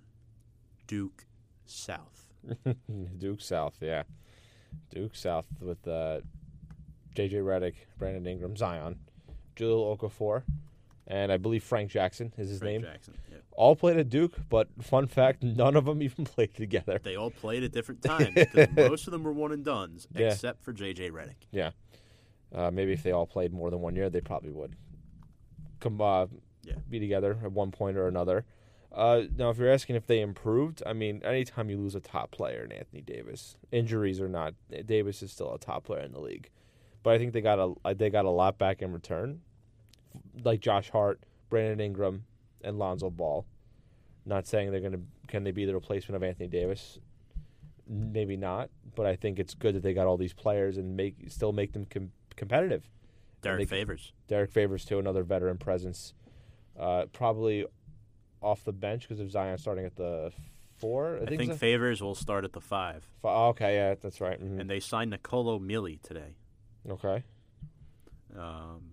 Duke South. Duke South, yeah. Duke South with uh, J.J. Redick, Brandon Ingram, Zion, Jahlil Okafor, and I believe Frank Jackson is his Frank name. Jackson. Yeah. All played at Duke, but fun fact, none of them even played together. They all played at different times because most of them were one and dones, Yeah. except for J.J. Redick. Yeah. Uh, maybe if they all played more than one year, they probably would come uh, Yeah. be together at one point or another. Uh, now, if you're asking if they improved, I mean, anytime you lose a top player in Anthony Davis, injuries or not, Davis is still a top player in the league. But I think they got a uh, they got a lot back in return, like Josh Hart, Brandon Ingram, and Lonzo Ball. Not saying they're gonna can they be the replacement of Anthony Davis? Maybe not, but I think it's good that they got all these players and make still make them com- competitive. Derek they- Favors. Derek Favors too, another veteran presence. Uh, probably off the bench because of Zion starting at the four. I, I think so. Favors will start at the five. Fi- oh, okay, yeah, that's right. mhm. And they signed Nicolo Melli today, okay, um,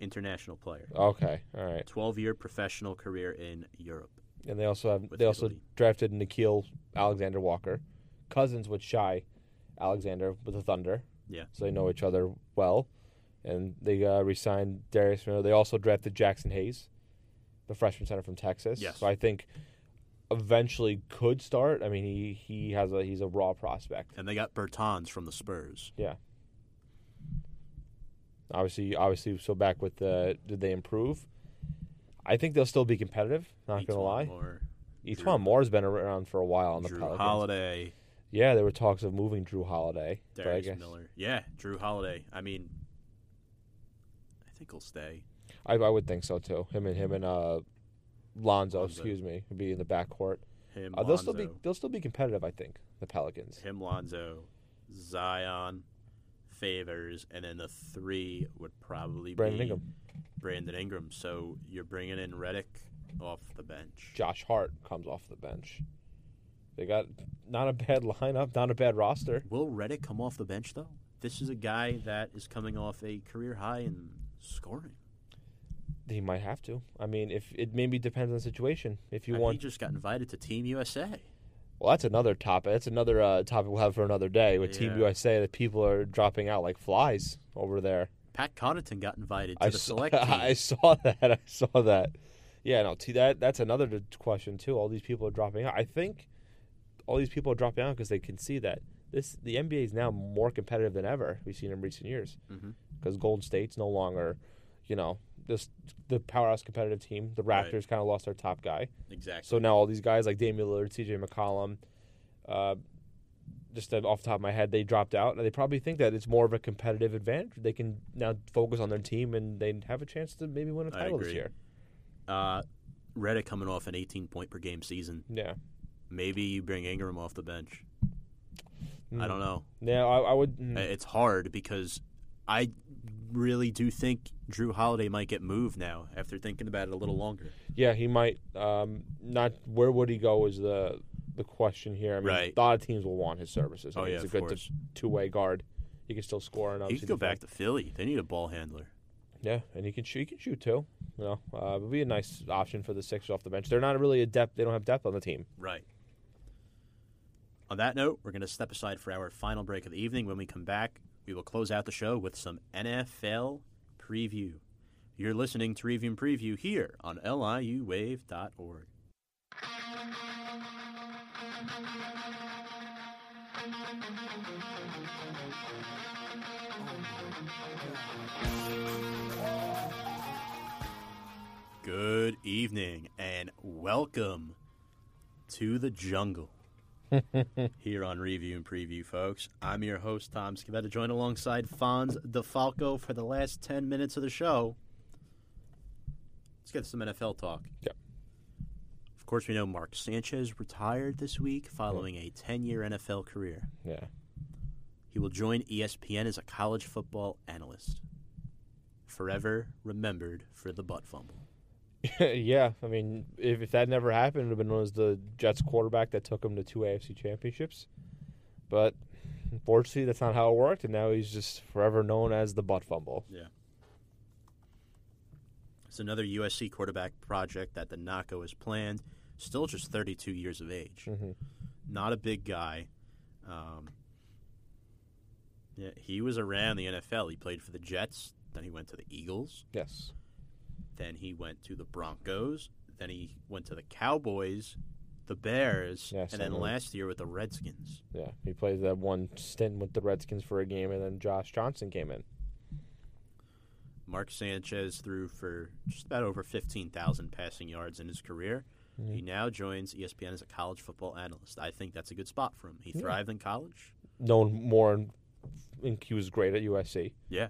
international player. okay, all right. 12 year professional career in Europe. And they also have they also drafted Nickeil Alexander Walker, cousins with Shai Alexander with the Thunder. Yeah. so they know each other well. And they uh, re-signed Darius Miller. They also drafted Jaxson Hayes, the freshman center from Texas. Yes. So I think eventually could start. I mean, he he has a he's a raw prospect. And they got Bertans from the Spurs. Yeah. Obviously, obviously. So back with the did they improve? I think they'll still be competitive. Not gonna lie. Moore, E'Twaun Moore's been around for a while on the Jrue Pelicans. Holiday, Yeah, there were talks of moving Jrue Holiday. Darius Miller. Yeah, Jrue Holiday. I mean, I think he'll stay. I, I would think so too. Him and him and uh, Lonzo, Lonzo. excuse me, would be in the backcourt. Him, Uh, they'll still be they'll still be competitive. I think the Pelicans. him, Lonzo, Zion, Favors, and then the three would probably Brandon be Ingram, Brandon Ingram. So you're bringing in Redick off the bench. Josh Hart comes off the bench. They got not a bad lineup, not a bad roster. Will Redick come off the bench though? This is a guy that is coming off a career high in scoring. He might have to. I mean, if it maybe depends on the situation. If you want, he just got invited to Team USA. well, that's another topic. That's another uh, topic we'll have for another day with Team USA. That people are dropping out like flies over there. Pat Connaughton got invited to I the saw, select team. I saw that. I saw that. Yeah, no. T- that that's another question too. All these people are dropping out. I think all these people are dropping out because they can see that this the NBA is now more competitive than ever. We've seen in recent years because Golden State's no longer, you know, this the powerhouse competitive team. The Right. Raptors kind of lost their top guy, exactly. so now all these guys like Damian Lillard, C.J. McCollum. Uh, just off the top of my head, they dropped out, and they probably think that it's more of a competitive advantage. They can now focus on their team, and they have a chance to maybe win a title this year. uh, Redick coming off an 18 point per game season. Yeah, Maybe you bring Ingram off the bench. I Mm. don't know. Yeah, I, I would. mm, It's hard because I really do think Jrue Holiday might get moved now after thinking about it a little longer. Yeah, he might. Um, not where would he go is the the question here. I mean, Right. a lot of teams will want his services. I Oh yeah, he's a of good course. two way guard. He can still score and He could go back to Philly. They need a ball handler. Yeah, and he can shoot. He can shoot too. You know, uh, would be a nice option for the Sixers off the bench. They're not really a depth. They don't have depth on the team. Right. On that note, we're going to step aside for our final break of the evening. When we come back, we will close out the show with some NFL preview. You're listening to Review and Preview here on liuwave.org. Good evening and welcome to the jungle here on Review and Preview, folks. I'm your host, Tom Scavetta, joined alongside Fonz DeFalco for the last 10 minutes of the show. Let's get some NFL talk. Yep. Of course, we know Mark Sanchez retired this week following a 10 year NFL career. Yeah. He will join ESPN as a college football analyst. Forever remembered for the butt fumble. yeah, I mean, if, if that never happened, it would have been known as the Jets quarterback that took him to two AFC championships. But unfortunately, that's not how it worked, and now he's just forever known as the butt fumble. Yeah. It's another USC quarterback project that the NACO has planned. Still just 32 years of age. Mhm. Not a big guy. Um, Yeah, he was around the NFL. He played for the Jets. Then he went to the Eagles. Yes. Then he went to the Broncos. Then he went to the Cowboys, the Bears, Yes, and then know. last year with the Redskins. Yeah. He played that one stint with the Redskins for a game, and then Josh Johnson came in. Mark Sanchez threw for just about over 15,000 passing yards in his career. Mm-hmm. He now joins ESPN as a college football analyst. I think that's a good spot for him. He thrived in college. Known more, in, in- he was great at USC. Yeah.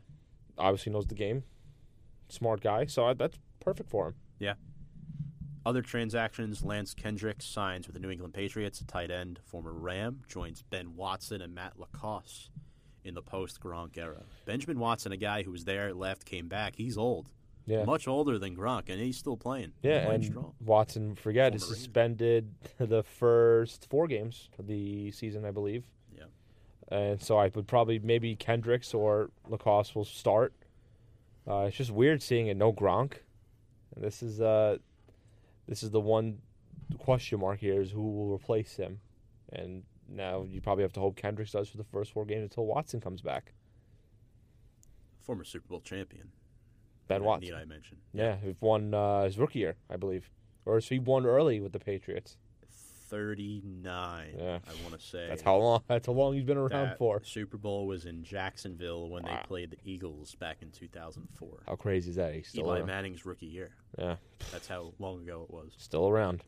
Obviously knows the game. Smart guy, so I, that's perfect for him. Yeah. Other transactions Lance Kendricks signs with the New England Patriots, a tight end, former Ram, joins Ben Watson and Matt LaCosse in the post Gronk era. Benjamin Watson, a guy who was there, left, came back. He's old. Yeah. Much older than Gronk, and he's still playing. Yeah, playing and strong. Watson, forget, is Former suspended the first four games of the season, I believe. Yeah. And so I would probably maybe Kendricks or Lacoste will start. Uh, it's just weird seeing it no Gronk. And this is uh, this is the one question mark here is who will replace him. And now you probably have to hope Kendricks does for the first four games until Watson comes back. Former Super Bowl champion. Ben Need Watson. I mention? Yeah, he won uh, his rookie year, I believe. Or so he won early with the Patriots. 39, Yeah. I want to say. That's how long. That's how long he's been around That for. Super Bowl was in Jacksonville when Wow. they played the Eagles back in 2004. How crazy is that? He's still Eli around. Manning's rookie year. Yeah, That's how long ago it was. still around.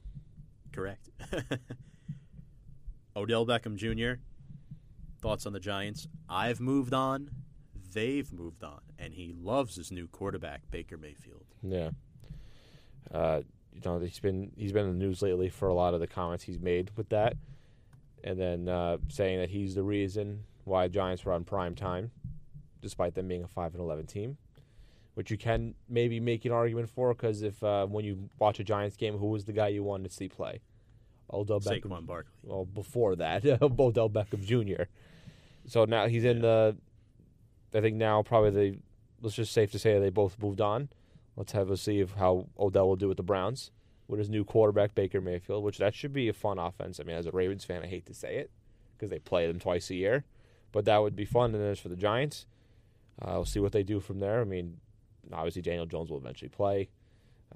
Correct. Odell Beckham Jr. Thoughts on the Giants? I've moved on. They've moved on, and he loves his new quarterback, Baker Mayfield. Yeah. Uh, you know, he's been he's been in the news lately for a lot of the comments he's made with that, and then uh, saying that he's the reason why Giants were on prime time, despite them being a five and eleven team, which you can maybe make an argument for because if uh, when you watch a Giants game, who was the guy you wanted to see play? Odell Beckham. Saquon Barkley. well before that Odell Beckham Jr. So now he's in the. I think now probably they. Let's just safe to say they both moved on. Let's have a see of how Odell will do with the Browns with his new quarterback Baker Mayfield, which that should be a fun offense. I mean, as a Ravens fan, I hate to say it because they play them twice a year, but that would be fun. And as for the Giants, uh, we'll see what they do from there. I mean, obviously Daniel Jones will eventually play.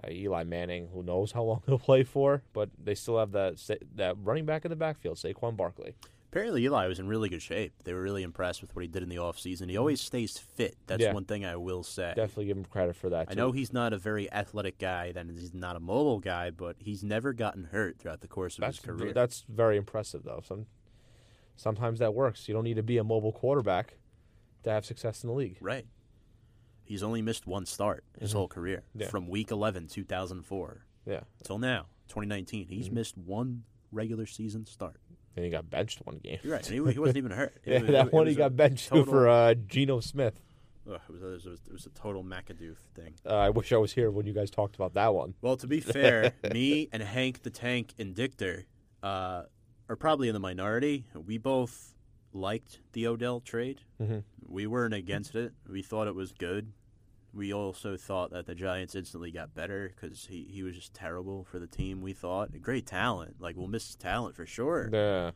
Uh, Eli Manning, who knows how long he'll play for, but they still have that that running back in the backfield, Saquon Barkley. Apparently, Eli was in really good shape. They were really impressed with what he did in the offseason. He always stays fit. That's Yeah. one thing I will say. Definitely give him credit for that. I know he's not a very athletic guy, then he's not a mobile guy, but he's never gotten hurt throughout the course of that's his career. that's very impressive though. Some sometimes that works. You don't need to be a mobile quarterback to have success in the league. Right. He's only missed one start his whole career. Mm-hmm. Yeah. From week 11, 2004, Yeah, till now, 2019. He's Mm-hmm. missed one regular season start. And he got benched one game. You're right. And he, he wasn't even hurt. It yeah, was- that it one was he got benched total- for uh, Geno Smith. Ugh, it, was, it, was, it was a total McAdoo thing. Uh, I wish I was here when you guys talked about that one. Well, to be fair, me and Hank the Tank and Dictor uh, are probably in the minority. We both liked the Odell trade. Mhm. We weren't against it. We thought it was good. We also thought that the Giants instantly got better because he, he was just terrible for the team. We thought great talent, like we'll miss his talent for sure. Yeah,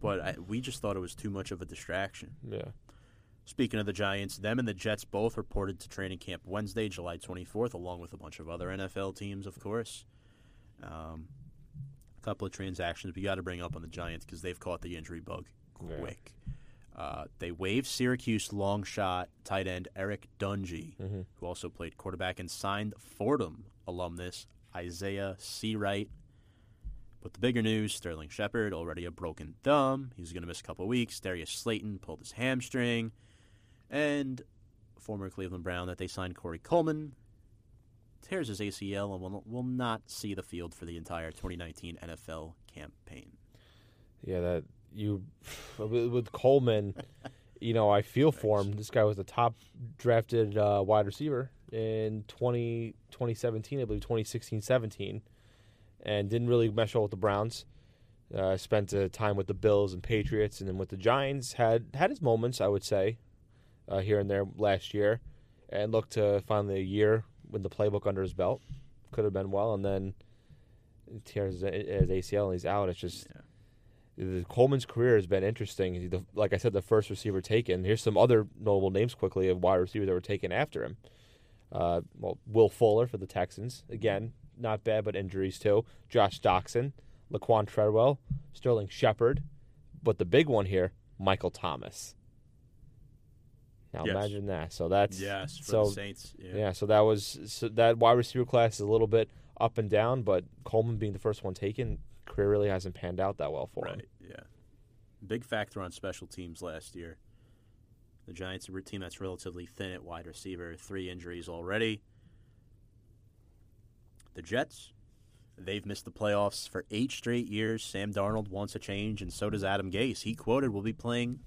But I, we just thought it was too much of a distraction. yeah. Speaking of the Giants, them and the Jets both reported to training camp Wednesday, July 24th, along with a bunch of other NFL teams, of course. Um, a couple of transactions we got to bring up on the Giants because they've caught the injury bug Yeah. Uh, they waived Syracuse long shot tight end Eric Dungey, Mhm. who also played quarterback, and signed Fordham alumnus Isaiah Seawright. But the bigger news Sterling Shepard, already a broken thumb. He's going to miss a couple weeks. Darius Slayton pulled his hamstring. And former Cleveland Brown that they signed Corey Coleman tears his ACL and will, will not see the field for the entire 2019 NFL campaign. Yeah, that you with Coleman, you know, I feel for him. This guy was the top drafted uh, wide receiver in 20, 2017, I believe 2016, 17, and didn't really mesh well with the Browns. Uh, spent uh, time with the Bills and Patriots, and then with the Giants. had had his moments, I would say, uh, here and there last year, and looked to finally a year with the playbook under his belt. Could have been well, and then tears his ACL and he's out. It's just Yeah. The Coleman's career has been interesting. The, like I said, the first receiver taken. Here's some other notable names quickly of wide receivers that were taken after him. Uh, well, Will Fuller for the Texans again, not bad, but injuries too. Josh Doctson, Laquan Treadwell, Sterling Shepard, but the big one here, Michael Thomas. Now Yes. imagine that. So that's Yes, for so the Saints. Yeah. yeah. So that was so that wide receiver class is a little bit up and down, but Coleman being the first one taken, career really hasn't panned out that well for him. Right. Yeah. Big factor on special teams last year. The Giants are a team that's relatively thin at wide receiver. Three injuries already. The Jets, they've missed the playoffs for eight straight years. Sam Darnold wants a change, and so does Adam Gase. He quoted, "We'll be playing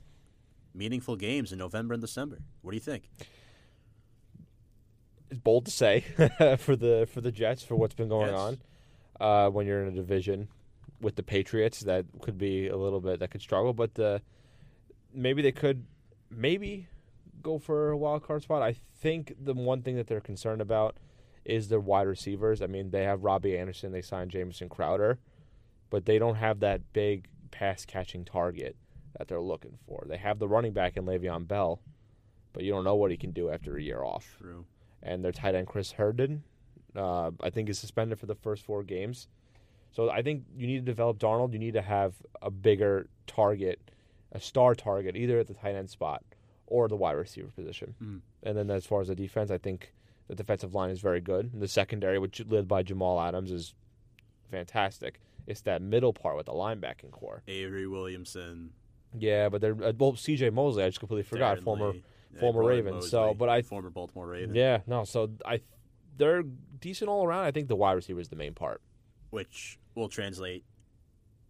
meaningful games in November and December." What do you think? It's bold to say for the for the Jets for what's been going Yes. on. Uh, when you're in a division with the Patriots, that could be a little bit that could struggle, but the maybe they could maybe go for a wild card spot. I think the one thing that they're concerned about is their wide receivers. I mean, they have Robbie Anderson, they signed Jamison Crowder, but they don't have that big pass catching target that they're looking for. They have the running back in Le'Veon Bell, but you don't know what he can do after a year off True. and their tight end Chris Herndon, uh, I think is suspended for the first four games. So I think you need to develop Darnold. You need to have a bigger target, a star target, either at the tight end spot or the wide receiver position. Mm. And then as far as the defense, I think the defensive line is very good. And the secondary, which led by Jamal Adams, is fantastic. It's that middle part with the linebacking core. Avery Williamson. Yeah, but they're uh, well, C.J. Mosley. I just completely forgot. Darren former Lee, former Roy Raven. So, but I former Baltimore Raven. Yeah, no. So I, they're decent all around. I think the wide receiver is the main part. Which will translate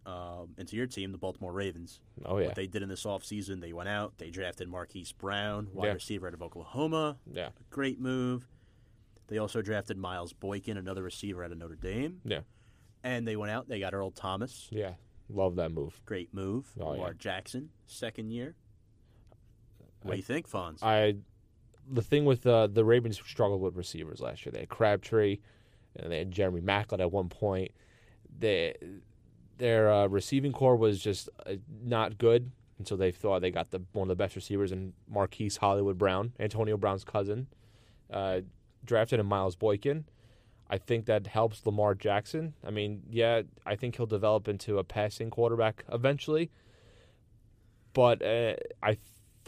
um, into your team, the Baltimore Ravens. Oh yeah, What they did in this offseason, they went out, they drafted Marquise Brown, wide Yeah. receiver out of Oklahoma. yeah, A great move. They also drafted Miles Boykin, another receiver out of Notre Dame. yeah, And they went out, they got Earl Thomas. yeah. Love that move. Great move. Oh, Lamar yeah. Jackson, second year. What I- do you think, Fonz? I, the thing with uh, the Ravens struggled with receivers last year. They had Crabtree, and they had Jeremy Maclin at one point. They, their uh, receiving core was just uh, not good, and so they thought they got the one of the best receivers in Marquise Hollywood Brown, Antonio Brown's cousin, uh, drafted in Miles Boykin. I think that helps Lamar Jackson. I mean, yeah, I think he'll develop into a passing quarterback eventually, but uh, I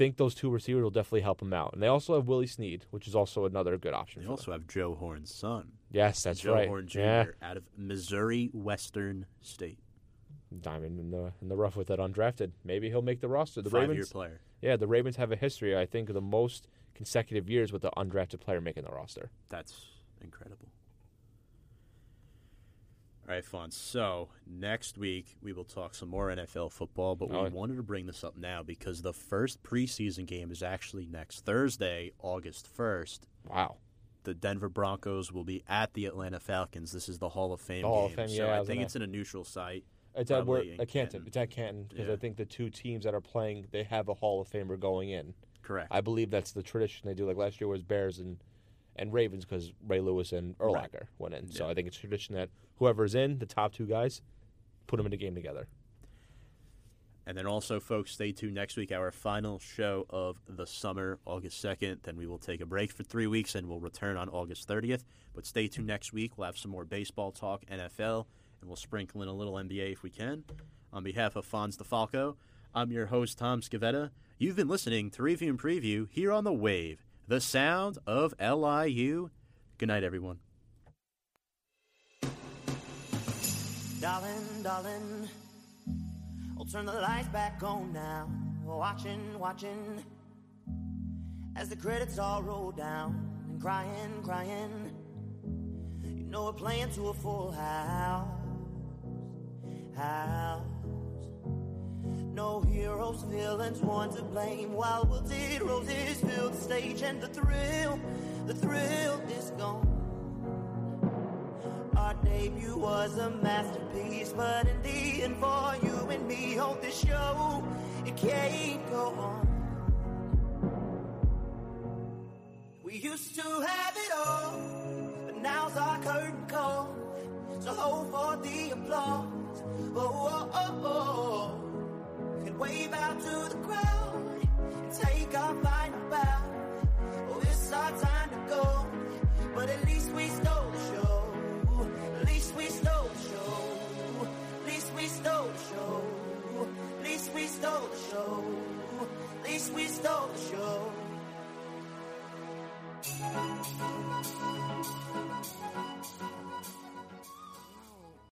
think those two receivers will definitely help him out. And they also have Willie Snead, which is also another good option. they also them. have Joe Horn's son. yes, that's Joe right. Horn Jr. Yeah, out of Missouri Western State. diamond in the in the rough with that undrafted. Maybe he'll make the roster. The Five-year Ravens, player. yeah, the Ravens have a history. I think of the most consecutive years with the undrafted player making the roster. That's incredible. All right, Fonz. So next week we will talk some more NFL football, but we Oh. wanted to bring this up now because the first preseason game is actually next Thursday, August first. Wow. The Denver Broncos will be at the Atlanta Falcons. This is the Hall of Fame The Hall game. of Fame, so yeah, I I think it's in a neutral site. It's at, where, at Canton. Canton. It's at Canton because Yeah. I think the two teams that are playing they have a Hall of Famer going in. Correct. I believe that's the tradition they do. Like last year was Bears and and Ravens because Ray Lewis and Urlacher Right. went in. So I think it's tradition that whoever's in the top two guys put them in a game together. And then also, folks, stay tuned next week, our final show of the summer, August 2nd. Then we will take a break for three weeks and we'll return on August 30th. But stay tuned next week. We'll have some more baseball talk, NFL, and we'll sprinkle in a little NBA if we can. On behalf of Fonz DeFalco, I'm your host, Tom Scavetta. You've been listening to Review and Preview here on The Wave, the sound of LIU. Good night, everyone. Darling, darling, I'll turn the lights back on now. Watching, watching, as the credits all roll down. And crying, crying, you know we're playing to a full house. House. No heroes, villains, one to blame. While we wilted roses fill the stage, and the thrill, the thrill is gone. Our debut was a masterpiece, but in the end, for you and me, hold this show, it can't go on. We used to have it all, but now's our curtain call. So hold for the applause. Oh, oh, oh, oh wave out to the crowd and take our final bow. Oh, it's our time to go, but at least we stole the show. At least we stole the show. At least we stole the show. At least we stole the show. At least we stole the show. Stole the show.